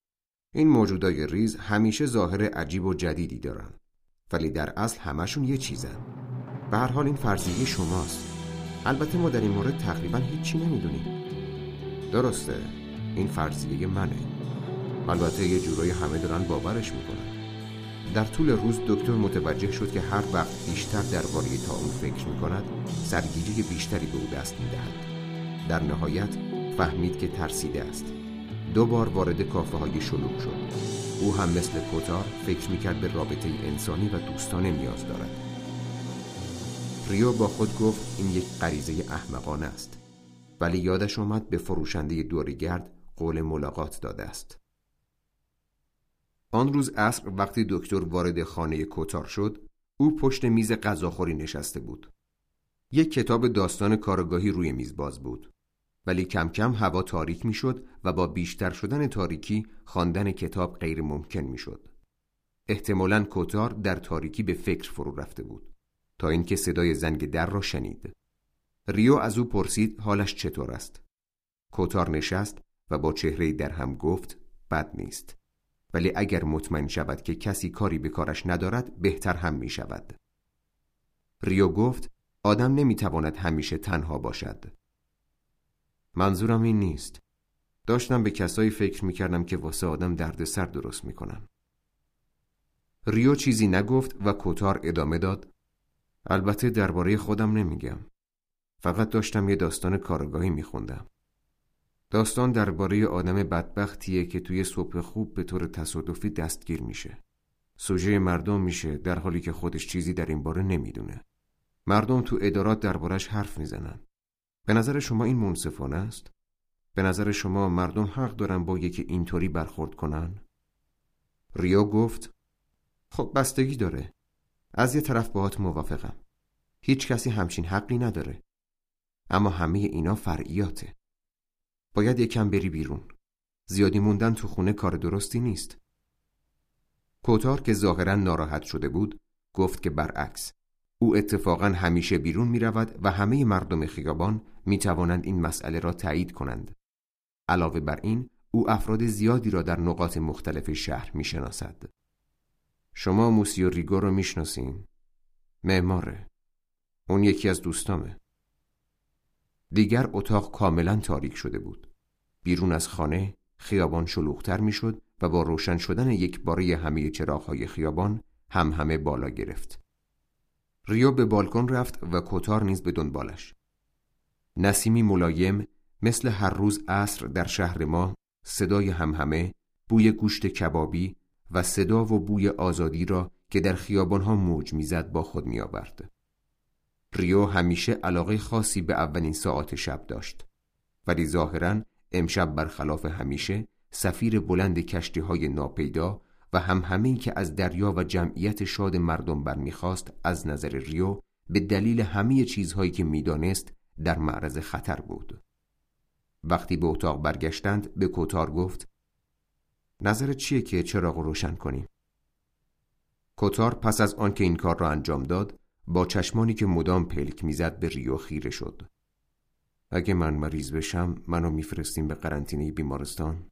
این موجودای ریز همیشه ظاهر عجیب و جدیدی دارن ولی در اصل همشون یه چیزن. به هر حال این فرضیه شماست. البته ما در این مورد تقریبا هیچی نمی‌دونیم. درسته این فرضیه منه. البته یه جورایی همه دارن باورش می‌کنن. در طول روز دکتر متوجه شد که هر وقت بیشتر درباره اون فکر می‌کند سرگیجه بیشتری به او دست می‌دهد. در نهایت فهمید که ترسیده است. دو بار وارد کافه های شلوغ شد. او هم مثل کوتار فکر می‌کرد به رابطه انسانی و دوستانه نیاز دارد. ریو با خود گفت این یک غریزه احمقانه است. ولی یادش آمد به فروشنده دوریگرد قول ملاقات داده است. آن روز عصر وقتی دکتر وارد خانه کوتار شد او پشت میز غذاخوری نشسته بود. یک کتاب داستان کارگاهی روی میز باز بود. ولی کم کم هوا تاریک می‌شد و با بیشتر شدن تاریکی خواندن کتاب غیر ممکن می‌شد. احتمالا کوتار در تاریکی به فکر فرو رفته بود تا اینکه صدای زنگ در را شنید. ریو از او پرسید حالش چطور است. کوتار نشست و با چهره در هم گفت بد نیست. ولی اگر مطمئن شود که کسی کاری به کارش ندارد بهتر هم می شود. ریو گفت آدم نمی تواند همیشه تنها باشد. منظورم این نیست. داشتم به کسایی فکر می کردم که واسه آدم دردسر درست می کنم. ریو چیزی نگفت و کوتار ادامه داد البته درباره خودم نمیگم. فقط داشتم یه داستان کارگاهی میخوندم. داستان درباره آدم بدبختیه که توی صبح خوب به طور تصادفی دستگیر میشه. سوژه مردم میشه در حالی که خودش چیزی در این باره نمی‌دونه. مردم تو ادارات دربارش حرف می‌زنن. به نظر شما این منصفانه است؟ به نظر شما مردم حق دارن با یکی اینطوری برخورد کنن؟ ریو گفت خب بستگی داره. از یه طرف باهات موافقم. هیچ کسی همچین حقی نداره. اما همه اینا فرعیاته. باید یکم بری بیرون. زیادی موندن تو خونه کار درستی نیست. کوتار که ظاهرا ناراحت شده بود گفت که برعکس او اتفاقا همیشه بیرون می رود و همه مردم خیابان می توانند این مسئله را تایید کنند. علاوه بر این او افراد زیادی را در نقاط مختلف شهر می شناسد. شما موسیو ریگو رو می‌شناسین؟ معماره. اون یکی از دوستامه. دیگر اتاق کاملا تاریک شده بود. بیرون از خانه خیابان شلوغتر می‌شد و با روشن شدن یک باره همه چراغهای خیابان هم همه بالا گرفت. ریو به بالکن رفت و کتار نیز به دنبالش. نسیمی ملایم مثل هر روز عصر در شهر ما صدای همهمه بوی گوشت کبابی و صدا و بوی آزادی را که در خیابانها موج می‌زد با خود میآورد. ریو همیشه علاقه خاصی به اولین ساعات شب داشت ولی ظاهرا امشب برخلاف همیشه سفیر بلند کشتی های ناپیدا و هم همین که از دریا و جمعیت شاد مردم برمیخواست از نظر ریو به دلیل همه چیزهایی که می‌دانست در معرض خطر بود. وقتی به اتاق برگشتند به کوتار گفت نظر چیه که چراغ روشن کنیم؟ کوتار پس از آنکه این کار را انجام داد با چشمانی که مدام پلک می‌زد به ریو خیره شد. اگه من مریض بشم منو میفرستیم به قرنطینه بیمارستان؟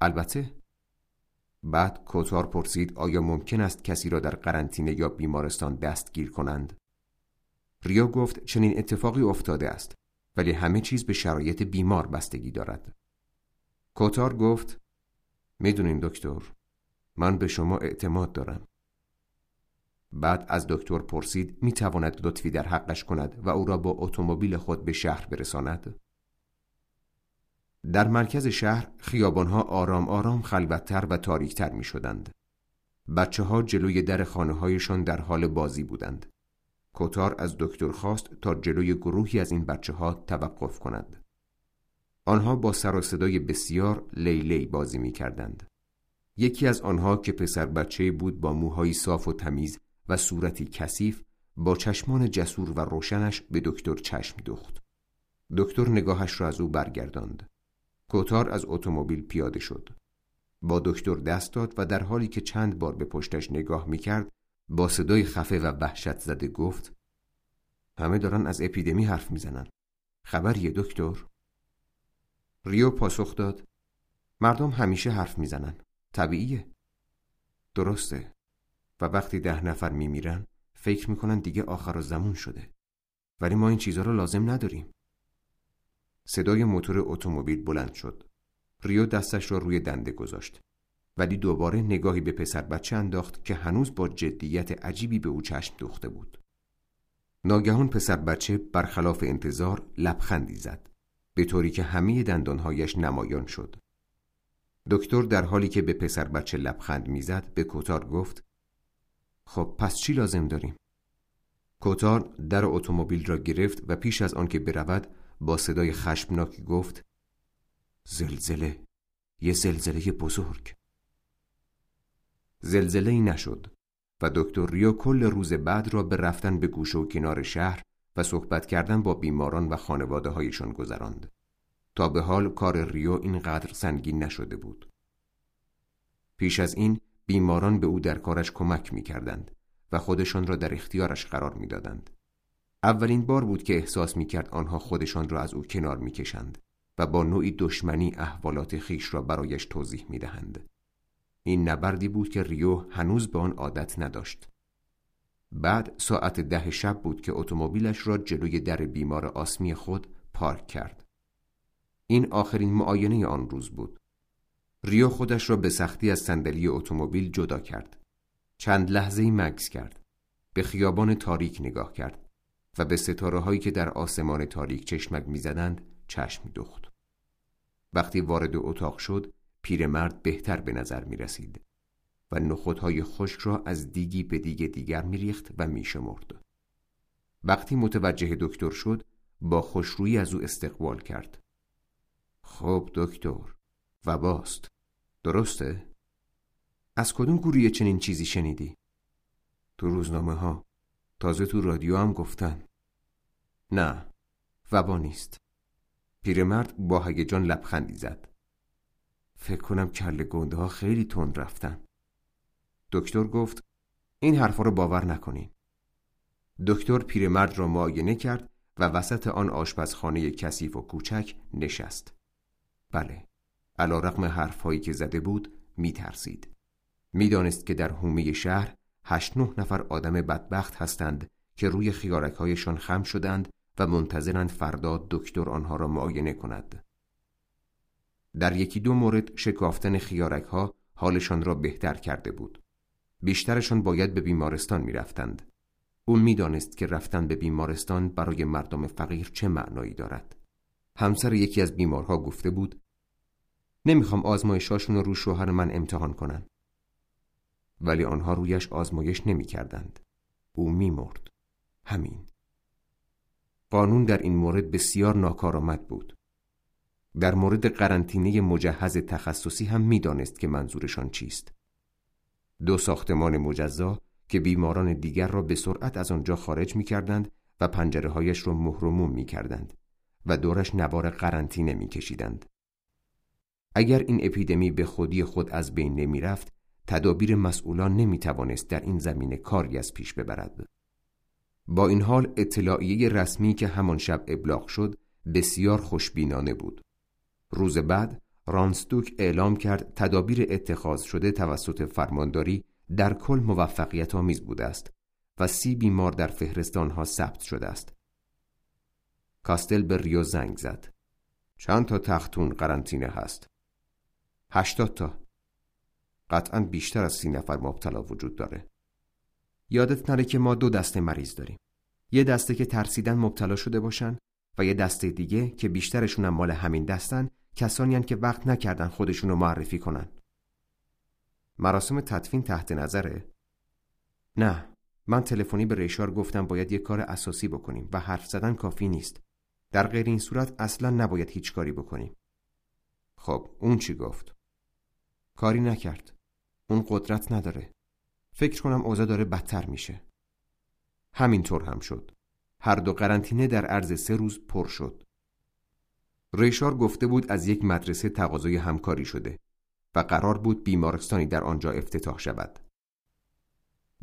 البته بعد کوتار پرسید آیا ممکن است کسی را در قرنطینه یا بیمارستان دستگیر کنند؟ ریو گفت چنین اتفاقی افتاده است ولی همه چیز به شرایط بیمار بستگی دارد. کوتار گفت می‌دونین دکتر من به شما اعتماد دارم بعد از دکتر پرسید می تواند لطفی در حقش کند و او را با اتومبیل خود به شهر برساند؟ در مرکز شهر خیابانها آرام آرام خلوتتر و تاریکتر می شدند بچه ها جلوی در خانه هایشان در حال بازی بودند. کتار از دکتر خواست تا جلوی گروهی از این بچه ها توقف کند. آنها با سر و صدای بسیار لیلی بازی می کردند. یکی از آنها که پسر بچه بود با موهایی صاف و تمیز و صورتی کثیف با چشمان جسور و روشنش به دکتر چشم دوخت. دکتر نگاهش را از او برگرداند. کوتار از اتومبیل پیاده شد. با دکتر دست داد و در حالی که چند بار به پشتش نگاه می کرد با صدای خفه و وحشت زده گفت همه دارن از اپیدمی حرف می‌زنن. خبریه دکتر؟ ریو پاسخ داد مردم همیشه حرف می‌زنن طبیعیه درسته و وقتی ده نفر میمیرن فکر می‌کنن دیگه آخر و زمون شده. ولی ما این چیزها رو لازم نداریم. صدای موتور اتومبیل بلند شد. ریو دستش را روی دنده گذاشت. ولی دوباره نگاهی به پسر بچه انداخت که هنوز با جدیت عجیبی به او چشم دوخته بود. ناگهان پسر بچه برخلاف انتظار لبخندی زد به طوری که همه دندانهایش نمایان شد. دکتر در حالی که به پسر بچه لبخند می‌زد به کوتار گفت خب پس چی لازم داریم؟ کوتار در اتومبیل را گرفت و پیش از آنکه برود با صدای خشمناکی گفت زلزله یه زلزله بزرگ زلزله ای نشد و دکتر ریو کل روز بعد را به رفتن به گوشه و کنار شهر و صحبت کردن با بیماران و خانواده هایشان گذراند. تا به حال کار ریو اینقدر سنگین نشده بود. پیش از این بیماران به او در کارش کمک می کردند و خودشان را در اختیارش قرار می دادند. اولین بار بود که احساس می کرد آنها خودشان را از او کنار می کشند و با نوعی دشمنی احوالات خیش را برایش توضیح می دهند. این نبردی بود که ریو هنوز به آن عادت نداشت. بعد ساعت ده شب بود که اتومبیلش را جلوی در بیمار آسمی خود پارک کرد. این آخرین معاینه آن روز بود. ریو خودش را به سختی از صندلی اتومبیل جدا کرد. چند لحظه مکس کرد. به خیابان تاریک نگاه کرد و به ستاره هایی که در آسمان تاریک چشمک می‌زدند چشم دوخت. وقتی وارد اتاق شد پیرمرد بهتر به نظر می رسید و نخودهای خشک را از دیگی به دیگه دیگر می ریخت و می شمرد. وقتی متوجه دکتر شد با خوشرویی از او استقبال کرد. خب دکتر و باست. درسته؟ از کدوم گروه چنین چیزی شنیدی؟ تو روزنامه ها تازه تو رادیو هم گفتن. نه وبا نیست. پیرمرد با هیجان لبخندی زد. فکر کنم کل گنده ها خیلی تند رفتن. دکتر گفت این حرفا رو باور نکنین. دکتر پیرمرد را معاینه کرد و وسط آن آشپزخانه کثیف و کوچک نشست. بله علا رقم حرفهایی که زده بود میترسید. می‌دانست که در حومه شهر هشت نه نفر آدم بدبخت هستند که روی خیارکهایشان خم شدند و منتظرند فردا دکتر آنها را معاینه کند. در یکی دو مورد شکافتن خیارک ها حالشان را بهتر کرده بود. بیشترشان باید به بیمارستان می رفتند. او می‌دانست که رفتن به بیمارستان برای مردم فقیر چه معنایی دارد. همسر یکی از بیمارها گفته بود نمی‌خوام آزمایشاشون رو شوهر من امتحان کنن. ولی آنها رویش آزمایش نمی‌کردند. او میمرد. همین. قانون در این مورد بسیار ناکارآمد بود. در مورد قرنطینه مجهز تخصصی هم می‌دانست که منظورشان چیست. دو ساختمان مجزا که بیماران دیگر را به سرعت از آنجا خارج می کردند و پنجره هایش را مهرموم می کردند و دورش نوار قرنطینه می کشیدند. اگر این اپیدمی به خودی خود از بین نمی رفت تدابیر مسئولان نمی توانست در این زمینه کاری از پیش ببرد. با این حال اطلاعیه رسمی که همان شب ابلاغ شد بسیار خوشبینانه بود. روز بعد رانستوک اعلام کرد تدابیر اتخاذ شده توسط فرمانداری در کل موفقیت آمیز بوده است و سی بیمار در فهرستان ها ثبت شده است. کاستل به ریو زنگ زد. چند تا تختون قرنطینه هست؟ هشتاد تا. قطعا بیشتر از سی نفر مبتلا وجود داره. یادت نره که ما دو دسته مریض داریم. یه دسته که ترسیدن مبتلا شده باشن و یه دسته دیگه که بیشترشون هم مال همین دستن کسانی که وقت نکردن خودشونو معرفی کنن. مراسم تدفین تحت نظره؟ نه من تلفنی به ریشار گفتم باید یه کار اساسی بکنیم و حرف زدن کافی نیست. در غیر این صورت اصلا نباید هیچ کاری بکنیم. خب اون چی گفت؟ کاری نکرد. اون قدرت نداره. فکر کنم اوضاع داره بدتر میشه. همینطور هم شد. هر دو قرنطینه در عرض سه روز پر شد. ریشار گفته بود از یک مدرسه تقاضای همکاری شده و قرار بود بیمارستانی در آنجا افتتاح شود.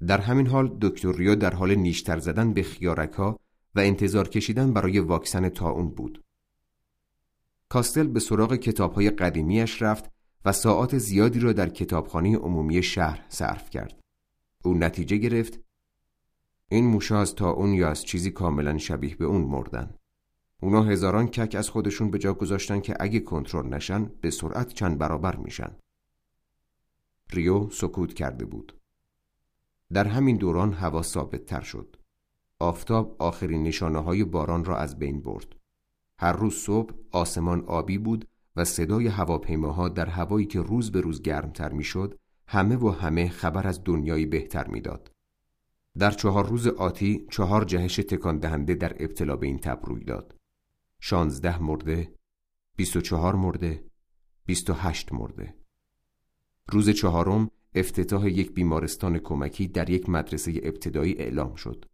در همین حال دکتر ریو در حال نیشتر زدن به خیارک و انتظار کشیدن برای واکسن تاون بود. کاستل به سراغ کتاب های قدیمیش رفت و ساعات زیادی را در کتابخانه عمومی شهر صرف کرد. او نتیجه گرفت این موشا از تا اون یا از چیزی کاملا شبیه به اون مردن. اونا هزاران کک از خودشون به جا گذاشتن که اگه کنترل نشن به سرعت چند برابر میشن. ریو سکوت کرده بود. در همین دوران هوا ثابت تر شد. آفتاب آخرین نشانه های باران را از بین برد. هر روز صبح آسمان آبی بود و صدای هواپیماها در هوایی که روز به روز گرمتر می‌شد همه و همه خبر از دنیایی بهتر می‌داد. در چهار روز آتی چهار جهش تکان دهنده در ابتلا به این تب روی داد. شانزده مرده، بیست و چهار مرده، بیست و هشت مرده. روز چهارم افتتاح یک بیمارستان کمکی در یک مدرسه ابتدایی اعلام شد.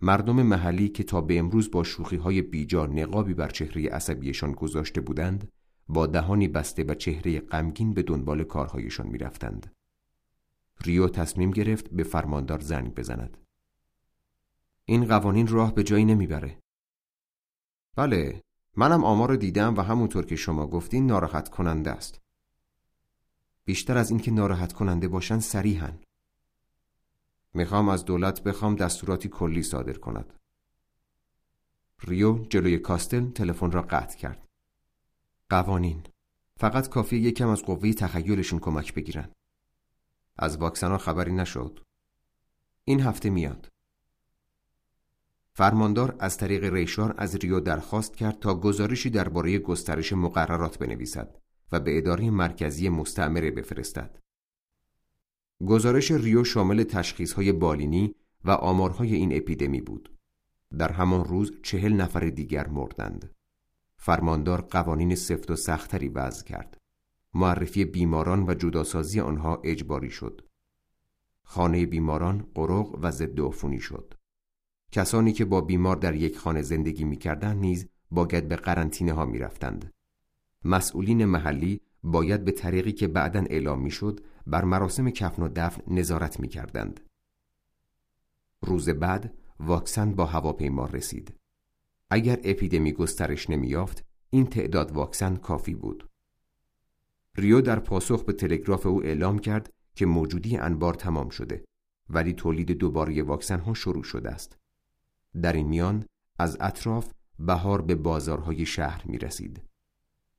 مردم محلی که تا به امروز با شوخی های بیجا نقابی بر چهره عصبیشان گذاشته بودند با دهانی بسته و چهره غمگین به دنبال کارهایشان می‌رفتند. ریو تصمیم گرفت به فرماندار زنگ بزند. این قوانین راه به جایی نمی‌بره. بله، منم آمار دیدم و همونطور که شما گفتین ناراحت کننده است. بیشتر از اینکه ناراحت کننده باشن سریحن. می‌خوام از دولت بخوام دستوراتی کلی صادر کند. ریو جلوی کاستل تلفن را قطع کرد. قوانین فقط کافی یکم از قوه تخیلشون کمک بگیرن. از واکسن ها خبری نشد. این هفته میاد. فرماندار از طریق ریشار از ریو درخواست کرد تا گزارشی درباره گسترش مقررات بنویسد و به اداره مرکزی مستعمره بفرستد. گزارش ریو شامل تشخیصهای بالینی و آمارهای این اپیدمی بود. در همان روز چهل نفر دیگر مردند. فرماندار قوانین سفت و سختری وضع کرد. معرفی بیماران و جداسازی آنها اجباری شد. خانه بیماران قرق و ضد عفونی شد. کسانی که با بیمار در یک خانه زندگی می‌کردند نیز باید به قرنطینه ها می‌رفتند. مسئولین محلی باید به طریقی که بعدا اعلام می‌شد بر مراسم کفن و دفن نظارت می‌کردند. روز بعد واکسن با هواپیما رسید. اگر اپیدمی گسترش نمیافت این تعداد واکسن کافی بود. ریو در پاسخ به تلگراف او اعلام کرد که موجودی انبار تمام شده ولی تولید دوباره واکسن ها شروع شده است. در این میان از اطراف بهار به بازارهای شهر می رسید.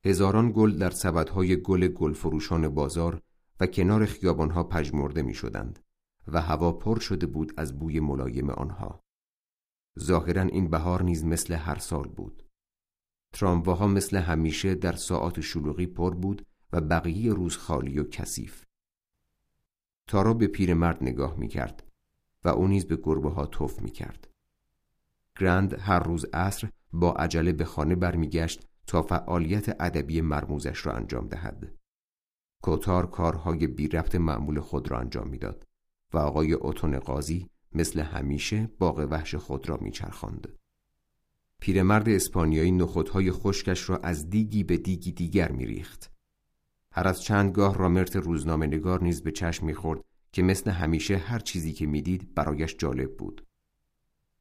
هزاران گل در سبدهای گل گلفروشان بازار و کنار خیابانها پژمرده می شدند و هوا پر شده بود از بوی ملایم آنها. ظاهرا این بهار نیز مثل هر سال بود. ترامواها مثل همیشه در ساعات شلوغی پر بود و بقیه روز خالی و کثیف. تارا به پیرمرد نگاه می کرد و او نیز به گربه ها توف می کرد. گرند هر روز عصر با عجله به خانه برمیگشت تا فعالیت ادبی مرموزش را انجام دهد. کوتار کارهای بی ربط معمول خود را انجام می‌داد و آقای اوتون قاضی مثل همیشه باغ وحش خود را میچرخاند. پیرمرد اسپانیایی نخودهای خشکش را از دیگی به دیگی دیگر میریخت. هر از چند گاه رامرت روزنامه نگار نیز به چشم می‌خورد که مثل همیشه هر چیزی که می‌دید برایش جالب بود.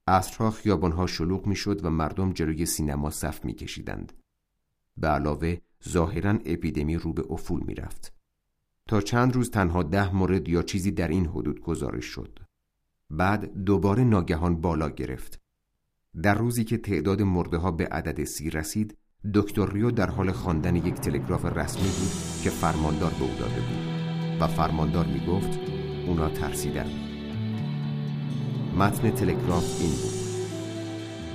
عصرها خیابانها شلوغ می‌شد و مردم جلوی سینما صف میکشیدند. به علاوه ظاهرا اپیدمی رو به افول می‌رفت. تا چند روز تنها ده مورد یا چیزی در این حدود گزارش شد. بعد دوباره ناگهان بالا گرفت. در روزی که تعداد مرده ها به عدد سی رسید، دکتر ریو در حال خواندن یک تلگراف رسمی بود که فرماندار به او داده بود و فرماندار می گفت اونا ترسیدن. متن تلگراف این بود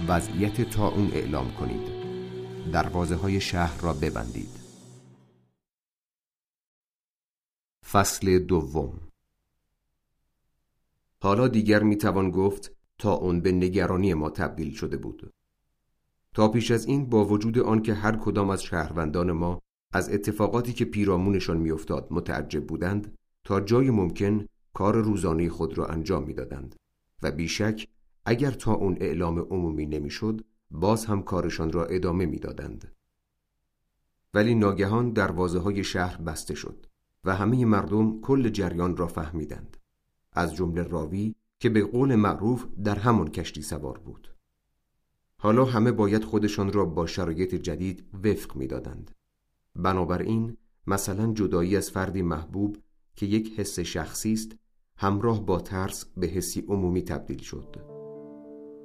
وضعیت تا اون اعلام کنید دروازه های شهر را ببندید فصل دوم حالا دیگر می‌توان گفت تا اون به نگرانی ما تبدیل شده بود تا پیش از این با وجود آنکه هر کدام از شهروندان ما از اتفاقاتی که پیرامونشان میافتاد متعجب بودند تا جای ممکن کار روزانه خود را انجام می‌دادند و بیشک اگر تا اون اعلام عمومی نمی‌شد باز هم کارشان را ادامه می‌دادند. ولی ناگهان دروازه های شهر بسته شد و همه مردم کل جریان را فهمیدند. از جمله راوی که به قول معروف در همان کشتی سوار بود. حالا همه باید خودشان را با شرایط جدید وفق می‌دادند. بنابراین مثلا جدایی از فردی محبوب که یک حس شخصی است همراه با ترس به حسی عمومی تبدیل شد.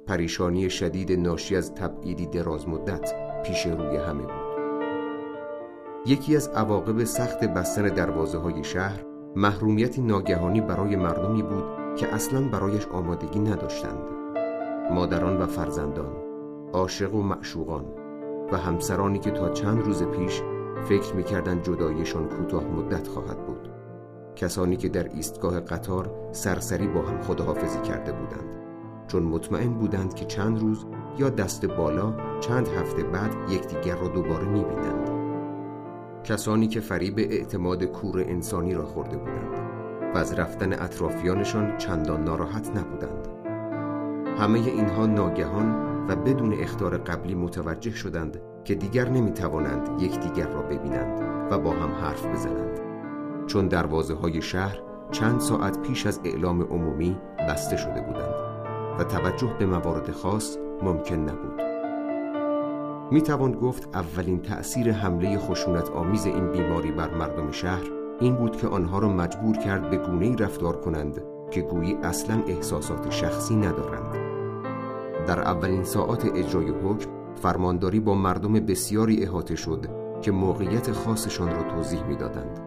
پریشانی شدید ناشی از تبعیدی دراز مدت پیش روی همه بود یکی از عواقب سخت بستن دروازه های شهر محرومیتی ناگهانی برای مردمی بود که اصلا برایش آمادگی نداشتند. مادران و فرزندان عاشق و معشوقان و همسرانی که تا چند روز پیش فکر می‌کردند جدایشان کوتاه مدت خواهد بود. کسانی که در ایستگاه قطار سرسری با هم خداحافظی کرده بودند. چون مطمئن بودند که چند روز یا دست بالا چند هفته بعد یکدیگر را دوباره می‌بینند. کسانی که فریب اعتماد کور انسانی را خورده بودند و از رفتن اطرافیانشان چندان ناراحت نبودند. همه اینها ناگهان و بدون اختار قبلی متوجه شدند که دیگر نمی توانند یکدیگر را ببینند و با هم حرف بزنند. چون دروازه های شهر چند ساعت پیش از اعلام عمومی بسته شده بودند و توجه به موارد خاص ممکن نبود. می توان گفت اولین تأثیر حمله خشونت آمیز این بیماری بر مردم شهر این بود که آنها را مجبور کرد به گونه‌ای رفتار کنند که گویی اصلا احساسات شخصی ندارند. در اولین ساعات اجرای حکم فرمانداری با مردم بسیاری احاطه شد که موقعیت خاصشان را توضیح می‌دادند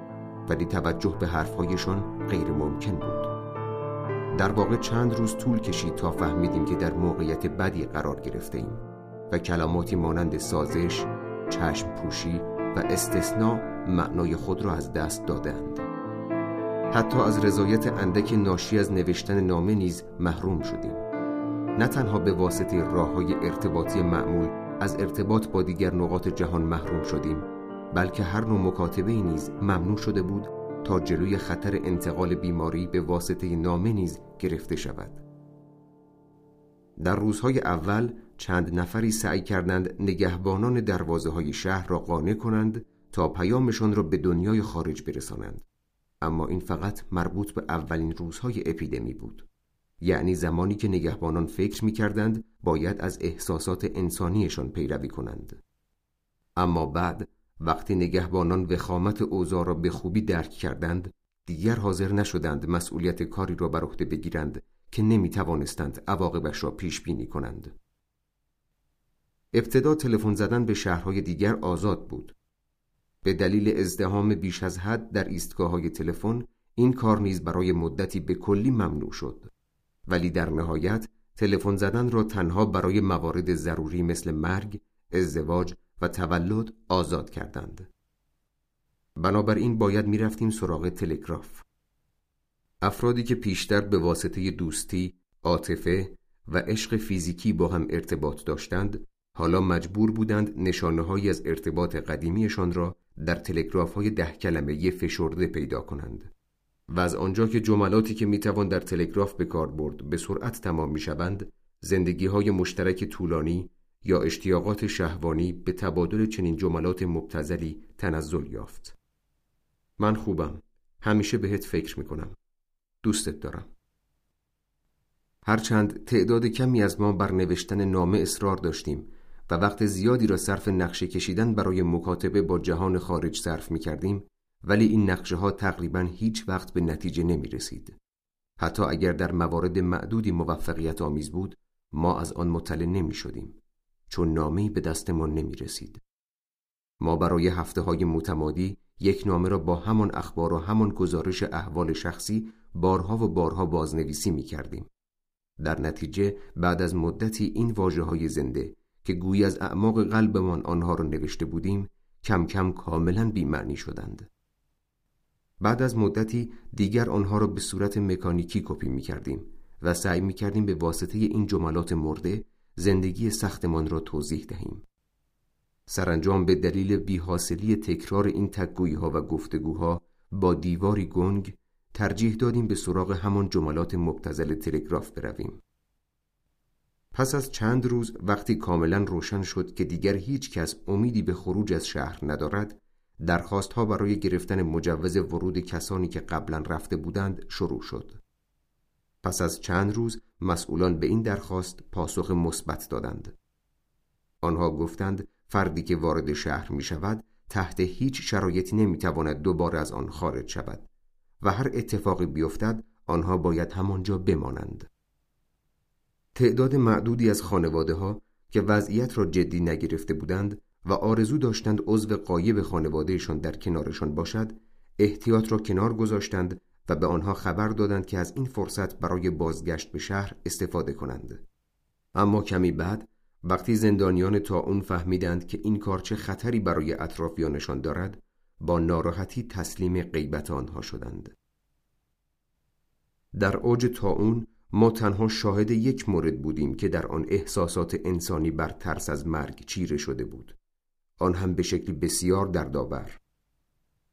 ولی توجه به حرفهایشان غیر ممکن بود. در واقع چند روز طول کشید تا فهمیدیم که در موقعیت بدی قرار گرفته ایم. و کلماتی مانند سازش، چشم پوشی و استثناء معنای خود را از دست دادند حتی از رضایت اندک ناشی از نوشتن نامه نیز محروم شدیم. نه تنها به واسطه راه های ارتباطی معمول از ارتباط با دیگر نقاط جهان محروم شدیم بلکه هر نوع مکاتبه نیز ممنوع شده بود تا جلوی خطر انتقال بیماری به واسطه نامه نیز گرفته شود. در روزهای اول چند نفری سعی کردند نگهبانان دروازه های شهر را قانع کنند تا پیامشان را به دنیای خارج برسانند. اما این فقط مربوط به اولین روزهای اپیدمی بود. یعنی زمانی که نگهبانان فکر می کردند باید از احساسات انسانیشان پیروی کنند. اما بعد وقتی نگهبانان وخامت اوضاع را به خوبی درک کردند دیگر حاضر نشدند مسئولیت کاری را بر عهده بگیرند که نمی توانستند عواقبش را پیش بینی کنند. ابتدا تلفن زدن به شهرهای دیگر آزاد بود به دلیل ازدهام بیش از حد در ایستگاه های تلفن این کار نیز برای مدتی به کلی ممنوع شد ولی در نهایت تلفن زدن را تنها برای موارد ضروری مثل مرگ، ازدواج و تولد آزاد کردند. بنابراین باید می‌رفتیم سراغ تلگراف. افرادی که پیشتر به واسطه دوستی، عاطفه و عشق فیزیکی با هم ارتباط داشتند، حالا مجبور بودند نشانه هایی از ارتباط قدیمیشان را در تلگراف های ده کلمه فشرده پیدا کنند. و از آنجا که جملاتی که می‌توان در تلگراف به کار برد به سرعت تمام می‌شوند زندگی های مشترک طولانی یا اشتیاقات شهوانی به تبادل چنین جملات مبتزلی تنزل یافت. من خوبم. همیشه بهت فکر می‌کنم. دوستت دارم. هرچند تعداد کمی از ما بر نوشتن نامه اصرار داشتیم و وقت زیادی را صرف نقشه کشیدن برای مکاتبه با جهان خارج صرف می کردیم ولی این نقشه ها تقریبا هیچ وقت به نتیجه نمی رسید. حتی اگر در موارد معدودی موفقیت آمیز بود ما از آن مطلع نمی شدیم چون نامه‌ای به دستمان نمی رسید. ما برای هفته های متمادی یک نامه را با همان اخبار و همان گزارش احوال شخصی بارها و بارها بازنویسی می کردیم. در نتیجه بعد از مدتی این واجه های زنده که گویی از اعماق قلبمان آنها را نوشته بودیم کم کم کاملا بیمعنی شدند. بعد از مدتی دیگر آنها را به صورت مکانیکی کپی می کردیم و سعی می کردیم به واسطه این جملات مرده زندگی سختمان را توضیح دهیم. سرانجام به دلیل بیحاصلی تکرار این تکگویی ها و گفتگوها با دیواری گنگ ترجیح دادیم به سراغ همان جملات مبتزل تلگراف برویم. پس از چند روز وقتی کاملا روشن شد که دیگر هیچ کس امیدی به خروج از شهر ندارد درخواست ها برای گرفتن مجوز ورود کسانی که قبلا رفته بودند شروع شد. پس از چند روز مسئولان به این درخواست پاسخ مثبت دادند. آنها گفتند فردی که وارد شهر می شود تحت هیچ شرایطی نمی تواند دوباره از آن خارج شود و هر اتفاقی بیفتد آنها باید همانجا بمانند. تعداد معدودی از خانواده ها که وضعیت را جدی نگرفته بودند و آرزو داشتند عضو قایب خانوادهشان در کنارشان باشد احتیاط را کنار گذاشتند و به آنها خبر دادند که از این فرصت برای بازگشت به شهر استفاده کنند. اما کمی بعد وقتی زندانیان تا اون فهمیدند که این کار چه خطری برای اطرافیانشان دارد با ناراحتی تسلیم غیبت آنها شدند. در اوج اون ما تنها شاهد یک مورد بودیم که در آن احساسات انسانی بر ترس از مرگ چیره شده بود. آن هم به شکلی بسیار دردآور.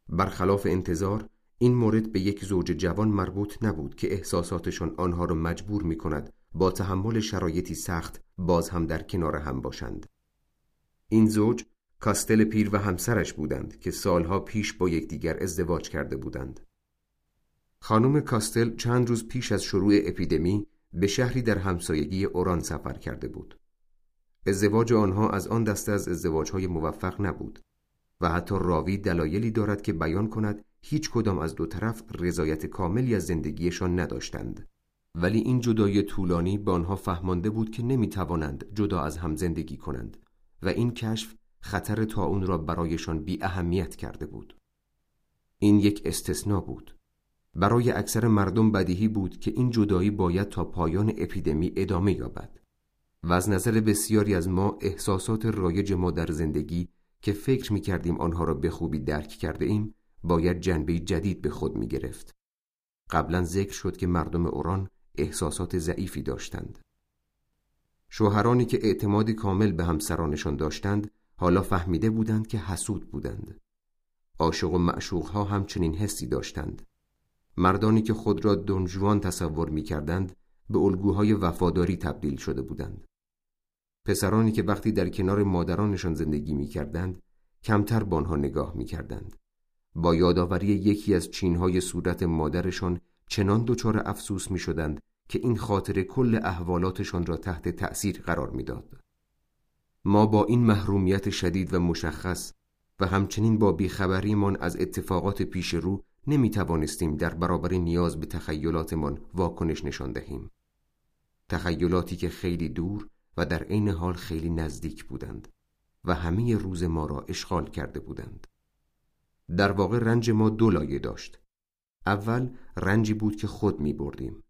برخلاف انتظار این مورد به یک زوج جوان مربوط نبود که احساساتشان آنها را مجبور می کند با تحمل شرایطی سخت باز هم در کنار هم باشند. این زوج کاستل پیر و همسرش بودند که سالها پیش با یکدیگر ازدواج کرده بودند. خانم کاستل چند روز پیش از شروع اپیدمی به شهری در همسایگی اوران سفر کرده بود. ازدواج آنها از آن دسته از ازدواجهای موفق نبود و حتی راوی دلایلی دارد که بیان کند هیچ کدام از دو طرف رضایت کاملی از زندگیشان نداشتند. ولی این جدای طولانی به آنها فهمانده بود که نمی توانند جدا از هم زندگی کنند و این کشف خطر تا اون را برایشان بی اهمیت کرده بود. این یک استثنا بود. برای اکثر مردم بدیهی بود که این جدایی باید تا پایان اپیدمی ادامه یابد و از نظر بسیاری از ما احساسات رایج ما در زندگی که فکر می کردیم آنها را به خوبی درک کرده ایم باید جنبه جدید به خود می گرفت. قبلا ذکر شد که مردم اوران احساسات ضعیفی داشتند. شوهرانی که اعتمادی کامل به همسرانشان داشتند حالا فهمیده بودند که حسود بودند. عاشق و معشوقها همچنین حسی داشتند. مردانی که خود را دنجوان تصور می کردند به الگوهای وفاداری تبدیل شده بودند. پسرانی که وقتی در کنار مادرانشان زندگی می کردند کمتر به آنها نگاه می کردند. با یادآوری یکی از چینهای صورت مادرشان چنان دچار افسوس می شدند که این خاطر کل احوالاتشان را تحت تأثیر قرار می‌داد. ما با این محرومیت شدید و مشخص و همچنین با بیخبریمان از اتفاقات پیش رو نمی توانستیم در برابر نیاز به تخیلاتمان واکنش نشان دهیم. تخیلاتی که خیلی دور و در عین حال خیلی نزدیک بودند و همه روز ما را اشغال کرده بودند. در واقع رنج ما دو لایه داشت. اول رنجی بود که خود می بردیم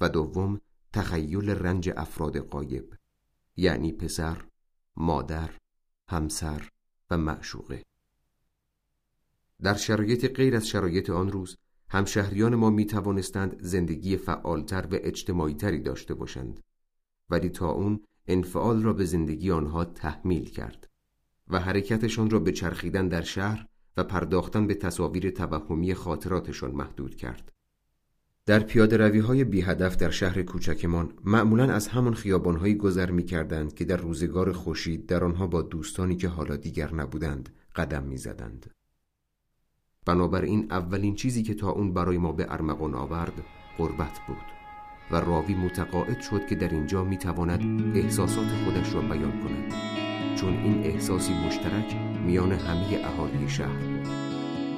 و دوم تخیل رنج افراد قایب یعنی پسر، مادر، همسر و معشوقه در شرایط غیر از شرایط آن روز همشهریان ما می توانستند زندگی فعالتر و اجتماعی تری داشته باشند ولی تا اون انفعال را به زندگی آنها تحمیل کرد و حرکتشان را به چرخیدن در شهر و پرداختن به تصاویر توهمی خاطراتشان محدود کرد در پیاده روی های بی هدف در شهر کوچکمان معمولا از همان خیابانهایی گذر می کردند که در روزگار خوشید در آنها با دوستانی که حالا دیگر نبودند قدم می زدند. بنابراین اولین چیزی که تا اون برای ما به ارمغان آورد قربت بود و راوی متقاعد شد که در اینجا می تواند احساسات خودش را بیان کند. چون این احساسی مشترک میان همه اهالی شهر بود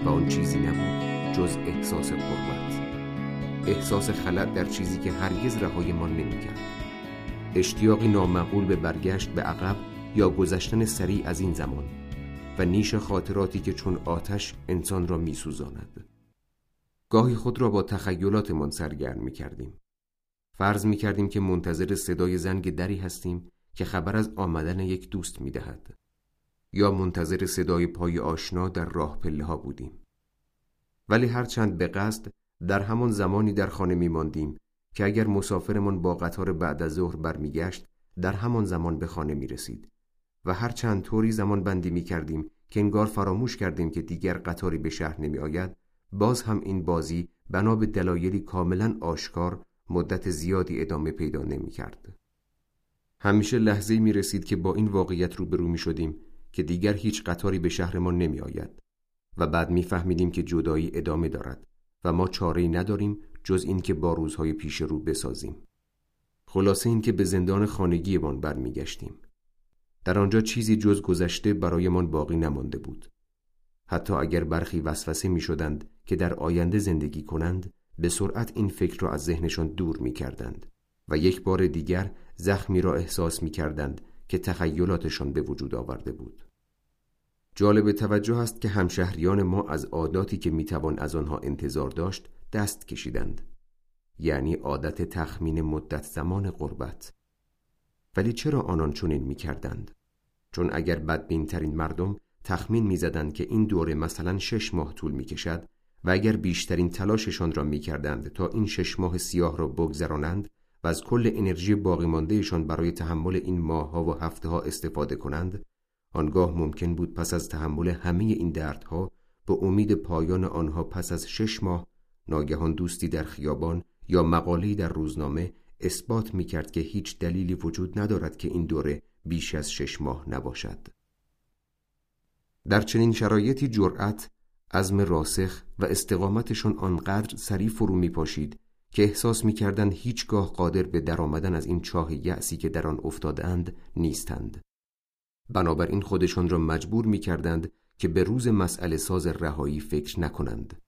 و آن چیزی نبود جز احساس قربت احساس خلط در چیزی که هرگز رهایمان نمی‌کرد. اشتیاقی نامعقول به برگشت به عقب یا گذشتن سریع از این زمان. و نیش خاطراتی که چون آتش انسان را میسوزاند. گاهی خود را با تخیلاتمان سرگرم می کردیم فرض می کردیم که منتظر صدای زنگ دری هستیم که خبر از آمدن یک دوست می دهد. یا منتظر صدای پای آشنا در راه پله ها بودیم. ولی هرچند به قصد در همان زمانی در خانه می ماندیم که اگر مسافرمان با قطار بعد از ظهر برمیگشت در همان زمان به خانه می رسید و هر چند طوری زمان بندی می کردیم که انگار فراموش کردیم که دیگر قطاری به شهر نمی آید باز هم این بازی بنا به دلایلی کاملا آشکار مدت زیادی ادامه پیدا نمی کرد. همیشه لحظه می رسید که با این واقعیت روبرو می شدیم که دیگر هیچ قطاری به شهرمان نمی آید و بعد می فهمیدیم که جدایی ادامه دارد و ما چاره نداریم جز اینکه با روزهای پیش رو بسازیم خلاصه اینکه به زندان خانگیمان برمیگشتیم در آنجا چیزی جز گذشته برایمان باقی نمانده بود. حتی اگر برخی وسوسه می شدند که در آینده زندگی کنند به سرعت این فکر را از ذهنشان دور می کردند و یک بار دیگر زخمی را احساس می کردند که تخیلاتشان به وجود آورده بود. جالب توجه است که همشهریان ما از عاداتی که می‌توان از آنها انتظار داشت دست کشیدند. یعنی عادت تخمین مدت زمان قربت ولی چرا آنان چنین می‌کردند؟ چون اگر بدبینترین مردم تخمین می‌زدند که این دوره مثلا شش ماه طول می‌کشد و اگر بیشترین تلاششان را می‌کردند تا این شش ماه سیاه را بگذرانند و از کل انرژی باقی ماندهشان برای تحمل این ماهها و هفته ها استفاده کنند آنگاه ممکن بود پس از تحمل همه این دردها به امید پایان آنها پس از شش ماه ناگهان دوستی در خیابان یا مقاله‌ای در روزنامه اثبات می کرد که هیچ دلیلی وجود ندارد که این دوره بیش از شش ماه نباشد. در چنین شرایطی جرأت عزم راسخ و استقامتشان آنقدر سریع فرو می پاشید که احساس می کردن هیچگاه قادر به درآمدن از این چاه یأسی که در آن افتادند نیستند. بنابراین خودشان را مجبور می کردند که به روز مسئله ساز رهایی فکر نکنند.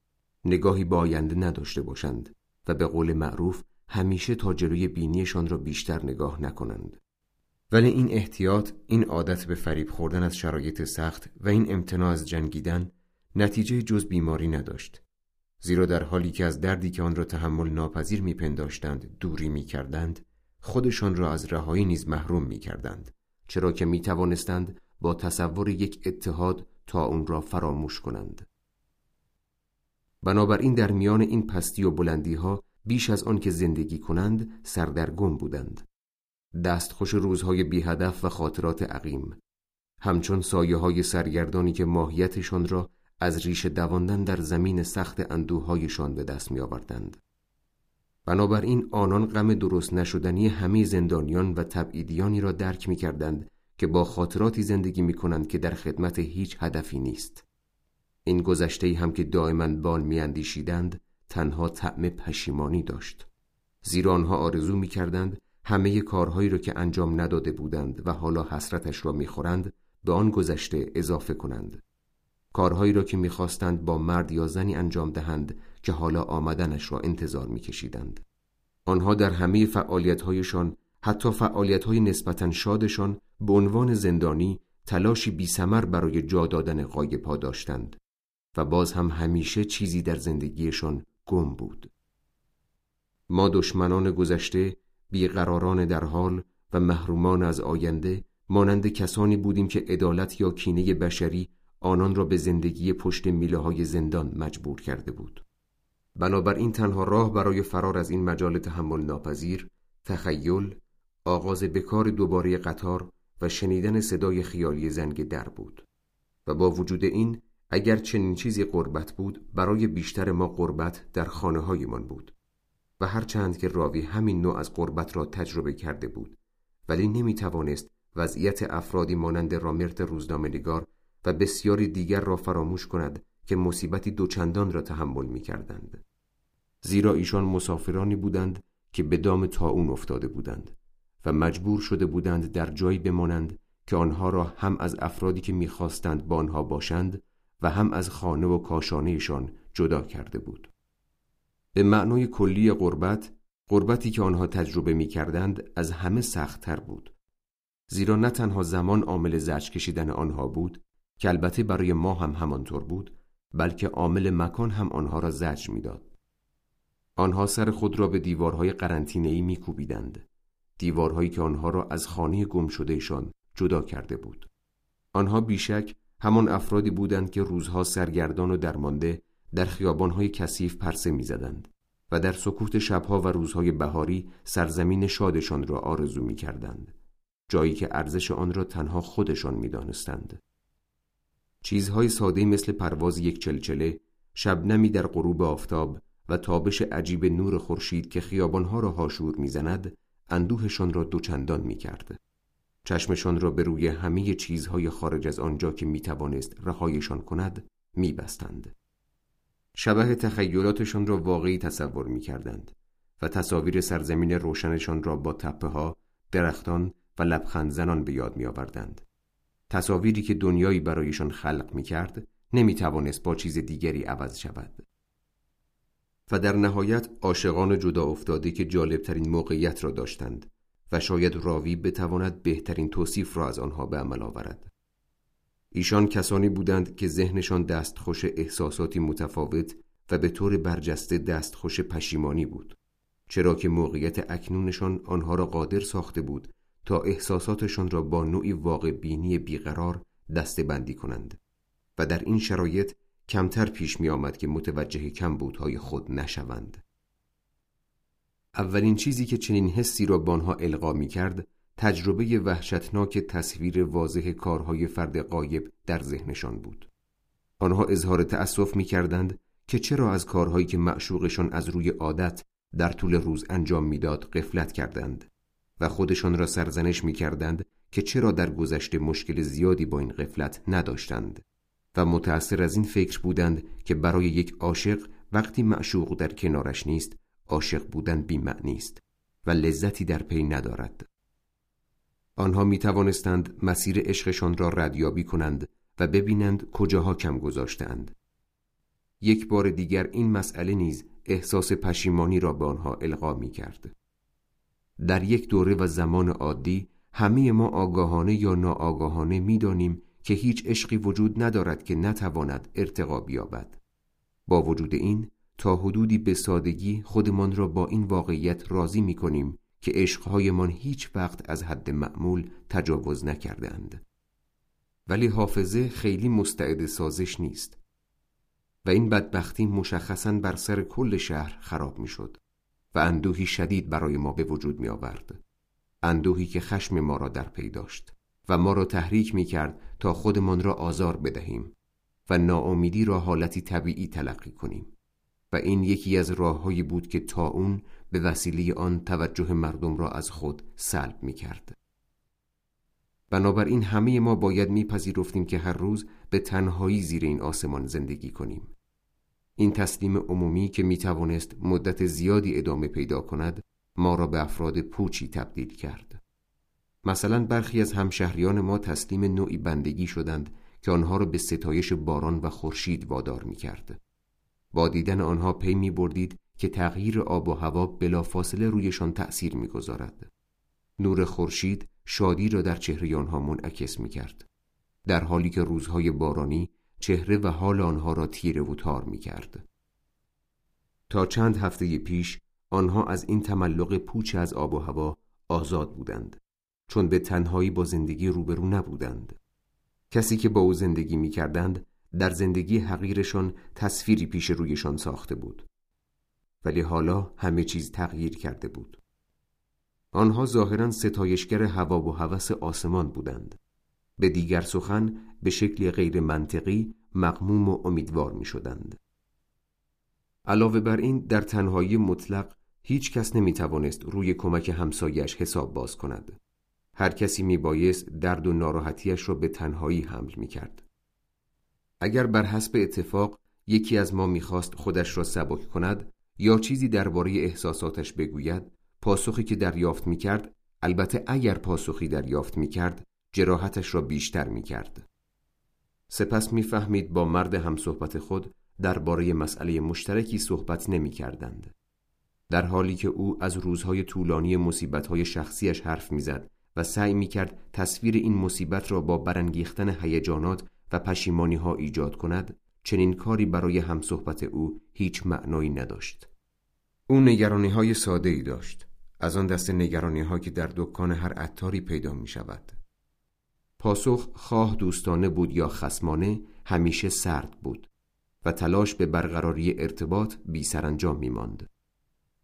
نگاهی با آینده نداشته باشند و به قول معروف همیشه تا جلوی بینیشان را بیشتر نگاه نکنند. ولی این احتیاط این عادت به فریب خوردن از شرایط سخت و این امتناع از جنگیدن نتیجه جز بیماری نداشت. زیرا در حالی که از دردی که آن را تحمل ناپذیر میپنداشتند دوری می‌کردند خودشان را از رهایی نیز محروم می‌کردند. چرا که می‌توانستند با تصور یک اتحاد تا اون را فراموش کنند. بنابراین در میان این پستی و بلندی ها بیش از آن که زندگی کنند سردرگم بودند. دستخوش روزهای بی هدف و خاطرات عقیم همچون سایه های سرگردانی که ماهیتشان را از ریش دواندن در زمین سخت اندوهایشان به دست می آوردند. بنابراین آنان غم درست نشدنی همه زندانیان و تبعیدیانی را درک می کردند که با خاطراتی زندگی می کنند که در خدمت هیچ هدفی نیست. این گذشته هم که دائما بال می تنها طعم پشیمانی داشت. زیرا آنها آرزو می کردند همه کارهایی را که انجام نداده بودند و حالا حسرتش را می‌خورند به آن گذشته اضافه کنند. کارهایی را که می‌خواستند با مرد یا زنی انجام دهند که حالا آمدنش را انتظار میکشیدند. آنها در همه فعالیتهایشان حتی فعالیتهای نسبتا شادشان به عنوان زندانی تلاشی بیسمر برای جا دادن قایب داشتند و باز هم همیشه چیزی در زندگیشان گم بود. ما دشمنان گذشته بیقراران در حال و محرومان از آینده مانند کسانی بودیم که عدالت یا کینه بشری آنان را به زندگی پشت میله های زندان مجبور کرده بود. بنابراین تنها راه برای فرار از این مجال تحمل ناپذیر تخیل آغاز بکار دوباره قطار و شنیدن صدای خیالی زنگ در بود و با وجود این اگر چنین چیزی قربت بود برای بیشتر ما قربت در خانه هایمان بود. و هرچند که راوی همین نوع از قربت را تجربه کرده بود ولی نمی توانست وضعیت افرادی مانند رامرت روزنامه‌نگار و بسیاری دیگر را فراموش کند که مصیبتی دوچندان را تحمل می کردند. زیرا ایشان مسافرانی بودند که به دام تاون افتاده بودند و مجبور شده بودند در جایی بمانند که آنها را هم از افرادی که می‌خواستند با آنها باشند و هم از خانه و کاشانهشان جدا کرده بود. به معنای کلی قربت قربتی که آنها تجربه می کردند از همه سختتر بود. زیرا نه تنها زمان عامل زرج کشیدن آنها بود که البته برای ما هم همانطور بود بلکه عامل مکان هم آنها را زجر می‌داد. آنها سر خود را به دیوارهای قرنطینه‌ای میکوبیدند. دیوارهایی که آنها را از خانه گم شدهشان جدا کرده بود. آنها بیشک همان افرادی بودند که روزها سرگردان و درمانده در خیابانهای کثیف پرسه می‌زدند و در سکوت شبها و روزهای بهاری سرزمین شادشان را آرزو می‌کردند جایی که ارزش آن را تنها خودشان می‌دانستند. چیزهای ساده مثل پرواز یک چلچله شبنمی در غروب آفتاب و تابش عجیب نور خورشید که خیابانها را هاشور می‌زند اندوهشان را دوچندان می‌کرد. چشمشان را به روی همه چیزهای خارج از آنجا که می‌توانست رهایشان کند میبستند. شبه تخیلاتشان را واقعی تصور می کردند و تصاویر سرزمین روشنشان را با تپه ها، درختان و لبخند زنان به یاد می آوردند. تصاویری که دنیایی برایشان خلق می کرد نمی توانست با چیز دیگری عوض شود. و در نهایت عاشقان جدا افتاده که جالبترین موقعیت را داشتند و شاید راوی بتواند بهترین توصیف را از آنها به عمل آورد. ایشان کسانی بودند که ذهنشان دستخوش احساساتی متفاوت و به طور برجسته دستخوش پشیمانی بود. چرا که موقعیت اکنونشان آنها را قادر ساخته بود تا احساساتشان را با نوعی واقع بینی بیقرار دسته بندی کنند و در این شرایط کمتر پیش می آمد که متوجه کمبودهای خود نشوند. اولین چیزی که چنین حسی را به آنها القا می کرد تجربه وحشتناک تصویر واضح کارهای فرد قایب در ذهنشان بود. آنها اظهار تأسف می کردند که چرا از کارهایی که معشوقشان از روی عادت در طول روز انجام می‌داد قفلت کردند و خودشان را سرزنش می کردند که چرا در گذشته مشکل زیادی با این قفلت نداشتند و متأثر از این فکر بودند که برای یک عاشق وقتی معشوق در کنارش نیست عاشق بودن بیمعنی است و لذتی در پی ندارد. آنها می توانستند مسیر عشقشان را ردیابی کنند و ببینند کجاها کم گذاشتند یک بار دیگر این مسئله نیز احساس پشیمانی را به آنها القا می کرد. در یک دوره و زمان عادی همه ما آگاهانه یا ناآگاهانه می‌دانیم که هیچ عشقی وجود ندارد که نتواند ارتقا بیابد با وجود این تا حدودی به سادگی خودمان را با این واقعیت راضی می کنیم که عشقهایمان هیچ وقت از حد معمول تجاوز نکردند. ولی حافظه خیلی مستعد سازش نیست و این بدبختی مشخصا بر سر کل شهر خراب می شد و اندوهی شدید برای ما به وجود می آورد اندوهی که خشم ما را در پی داشت و ما را تحریک می کرد تا خودمان را آزار بدهیم و ناامیدی را حالتی طبیعی تلقی کنیم و این یکی از راههایی بود که تا اون به وسیله آن توجه مردم را از خود سلب می کرد. بنابراین همه ما باید میپذیرفتیم که هر روز به تنهایی زیر این آسمان زندگی کنیم. این تسلیم عمومی که می توانست مدت زیادی ادامه پیدا کند ما را به افراد پوچی تبدیل کرد. مثلا برخی از همشهریان ما تسلیم نوعی بندگی شدند که آنها را به ستایش باران و خورشید وادار می کرد. با دیدن آنها پی می بردید که تغییر آب و هوا بلافاصله رویشان تأثیر می گذارد. نور خورشید شادی را در چهره آنها منعکس می کرد. در حالی که روزهای بارانی چهره و حال آنها را تیره و تار می کرد. تا چند هفته پیش آنها از این تملق پوچ از آب و هوا آزاد بودند چون به تنهایی با زندگی روبرو نبودند کسی که با او زندگی می کردند در زندگی حقیرشان تصویری پیش رویشان ساخته بود ولی حالا همه چیز تغییر کرده بود آنها ظاهرا ستایشگر هوا و هوس آسمان بودند به دیگر سخن به شکلی غیر منطقی مقموم و امیدوار می شدند. علاوه بر این در تنهایی مطلق هیچ کس نمی توانست روی کمک همسایش حساب باز کند. هر کسی می بایست درد و ناراحتیش را به تنهایی حمل می کرد. اگر بر حسب اتفاق یکی از ما می‌خواست خودش را سبک کند یا چیزی درباره احساساتش بگوید پاسخی که دریافت می کرد البته اگر پاسخی دریافت می کرد جراحتش را بیشتر می کرد. سپس می‌فهمید با مرد همصحبت خود درباره مسئله مشترکی صحبت نمی کردند. در حالی که او از روزهای طولانی مصیبتهای شخصیش حرف می‌زد و سعی می کرد تصویر این مصیبت را با برانگیختن هیجانات و پشیمانی ها ایجاد کند چنین کاری برای همصحبت او هیچ معنایی نداشت او نگرانی های ساده ای داشت. از آن دست نگرانی ها که در دکان هر عطاری پیدا می شود پاسخ خواه دوستانه بود یا خسمانه همیشه سرد بود و تلاش به برقراری ارتباط بی سرانجام می ماند.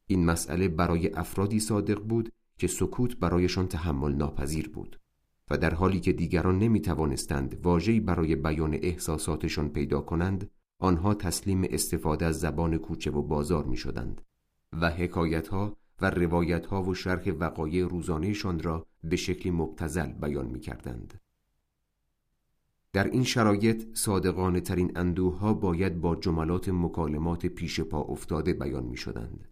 این مسئله برای افرادی صادق بود که سکوت برایشان تحمل ناپذیر بود و در حالی که دیگران نمی توانستند واجهی برای بیان احساساتشان پیدا کنند آنها تسلیم استفاده از زبان کوچه و بازار می شدند و حکایت ها و روایت ها و شرح وقایع روزانهشان را به شکلی مبتزل بیان می کردند. در این شرایط صادقانه ترین اندوه ها باید با جملات مکالمات پیش پا افتاده بیان می شدند.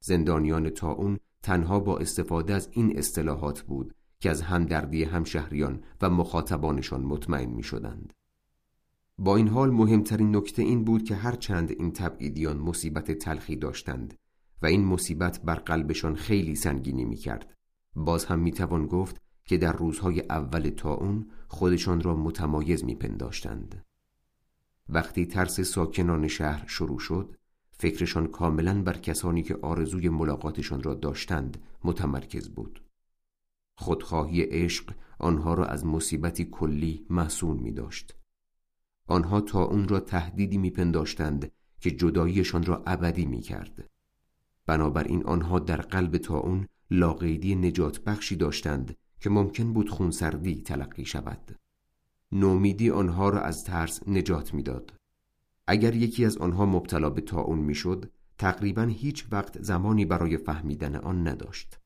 زندانیان اون تنها با استفاده از این اصطلاحات بود که از همدردی همشهریان و مخاطبانشان مطمئن می شدند. با این حال مهمترین نکته این بود که هرچند این تبعیدیان مصیبت تلخی داشتند و این مصیبت بر قلبشان خیلی سنگینی می کرد. باز هم می توان گفت که در روزهای اول تا اون خودشان را متمایز می پنداشتند. وقتی ترس ساکنان شهر شروع شد فکرشان کاملا بر کسانی که آرزوی ملاقاتشان را داشتند متمرکز بود خودخواهی عشق آنها را از مصیبتی کلی محسون می داشت آنها تا اون را تهدیدی میپنداشتند که جداییشان را ابدی می کرد بنابراین آنها در قلب تا اون لاقیدی نجات بخشی داشتند که ممکن بود خونسردی تلقی شود. نومیدی آنها را از ترس نجات می‌داد. اگر یکی از آنها مبتلا به تاون می‌شد تقریبا هیچ وقت زمانی برای فهمیدن آن نداشت.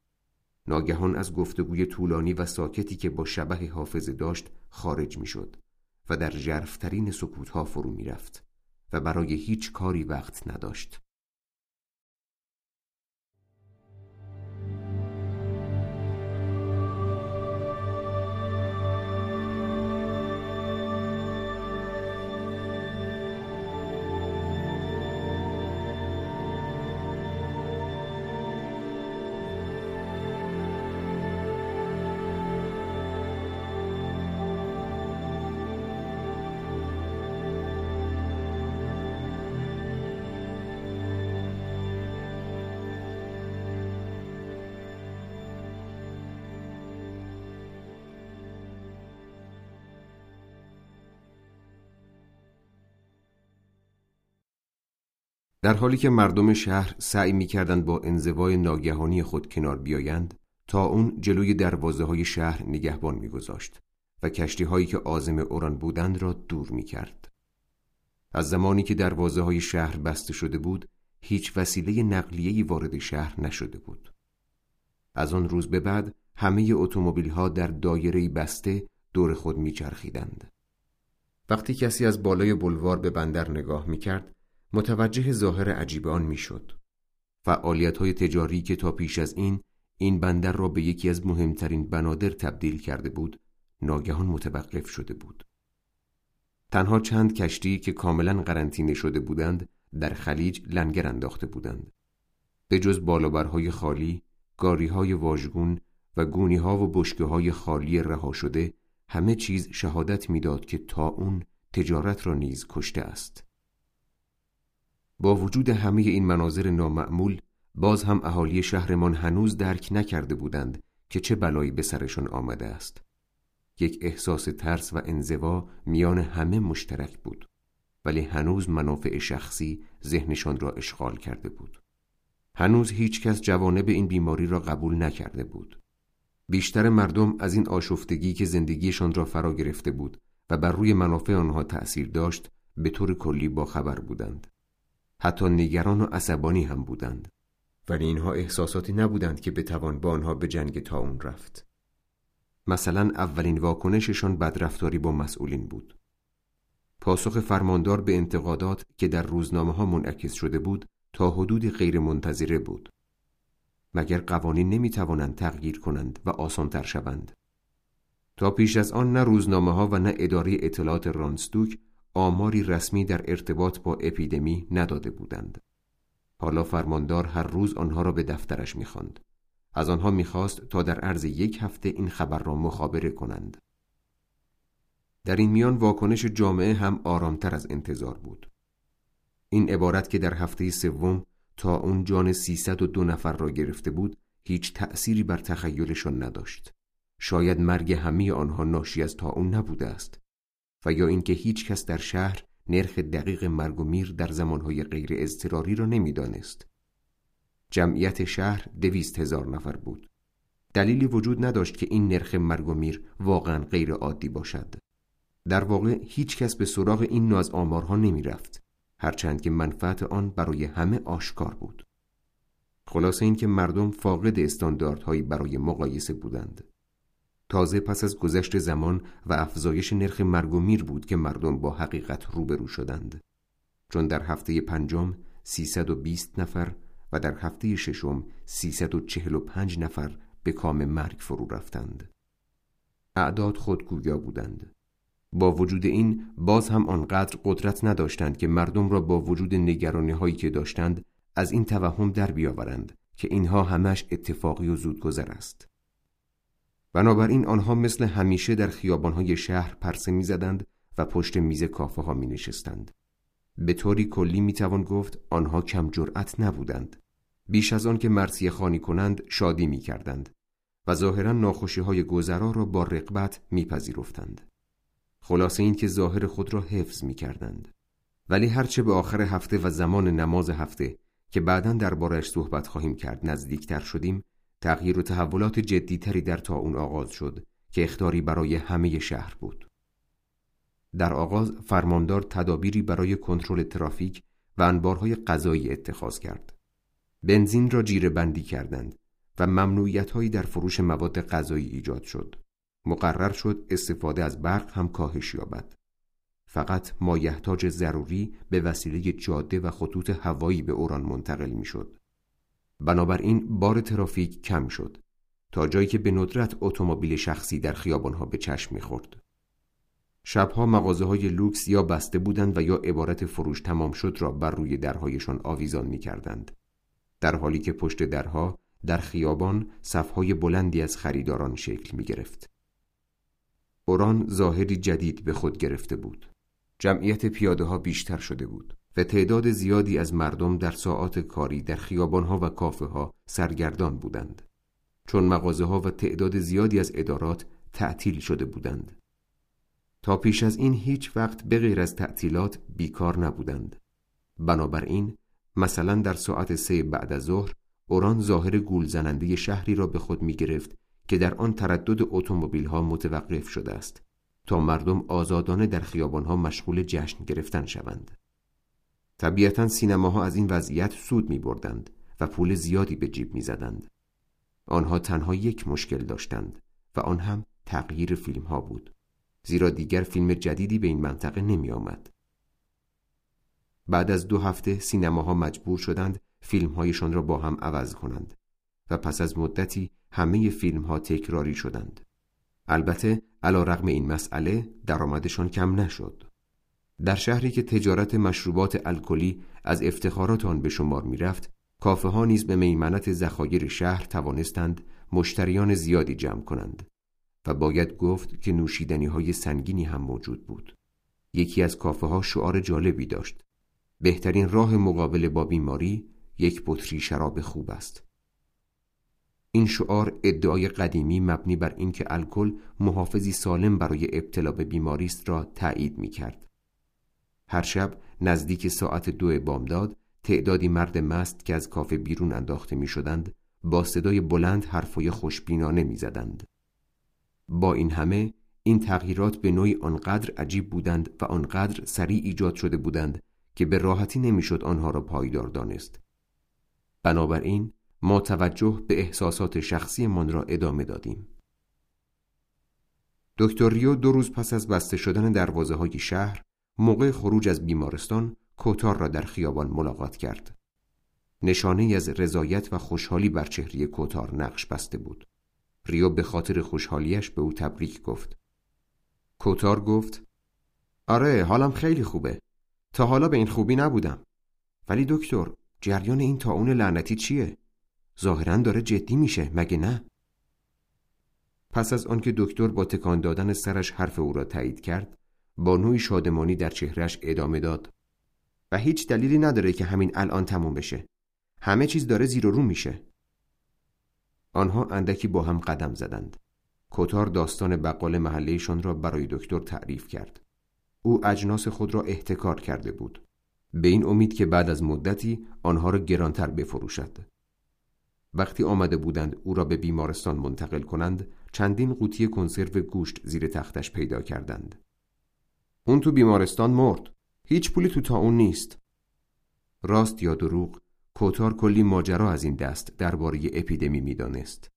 ناگهان از گفتگوی طولانی و ساکتی که با شبه حافظه داشت خارج می‌شد و در جرفترین سکوتها فرو می‌رفت و برای هیچ کاری وقت نداشت. در حالی که مردم شهر سعی می‌کردند با انزوای ناگهانی خود کنار بیایند تا اون جلوی دروازه های شهر نگهبان میگذاشت و کشتی هایی که آزم اوران بودند را دور می‌کرد. از زمانی که دروازه های شهر بسته شده بود هیچ وسیله نقلیه‌ای وارد شهر نشده بود. از آن روز به بعد همه اتومبیل ها در دایره بسته دور خود میچرخیدند. وقتی کسی از بالای بلوار به بندر نگاه می‌کرد متوجه ظاهر عجیب آن می‌شد. فعالیت های تجاری که تا پیش از این این بندر را به یکی از مهمترین بنادر تبدیل کرده بود ناگهان متوقف شده بود. تنها چند کشتی که کاملا قرنطینه شده بودند در خلیج لنگر انداخته بودند. به جز بالابرهای خالی، گاریهای واژگون و گونیها و بشکه های خالی رها شده همه چیز شهادت می‌داد که تا اون تجارت را نیز کشته است. با وجود همه این مناظر نامعمول باز هم اهالی شهرمان هنوز درک نکرده بودند که چه بلایی به سرشان آمده است. یک احساس ترس و انزوا میان همه مشترک بود ولی هنوز منافع شخصی ذهنشان را اشغال کرده بود. هنوز هیچ کس جوانب این بیماری را قبول نکرده بود. بیشتر مردم از این آشفتگی که زندگیشان را فرا گرفته بود و بر روی منافع آنها تأثیر داشت به طور کلی با خبر بودند. حتی نگران و عصبانی هم بودند. ولی اینها احساساتی نبودند که بتوان با آنها به جنگ تاون رفت. مثلا اولین واکنششان بدرفتاری با مسئولین بود. پاسخ فرماندار به انتقادات که در روزنامه ها منعکس شده بود تا حدودی غیر منتظره بود. مگر قوانین نمی توانند تغییر کنند و آسانتر شوند؟ تا پیش از آن نه روزنامه ها و نه اداره اطلاعات رانستوک آماری رسمی در ارتباط با اپیدمی نداده بودند. حالا فرماندار هر روز آنها را به دفترش می‌خواند. از آنها می‌خواست تا در عرض یک هفته این خبر را مخابره کنند. در این میان واکنش جامعه هم آرامتر از انتظار بود. این عبارت که در هفته سوم تا اون جان سیصد و دو نفر را گرفته بود هیچ تأثیری بر تخیلشان نداشت. شاید مرگ همه آنها ناشی از تا اون نبوده است. و یا اینکه هیچ کس در شهر نرخ دقیق مرگ و میر در زمانهای غیر اضطراری را نمی‌دانست. جمعیت شهر دویست هزار نفر بود. دلیلی وجود نداشت که این نرخ مرگ و میر واقعا غیر عادی باشد. در واقع هیچ کس به سراغ این نوع از آمارها نمی رفت. هرچند که منفعت آن برای همه آشکار بود. خلاصه این که مردم فاقد استانداردهایی برای مقایسه بودند. تازه پس از گذشت زمان و افزایش نرخ مرگ و میر بود که مردم با حقیقت روبرو شدند. چون در هفته پنجم 320 نفر و در هفته ششم 345 نفر به کام مرگ فرو رفتند. اعداد خودگویا بودند. با وجود این باز هم آنقدر قدرت نداشتند که مردم را با وجود نگرانی هایی که داشتند از این توهم در بیاورند که اینها همش اتفاقی و زودگذر است. بنابراین آنها مثل همیشه در خیابانهای شهر پرسه می‌زدند و پشت میز کافه ها می نشستند. به طوری کلی می توان گفت آنها کم جرأت نبودند. بیش از آن که مرسیه خانی کنند شادی می کردند و ظاهرا ناخوشی های گذرا را با رقبت میپذیرفتند. خلاصه این که ظاهر خود را حفظ می کردند. ولی هرچه به آخر هفته و زمان نماز هفته که بعدا دربارش صحبت خواهیم کرد نزدیکتر شدیم تغییر و تحولات جدیتری در تا اون آغاز شد که اختاری برای همه شهر بود در آغاز فرماندار تدابیری برای کنترل ترافیک و انبارهای غذایی اتخاذ کرد. بنزین را جیره بندی کردند و ممنوعیت هایی در فروش مواد غذایی ایجاد شد. مقرر شد استفاده از برق هم کاهش یابد. فقط مایحتاج ضروری به وسیله جاده و خطوط هوایی به اوران منتقل می شد. بنابراین بار ترافیک کم شد تا جایی که به ندرت اتومبیل شخصی در خیابانها به چشم می‌خورد. شبها مغازه های لوکس یا بسته بودند و یا عبارت فروش تمام شد را بر روی درهایشان آویزان می کردند. در حالی که پشت درها در خیابان صفهای بلندی از خریداران شکل می گرفت. اوران ظاهری جدید به خود گرفته بود. جمعیت پیاده ها بیشتر شده بود و تعداد زیادی از مردم در ساعات کاری در خیابانها و کافه ها سرگردان بودند. چون مغازه ها و تعداد زیادی از ادارات تعطیل شده بودند. تا پیش از این هیچ وقت به غیر از تعطیلات بیکار نبودند. بنابراین مثلا در ساعت سه بعد از ظهر اوران ظاهر گول زننده شهری را به خود می گرفت که در آن تردد اتومبیل ها متوقف شده است تا مردم آزادانه در خیابان ها مشغول جشن گرفتن شوند. طبیعتا سینماها از این وضعیت سود می بردند و پول زیادی به جیب می زدند. آنها تنها یک مشکل داشتند و آن هم تغییر فیلم ها بود. زیرا دیگر فیلم جدیدی به این منطقه نمی آمد. بعد از دو هفته سینماها مجبور شدند فیلمهایشان را با هم عوض کنند و پس از مدتی همه فیلم ها تکراری شدند. البته علا رغم این مسئله درآمدشان کم نشد. در شهری که تجارت مشروبات الکلی از افتخارات آن به شمار می رفت، کافه ها نیز به میمنت ذخایر شهر توانستند مشتریان زیادی جمع کنند و باید گفت که نوشیدنی های سنگینی هم موجود بود. یکی از کافه ها شعار جالبی داشت. بهترین راه مقابله با بیماری یک بطری شراب خوب است. این شعار ادعای قدیمی مبنی بر اینکه الکل محافظی سالم برای ابتلا به بیماری است را تایید می کرد. هر شب نزدیک ساعت دو بامداد تعدادی مرد مست که از کافه بیرون انداخته می شدند با صدای بلند حرفای خوشبینانه می زدند. با این همه این تغییرات به نوعی آنقدر عجیب بودند و آنقدر سریع ایجاد شده بودند که به راحتی نمی‌شد آنها را پایدار دانست. بنابراین ما توجه به احساسات شخصی من را ادامه دادیم. دکتر ریو دو روز پس از بسته شدن دروازه های شهر موقع خروج از بیمارستان کوتار را در خیابان ملاقات کرد. نشانه از رضایت و خوشحالی بر چهره کوتار نقش بسته بود. ریو به خاطر خوشحالیش به او تبریک گفت. کوتار گفت آره حالم خیلی خوبه. تا حالا به این خوبی نبودم. ولی دکتر جریان این تاون لعنتی چیه؟ ظاهرا داره جدی میشه مگه نه؟ پس از آنکه دکتر با تکان دادن سرش حرف او را تایید کرد با نوعی شادمانی در چهرش ادامه داد. و هیچ دلیلی نداره که همین الان تموم بشه. همه چیز داره زیر و رو میشه. آنها اندکی با هم قدم زدند. کتار داستان بقال محلهشان را برای دکتر تعریف کرد. او اجناس خود را احتکار کرده بود. به این امید که بعد از مدتی آنها را گرانتر بفروشد. وقتی آمده بودند او را به بیمارستان منتقل کنند چندین قوطی کنسرو گوشت زیر تختش پیدا کردند. اون تو بیمارستان مرد. هیچ پولی تو تا اون نیست. راست یا دروغ کوتار کلی ماجرا از این دست درباره اپیدمی می‌دانست.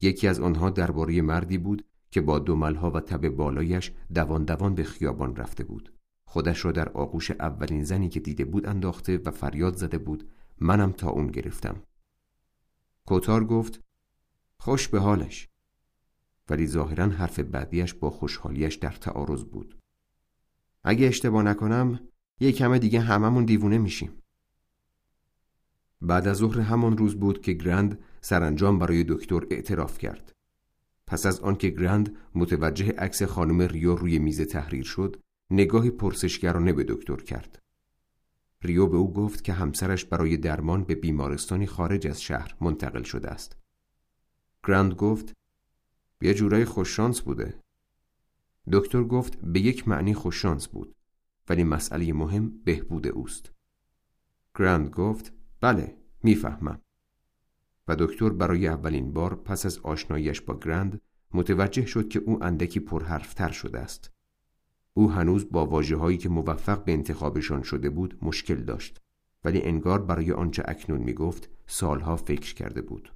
یکی از آنها درباره مردی بود که با دوملها و تب بالایش دوان دوان به خیابان رفته بود. خودش را در آغوش اولین زنی که دیده بود انداخته و فریاد زده بود منم تا اون گرفتم. کوتار گفت خوش به حالش. ولی ظاهرا حرف بعدیش با خوشحالیش در تعارض بود. اگه اشتباه نکنم یه کم دیگه هممون دیوونه میشیم. بعد از ظهر همان روز بود که گرند سرانجام برای دکتر اعتراف کرد. پس از آنکه گرند متوجه عکس خانم ریو روی میز تحریر شد نگاهی پرسشگرانه به دکتر کرد. ریو به او گفت که همسرش برای درمان به بیمارستانی خارج از شهر منتقل شده است. گرند گفت یه جورای خوششانس بوده. دکتر گفت به یک معنی خوششانس بود ولی مسئله مهم بهبود اوست. گرند گفت بله می‌فهمم. و دکتر برای اولین بار پس از آشناییش با گرند متوجه شد که او اندکی پرحرفتر شده است. او هنوز با واجه هایی که موفق به انتخابشان شده بود مشکل داشت ولی انگار برای آنچه اکنون می گفت سالها فکر کرده بود.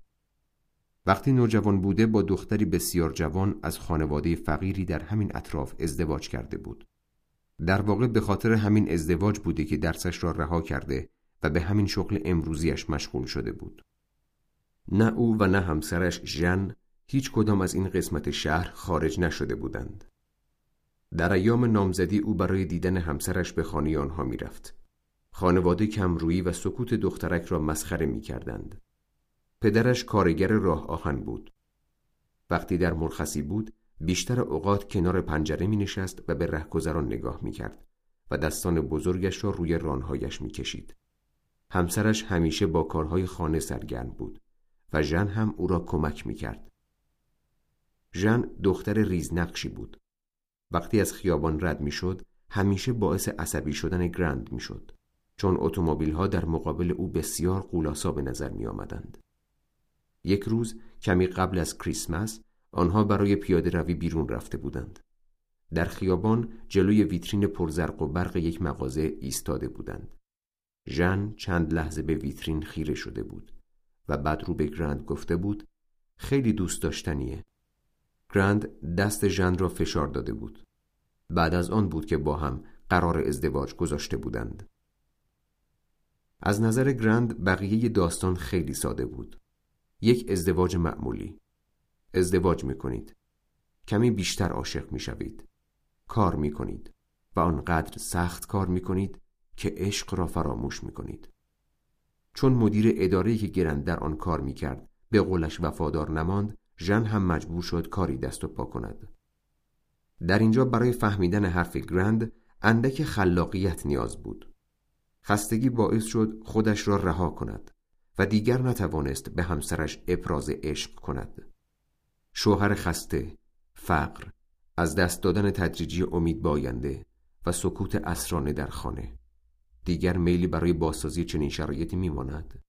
وقتی نوجوان بوده با دختری بسیار جوان از خانواده فقیری در همین اطراف ازدواج کرده بود. در واقع به خاطر همین ازدواج بوده که درسش را رها کرده و به همین شغل امروزیش مشغول شده بود. نه او و نه همسرش ژن هیچ کدام از این قسمت شهر خارج نشده بودند. در ایام نامزدی او برای دیدن همسرش به خانه آنها می‌رفت. خانواده کمرویی و سکوت دخترک را مسخره می کردند. پدرش کارگر راه آهن بود. وقتی در مرخصی بود بیشتر اوقات کنار پنجره می نشست و به رهگذران نگاه می کرد و دستان بزرگش را روی رانهایش می کشید. همسرش همیشه با کارهای خانه سرگرم بود و ژن هم او را کمک می کرد. ژن دختر ریزنقشی بود. وقتی از خیابان رد می شد همیشه باعث عصبی شدن گرند می شد. چون اتومبیل ها در مقابل او بسیار قولاسا به نظر می آمدند. یک روز کمی قبل از کریسمس آنها برای پیاده روی بیرون رفته بودند. در خیابان جلوی ویترین پرزرق و برق یک مغازه ایستاده بودند. ژن چند لحظه به ویترین خیره شده بود و بعد رو به گرند گفته بود خیلی دوست داشتنیه. گرند دست ژن را فشار داده بود. بعد از آن بود که با هم قرار ازدواج گذاشته بودند. از نظر گرند بقیه داستان خیلی ساده بود. یک ازدواج معمولی. ازدواج می کنید. کمی بیشتر عاشق می شوید. کار می کنید و آنقدر سخت کار می کنید که عشق را فراموش می کنید. چون مدیر اداره که گرند در آن کار می کرد به قولش وفادار نماند ژن هم مجبور شد کاری دست و پا کند. در اینجا برای فهمیدن حرف گرند اندک خلاقیت نیاز بود. خستگی باعث شد خودش را رها کند و دیگر نتوانست به همسرش ابراز عشق کند. شوهر خسته فقر از دست دادن تدریجی امید باینده و سکوت اسرانه در خانه. دیگر میلی برای بازسازی چنین شرایطی میماند؟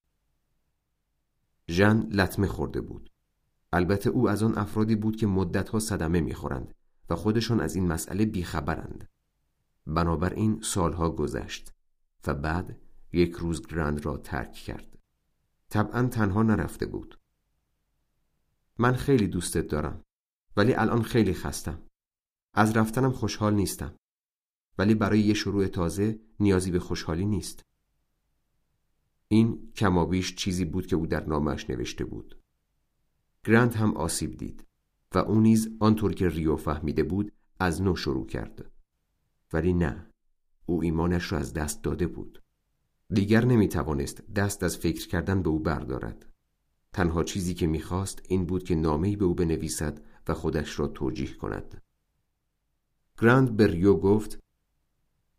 ژن لطمه خورده بود. البته او از آن افرادی بود که مدتها صدمه می‌خورند و خودشان از این مسئله بیخبرند. بنابراین سالها گذشت و بعد یک روز گرند را ترک کرد. طبعا تنها نرفته بود. من خیلی دوستت دارم ولی الان خیلی خستم. از رفتنم خوشحال نیستم ولی برای یه شروع تازه نیازی به خوشحالی نیست. این کمابیش چیزی بود که او در نامش نوشته بود. گرند هم آسیب دید و او نیز آنطور که ریو فهمیده بود از نو شروع کرد. ولی نه او ایمانش را از دست داده بود. دیگر نمی توانست دست از فکر کردن به او بردارد. تنها چیزی که می‌خواست این بود که نامه‌ای به او بنویسد و خودش را توجیه کند. گراند به ریو گفت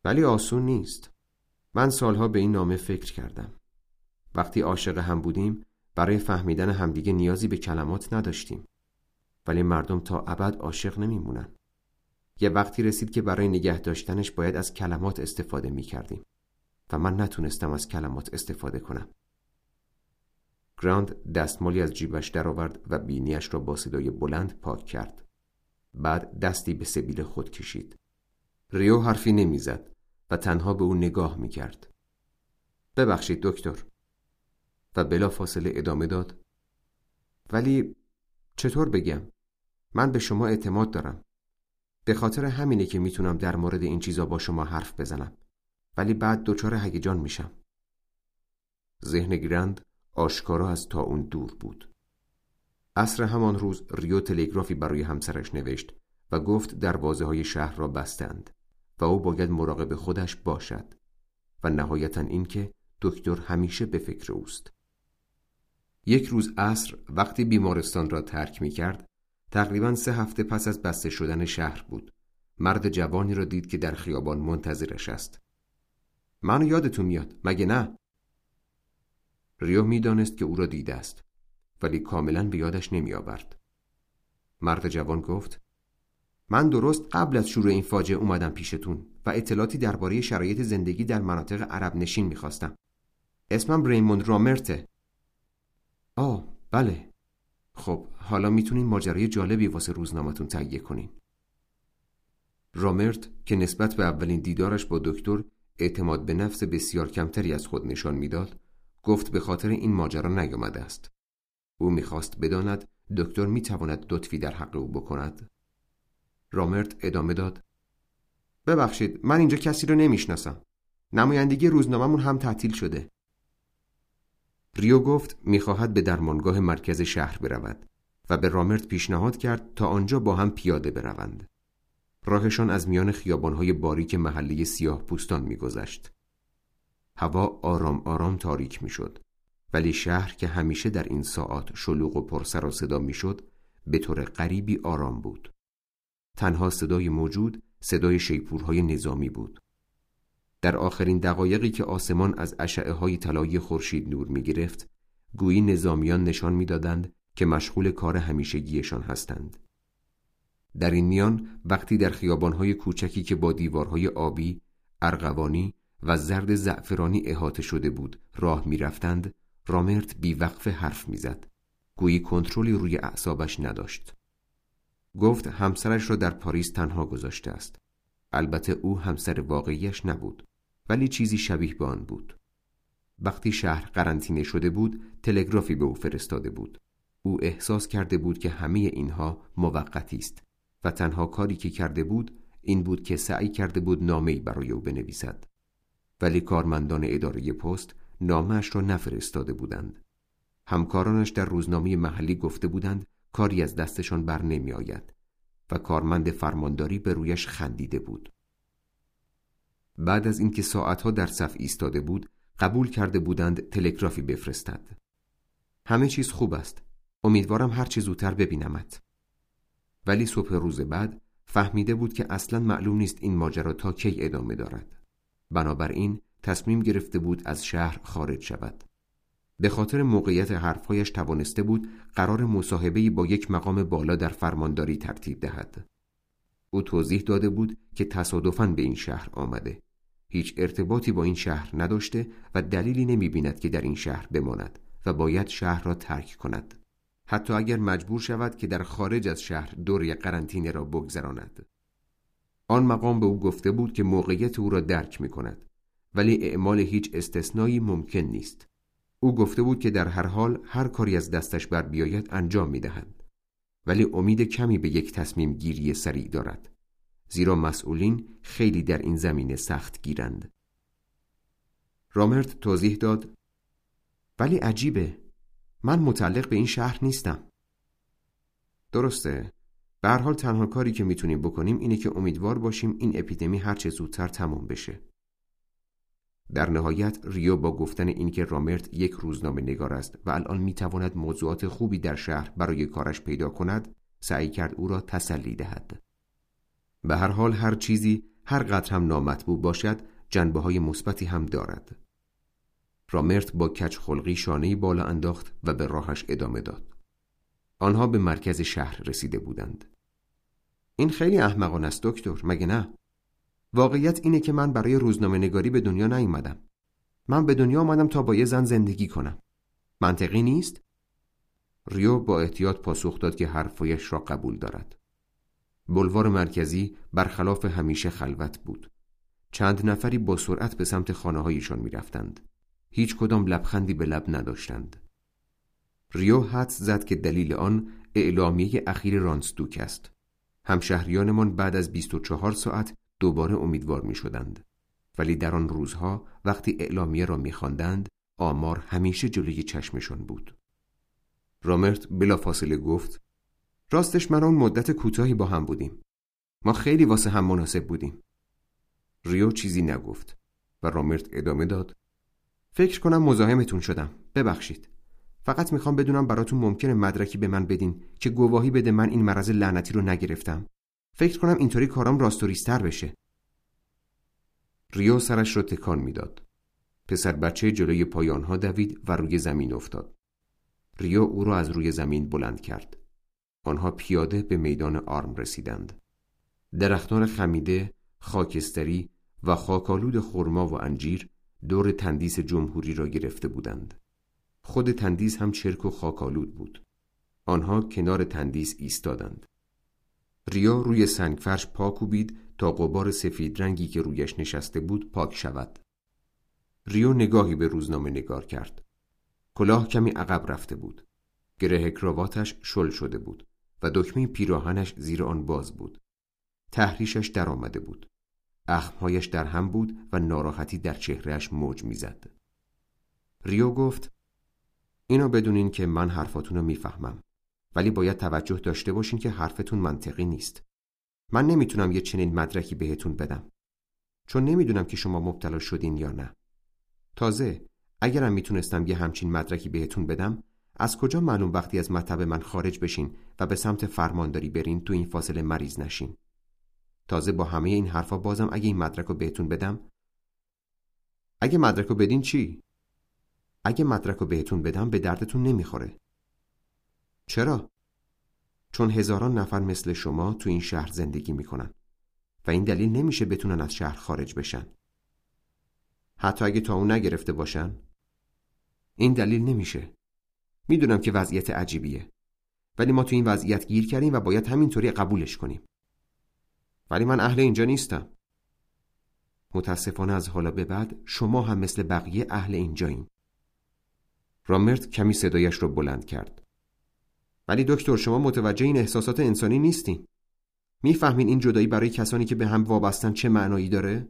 ولی آسون نیست. من سالها به این نامه فکر کردم. وقتی عاشق هم بودیم برای فهمیدن همدیگه نیازی به کلمات نداشتیم. ولی مردم تا ابد عاشق نمیمونن. یه وقتی رسید که برای نگه داشتنش باید از کلمات استفاده می کردیم و من نتونستم از کلمات استفاده کنم. گراند دستمالی از جیبش درآورد و بینیش را با صدای بلند پاک کرد. بعد دستی به سبیل خود کشید. ریو حرفی نمی‌زد و تنها به او نگاه می کرد. ببخشید دکتر. و بلا فاصله ادامه داد. ولی چطور بگم؟ من به شما اعتماد دارم. به خاطر همینه که می‌تونم در مورد این چیزا با شما حرف بزنم ولی بعد دچار هیجان میشم. ذهن گرند آشکارا از تا اون دور بود. عصر همان روز ریو تلگرافی برای همسرش نوشت و گفت دروازه های شهر را بستند و او باید مراقب خودش باشد و نهایتا اینکه دکتر همیشه به فکر اوست. یک روز عصر وقتی بیمارستان را ترک می کرد تقریبا سه هفته پس از بسته شدن شهر بود. مرد جوانی را دید که در خیابان منتظرش است. منو یادتون میاد. مگه نه؟ ریو می‌دانست که او را دیده است ولی کاملا به یادش نمی آورد. مرد جوان گفت من درست قبل از شروع این فاجعه اومدم پیشتون و اطلاعاتی درباره شرایط زندگی در مناطق عرب نشین می‌خواستم. اسمم ریموند رامرته. آه بله. خب حالا می‌تونین ماجرای جالبی واسه روزنامهتون تهیه کنین. رامرت که نسبت به اولین دیدارش با دکتر اعتماد به نفس بسیار کمتری از خود نشان می‌داد گفت به خاطر این ماجرا نیامده است. او می‌خواست بداند دکتر می‌تواند لطفی در حق او بکند. رامرت ادامه داد ببخشید من اینجا کسی رو نمی‌شناسم. نمایندگی روزنامهمون هم تعطیل شده. ریو گفت می‌خواهد به درمانگاه مرکز شهر برود و به رامرت پیشنهاد کرد تا آنجا با هم پیاده بروند. راهشان از میان خیابانهای باریک محله سیاه پوستان میگذشت. هوا آرام آرام تاریک می‌شد ولی شهر که همیشه در این ساعات شلوغ و پرسر و صدا می‌شد به طور غریبی آرام بود. تنها صدای موجود صدای شیپورهای نظامی بود. در آخرین دقایقی که آسمان از اشعه های طلایی خورشید نور می گرفت گویی نظامیان نشان می‌دادند که مشغول کار همیشگیشان هستند. در این میان وقتی در خیابانهای کوچکی که با دیوارهای آبی، ارغوانی و زرد زعفرانی احاطه شده بود راه می‌رفتند رامرت بیوقف حرف می‌زد. گویی کنترلی روی اعصابش نداشت. گفت همسرش را در پاریس تنها گذاشته است. البته او همسر واقعیش نبود ولی چیزی شبیه به آن بود. وقتی شهر قرنطینه شده بود تلگرافی به او فرستاده بود. او احساس کرده بود که همه اینها موقتی است. و تنها کاری که کرده بود این بود که سعی کرده بود نامه‌ای برای او بنویسد. ولی کارمندان اداره پست نامش را نفرستاده بودند. همکارانش در روزنامه محلی گفته بودند کاری از دستشان بر نمی آید و کارمند فرمانداری به رویش خندیده بود. بعد از اینکه ساعتها در صف ایستاده بود قبول کرده بودند تلگرافی بفرستد. همه چیز خوب است. امیدوارم هر چه زودتر ببینمت. ولی صبح روز بعد فهمیده بود که اصلا معلوم نیست این ماجرا تا کی ادامه دارد. بنابراین تصمیم گرفته بود از شهر خارج شود. به خاطر موقعیت حرفهایش توانسته بود قرار مصاحبه با یک مقام بالا در فرمانداری ترتیب دهد. او توضیح داده بود که تصادفاً به این شهر آمده. هیچ ارتباطی با این شهر نداشته و دلیلی نمی بیند که در این شهر بماند و باید شهر را ترک کند. حتی اگر مجبور شود که در خارج از شهر دوره قرنطینه را بگذراند آن مقام به او گفته بود که موقعیت او را درک می کند ولی اعمال هیچ استثنایی ممکن نیست او گفته بود که در هر حال هر کاری از دستش بر بیاید انجام می دهند. ولی امید کمی به یک تصمیم گیری سریع دارد زیرا مسئولین خیلی در این زمینه سخت گیرند رامرت توضیح داد ولی عجیبه من متعلق به این شهر نیستم. درسته. به حال تنها کاری که می‌تونیم بکنیم اینه که امیدوار باشیم این اپیدمی هر چه زودتر تمام بشه. در نهایت ریو با گفتن اینکه رامرت یک روزنامه نگار است و الان می‌تواند موضوعات خوبی در شهر برای کارش پیدا کند سعی کرد او را تسلی دهد. به هر حال هر چیزی هر قدر هم نامطبوع باشد جنبه های مثبتی هم دارد. رامرت با کچ خلقی شانه بالا انداخت و به راهش ادامه داد. آنها به مرکز شهر رسیده بودند. این خیلی احمقانه است دکتر مگه نه؟ واقعیت اینه که من برای روزنامه نگاری به دنیا نیومدم. من به دنیا آمدم تا با یه زن زندگی کنم. منطقی نیست؟ ریو با احتیاط پاسخ داد که حرفایش را قبول دارد. بلوار مرکزی برخلاف همیشه خلوت بود. چند نفری با سرعت به سمت خانه هایشان می رفتند. هیچ کدام لبخندی به لب نداشتند. ریو حدس زد که دلیل آن اعلامیه اخیر رانستوک است. همشهریانمان بعد از 24 ساعت دوباره امیدوار می شدند. ولی در آن روزها وقتی اعلامیه را می خواندند آمار همیشه جلوی چشمشان بود. رامرت بلافاصله گفت راستش من اون مدت کوتاهی با هم بودیم. ما خیلی واسه هم مناسب بودیم. ریو چیزی نگفت و رامرت ادامه داد فکر کنم مزاحمتون شدم. ببخشید. فقط می‌خوام بدونم براتون ممکنه مدرکی به من بدین که گواهی بده من این مرض لعنتی رو نگرفتم. فکر کنم اینطوری کارام راستوریستر بشه. ریو سرش رو تکان می‌داد. پسر بچه جلوی پایانها دوید و روی زمین افتاد. ریو او را از روی زمین بلند کرد. آنها پیاده به میدان آرم رسیدند. درختان خمیده خاکستری و خاکالود خرما و انجیر دور تندیس جمهوری را گرفته بودند خود تندیس هم چرک و خاکالود بود آنها کنار تندیس ایستادند ریا روی سنگفرش پا کوبید تا قبار سفید رنگی که رویش نشسته بود پاک شود. ریو نگاهی به روزنامه نگار کرد. کلاه کمی عقب رفته بود. گره کراواتش شل شده بود و دکمه پیراهنش زیر آن باز بود. تحریشش در آمده بود. اخمهایش در هم بود و ناراحتی در چهرهش موج می‌زد. ریو گفت اینو بدونین که من حرفاتون رو می‌فهمم ولی باید توجه داشته باشین که حرفتون منطقی نیست. من نمی‌تونم یه چنین مدرکی بهتون بدم. چون نمی‌دونم که شما مبتلا شدین یا نه. تازه اگرم می‌تونستم یه همچین مدرکی بهتون بدم از کجا معلوم وقتی از مطب من خارج بشین و به سمت فرمانداری برین تو این فاصله مریض نشین تازه با همه این حرفا بازم اگه این مدرک رو بهتون بدم؟ اگه مدرک رو بدین چی؟ اگه مدرک رو بهتون بدم به دردتون نمی‌خوره. چرا؟ چون هزاران نفر مثل شما تو این شهر زندگی می‌کنن و این دلیل نمیشه بتونن از شهر خارج بشن. حتی اگه تا اون نگرفته باشن این دلیل نمیشه. می‌دونم که وضعیت عجیبیه ولی ما تو این وضعیت گیر کردیم و باید همینطوری قبولش کنیم. ولی من اهل اینجا نیستم. متاسفانه از حالا به بعد شما هم مثل بقیه اهل اینجایین. رامرت کمی صدایش رو بلند کرد. ولی دکتر شما متوجه این احساسات انسانی نیستین. می‌فهمین این جدایی برای کسانی که به هم وابستن چه معنایی داره؟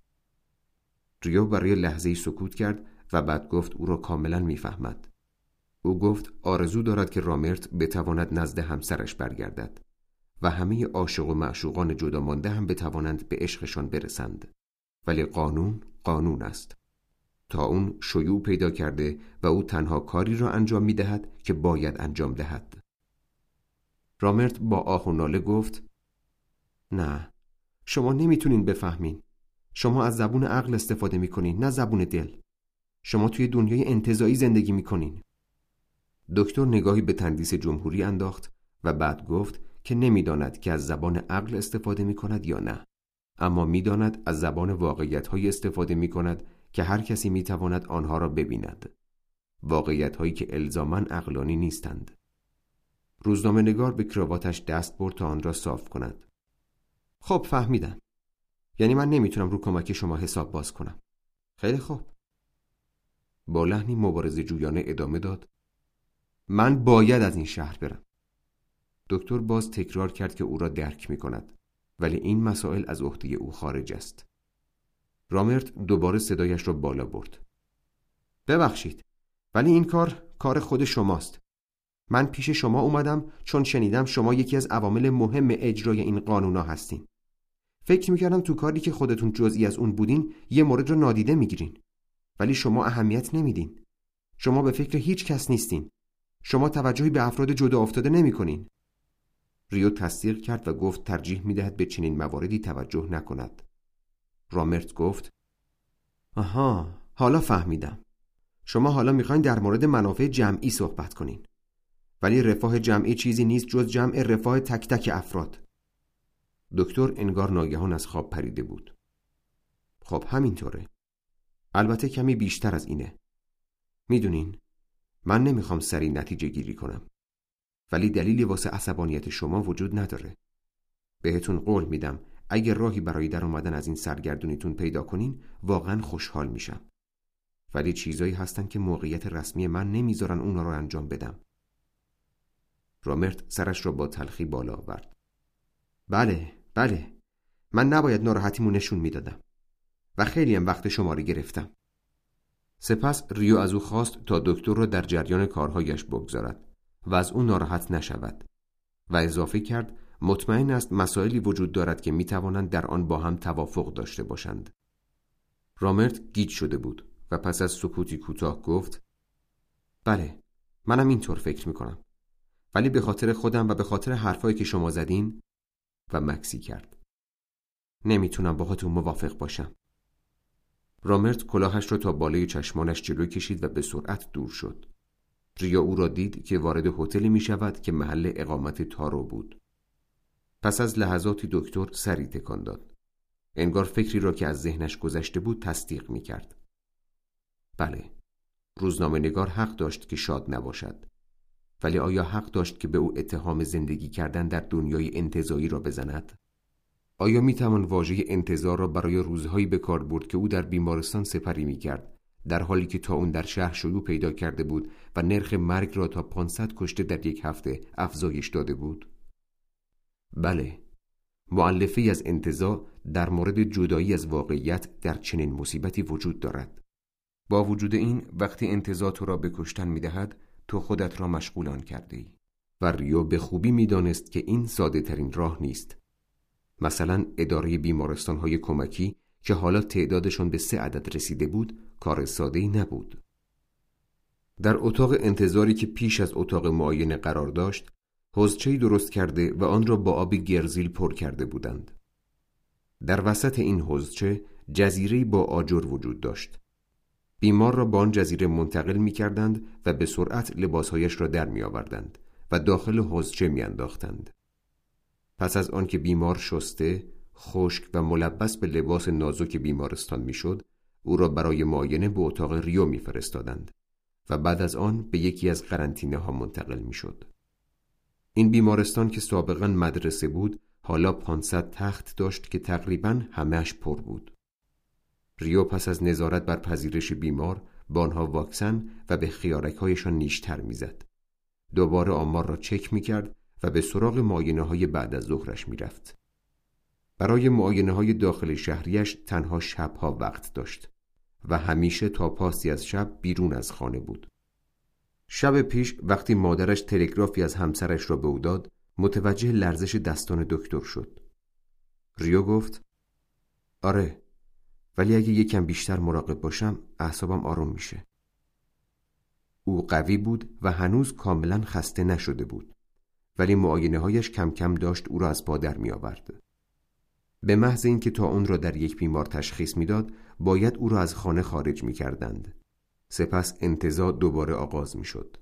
ریو برای لحظه سکوت کرد و بعد گفت او را کاملا می‌فهمد. او گفت آرزو دارد که رامرت بتواند نزد همسرش برگردد. و همه عاشق و معشوقان جدا مانده هم بتوانند به عشقشان برسند. ولی قانون قانون است. تا اون شیوع پیدا کرده و او تنها کاری را انجام می دهد که باید انجام دهد. رامرت با آه و ناله گفت نه شما نمی‌تونین بفهمین شما از زبون عقل استفاده می‌کنین نه زبون دل شما توی دنیای انتظایی زندگی می‌کنین دکتر نگاهی به تندیس جمهوری انداخت و بعد گفت که نمی‌داند که از زبان عقل استفاده می‌کند یا نه. اما می‌داند از زبان واقعیت استفاده می کند که هر کسی می تواند آنها را ببیند. واقعیت هایی که الزامن عقلانی نیستند. روزنامه نگار به کراواتش دست برد تا آن را صاف کند. خب فهمیدم. یعنی من نمی‌تونم رو کمک شما حساب باز کنم. خیلی خوب. با لحنی مبارزه جویانه ادامه داد. من باید از این شهر برم. دکتر باز تکرار کرد که او را درک می کند ولی این مسائل از عهده او خارج است. رامرت دوباره صدایش را بالا برد. ببخشید ولی این کار کار خود شماست. من پیش شما اومدم چون شنیدم شما یکی از عوامل مهم اجرای این قانونا هستین. فکر می‌کردم تو کاری که خودتون جزئی از اون بودین یه مورد رو نادیده می‌گیرین. ولی شما اهمیت نمیدین. شما به فکر هیچ کس نیستین. شما توجهی به افراد جدا افتاده نمی‌کنین. ریو تصدیق کرد و گفت ترجیح می‌دهد به چنین مواردی توجه نکند. رامرت گفت آها حالا فهمیدم. شما حالا می‌خواین در مورد منافع جمعی صحبت کنین. ولی رفاه جمعی چیزی نیست جز جمع رفاه تک تک افراد. دکتر انگار ناگهان از خواب پریده بود. خب همینطوره. البته کمی بیشتر از اینه. می‌دونین من نمی‌خوام سری نتیجه گیری کنم. ولی دلیلی واسه عصبانیت شما وجود نداره. بهتون قول میدم اگر راهی برای در اومدن از این سرگردونیتون پیدا کنین واقعا خوشحال میشم. ولی چیزایی هستن که موقعیت رسمی من نمی‌ذارن اونا رو انجام بدم. رامرت سرش را با تلخی بالا آورد. بله بله. من نباید ناراحتیمو نشون می‌دادم. و خیلی هم وقت شماری گرفتم. سپس ریو از او خواست تا دکتر را در جریان کارهایش بگذارد. و از او ناراحت نشود و اضافه کرد مطمئن است مسائلی وجود دارد که می توانند در آن با هم توافق داشته باشند. رامرت گیج شده بود و پس از سکوتی کوتاه گفت بله منم اینطور فکر می کنم ولی به خاطر خودم و به خاطر حرفایی که شما زدین و مکسی کرد. نمی‌تونم باهاتون موافق باشم. رامرت کلاهش را تا بالای چشمانش جلو کشید و به سرعت دور شد. ریا او را دید که وارد هتلی می شود که محل اقامت تارو بود. پس از لحظاتی دکتر سری تکان داد. انگار فکری را که از ذهنش گذشته بود تصدیق می کرد. بله روزنامه نگار حق داشت که شاد نباشد. ولی آیا حق داشت که به او اتهام زندگی کردن در دنیای انتظایی را بزند؟ آیا می توان واژه انتظار را برای روزهایی به کار برد که او در بیمارستان سپری می کرد؟ در حالی که تا اون در شهر شیوع پیدا کرده بود و نرخ مرگ را تا 500 کشته در یک هفته افزایش داده بود؟ بله معلفه از انتظار در مورد جدایی از واقعیت در چنین مصیبتی وجود دارد با وجود این وقتی انتظار تو را به کشتن می دهد تو خودت را مشغولان کرده ای و ریو به خوبی می دانست که این ساده ترین راه نیست مثلا اداره بیمارستان های کمکی که حالا تعدادشان به سه عدد رسیده بود کار ساده نبود. در اتاق انتظاری که پیش از اتاق معاینه قرار داشت حوزچهای درست کرده و آن را با آب گرزیل پر کرده بودند. در وسط این حوزچه جزیره با آجر وجود داشت. بیمار را با آن جزیره منتقل می کردند و به سرعت لباسهایش را در می آوردند و داخل حوزچه می انداختند. پس از آنکه بیمار شسته، خشک و ملبس به لباس نازک بیمارستان می‌شد، او را برای معاینه به اتاق ریو میفرستادند و بعد از آن به یکی از قرنطینه ها منتقل می‌شد. این بیمارستان که سابقا مدرسه بود حالا 500 تخت داشت که تقریبا همهش پر بود. ریو پس از نظارت بر پذیرش بیمار با آنها واکسن و به خیارکهایشان نیشتر می‌زد. دوباره آمار را چک می کرد و به سراغ معاینه های بعد از ظهرش می رفت. برای معاینه های داخل شهریش تنها شبها وقت داشت و همیشه تا پاسی از شب بیرون از خانه بود. شب پیش وقتی مادرش تلگرافی از همسرش را به او داد متوجه لرزش دستان دکتر شد. ریو گفت آره ولی اگه یکم بیشتر مراقب باشم اعصابم آروم میشه. او قوی بود و هنوز کاملا خسته نشده بود. ولی معاینه هایش کم کم داشت او را از پادر می آورد. به محض اینکه تا اون را در یک بیمار تشخیص می‌داد باید او را از خانه خارج می کردند. سپس انتظار دوباره آغاز می شد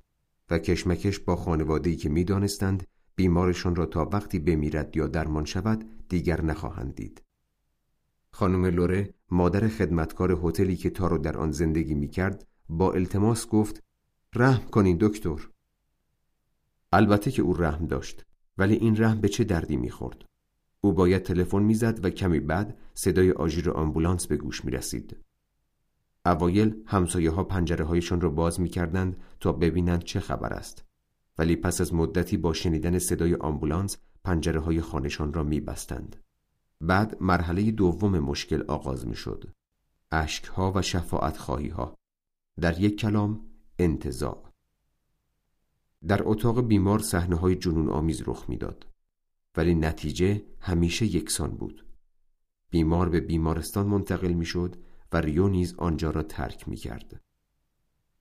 و کشمکش با خانواده‌ای که می دانستند بیمارشان را تا وقتی بمیرد یا درمان شود دیگر نخواهند دید. خانم لوره مادر خدمتکار هتلی که تارو در آن زندگی می کرد با التماس گفت رحم کنین دکتر البته که او رحم داشت ولی این رحم به چه دردی می‌خورد او باید تلفن می‌زد و کمی بعد صدای آژیر آمبولانس به گوش می رسید. اوایل همسایه ها پنجره هایشان را باز می کردند تا ببینند چه خبر است. ولی پس از مدتی با شنیدن صدای آمبولانس پنجره های خانشان را می بستند. بعد مرحله دوم مشکل آغاز می شد. اشک ها و شفاعت خواهی ها. در یک کلام انتظار. در اتاق بیمار صحنه های جنون آمیز رخ می‌داد ولی نتیجه همیشه یکسان بود بیمار به بیمارستان منتقل می‌شد و ریو نیز آنجا را ترک می کرد.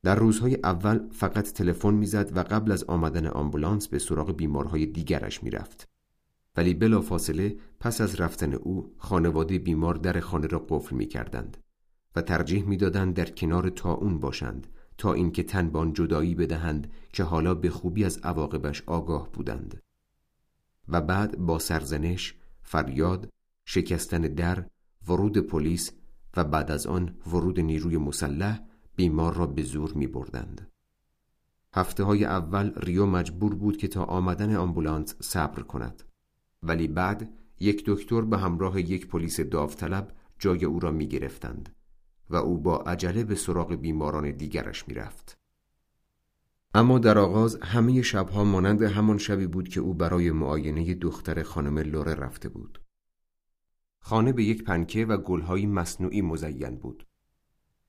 در روزهای اول فقط تلفن می‌زد و قبل از آمدن آمبولانس به سراغ بیمارهای دیگرش می‌رفت. ولی بلا فاصله پس از رفتن او خانواده بیمار در خانه را قفل می کردند و ترجیح می‌دادند در کنار تا اون باشند تا اینکه تن به جدایی بدهند که حالا به خوبی از عواقبش آگاه بودند و بعد با سرزنش، فریاد، شکستن در، ورود پلیس و بعد از آن ورود نیروی مسلح بیمار را به زور می بردند. هفته های اول ریو مجبور بود که تا آمدن آمبولانس صبر کند ولی بعد یک دکتر به همراه یک پلیس داوطلب جای او را می گرفتند. و او با عجله به سراغ بیماران دیگرش می‌رفت. اما در آغاز همه شبها مانند همان شبی بود که او برای معاینه دختر خانم لوره رفته بود. خانه به یک پنکه و گلهای مصنوعی مزین بود.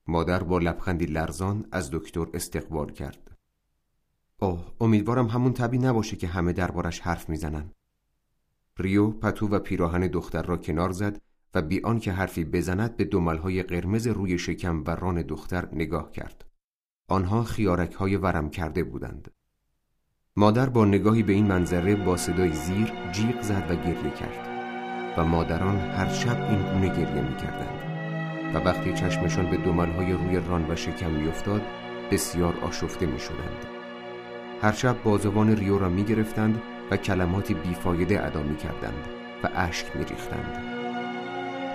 مادر با لبخندی لرزان از دکتر استقبال کرد. اوه امیدوارم همون تبی نباشه که همه دربارش حرف می‌زنن. ریو پتو و پیراهن دختر را کنار زد و بی آنکه حرفی بزند به دملهای قرمز روی شکم و ران دختر نگاه کرد. آنها خیارک های ورم کرده بودند. مادر با نگاهی به این منظره با صدای زیر جیغ زد و گریه کرد و مادران هر شب این گونه گریه می کردند و وقتی چشمشان به دملهای روی ران و شکم میافتاد بسیار آشفته می شدند. هر شب بازوان ریو را می گرفتند و کلماتی بیفایده ادا می کردند و اشک می ریختند.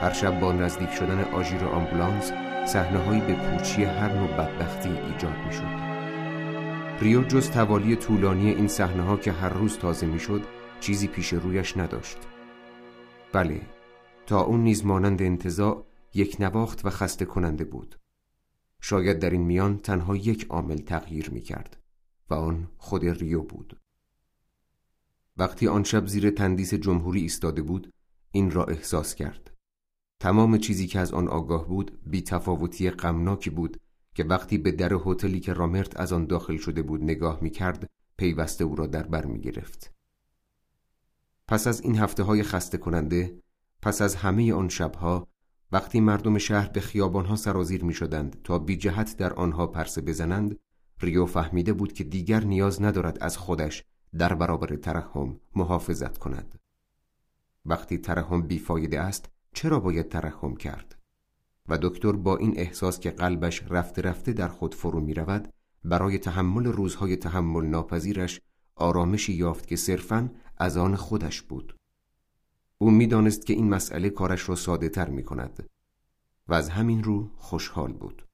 هر شب با نزدیک شدن آژیر آمبولانس صحنههایی به پوچی هر نوع بدبختی ایجاد می‌شد. ریو جز توالی طولانی این صحنه ها که هر روز تازه می‌شد چیزی پیش رویش نداشت. بله تا اون نیز مانند انتظاع یک نواخت و خسته کننده بود. شاید در این میان تنها یک عامل تغییر می کرد و آن خود ریو بود. وقتی آن شب زیر تندیس جمهوری ایستاده بود این را احساس کرد. تمام چیزی که از آن آگاه بود بی تفاوتی غمناکی بود که وقتی به در هتلی که رامرت از آن داخل شده بود نگاه می کرد پیوسته او را در بر می گرفت. پس از این هفته های خسته کننده پس از همه آن شبها وقتی مردم شهر به خیابانها سرازیر می شدند تا بی جهت در آنها پرسه بزنند ریو فهمیده بود که دیگر نیاز ندارد از خودش در برابر ترحم محافظت کند وقتی ترحم بیفایده است چرا باید ترحم کرد؟ و دکتر با این احساس که قلبش رفته رفته در خود فرو می رود برای تحمل روزهای تحمل ناپذیرش آرامشی یافت که صرفاً از آن خودش بود. او می‌دانست که این مسئله کارش را ساده تر می کند و از همین رو خوشحال بود.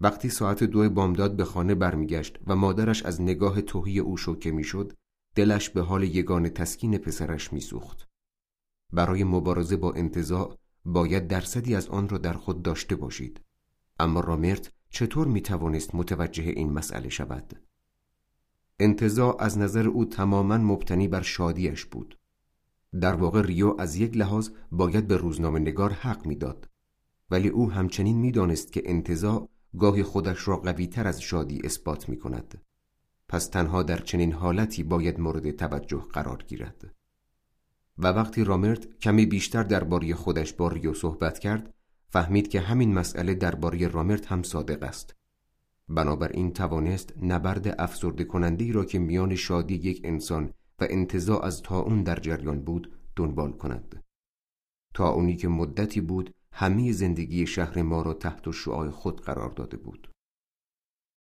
وقتی ساعت دو بامداد به خانه برمیگشت و مادرش از نگاه توهی او شوکه می‌شد دلش به حال یگان تسکین پسرش میسوخت. برای مبارزه با انتظاع باید درصدی از آن را در خود داشته باشید. اما رامرت چطور می توانست متوجه این مسئله شود؟ انتظاع از نظر او تماما مبتنی بر شادیش بود. در واقع ریو از یک لحاظ باید به روزنامه نگار حق می‌داد. ولی او همچنین می‌دانست که انتظاع گاهی خودش را قوی تر از شادی اثبات می کند پس تنها در چنین حالتی باید مورد توجه قرار گیرد. و وقتی رامرت کمی بیشتر درباره خودش با ریو صحبت کرد فهمید که همین مسئله درباره رامرت هم صادق است. بنابراین توانست نبرد افسرده کننده را که میان شادی یک انسان و انتظاع از تا اون در جریان بود دنبال کند. تا اونی که مدتی بود همه زندگی شهر ما را تحت شعاع خود قرار داده بود.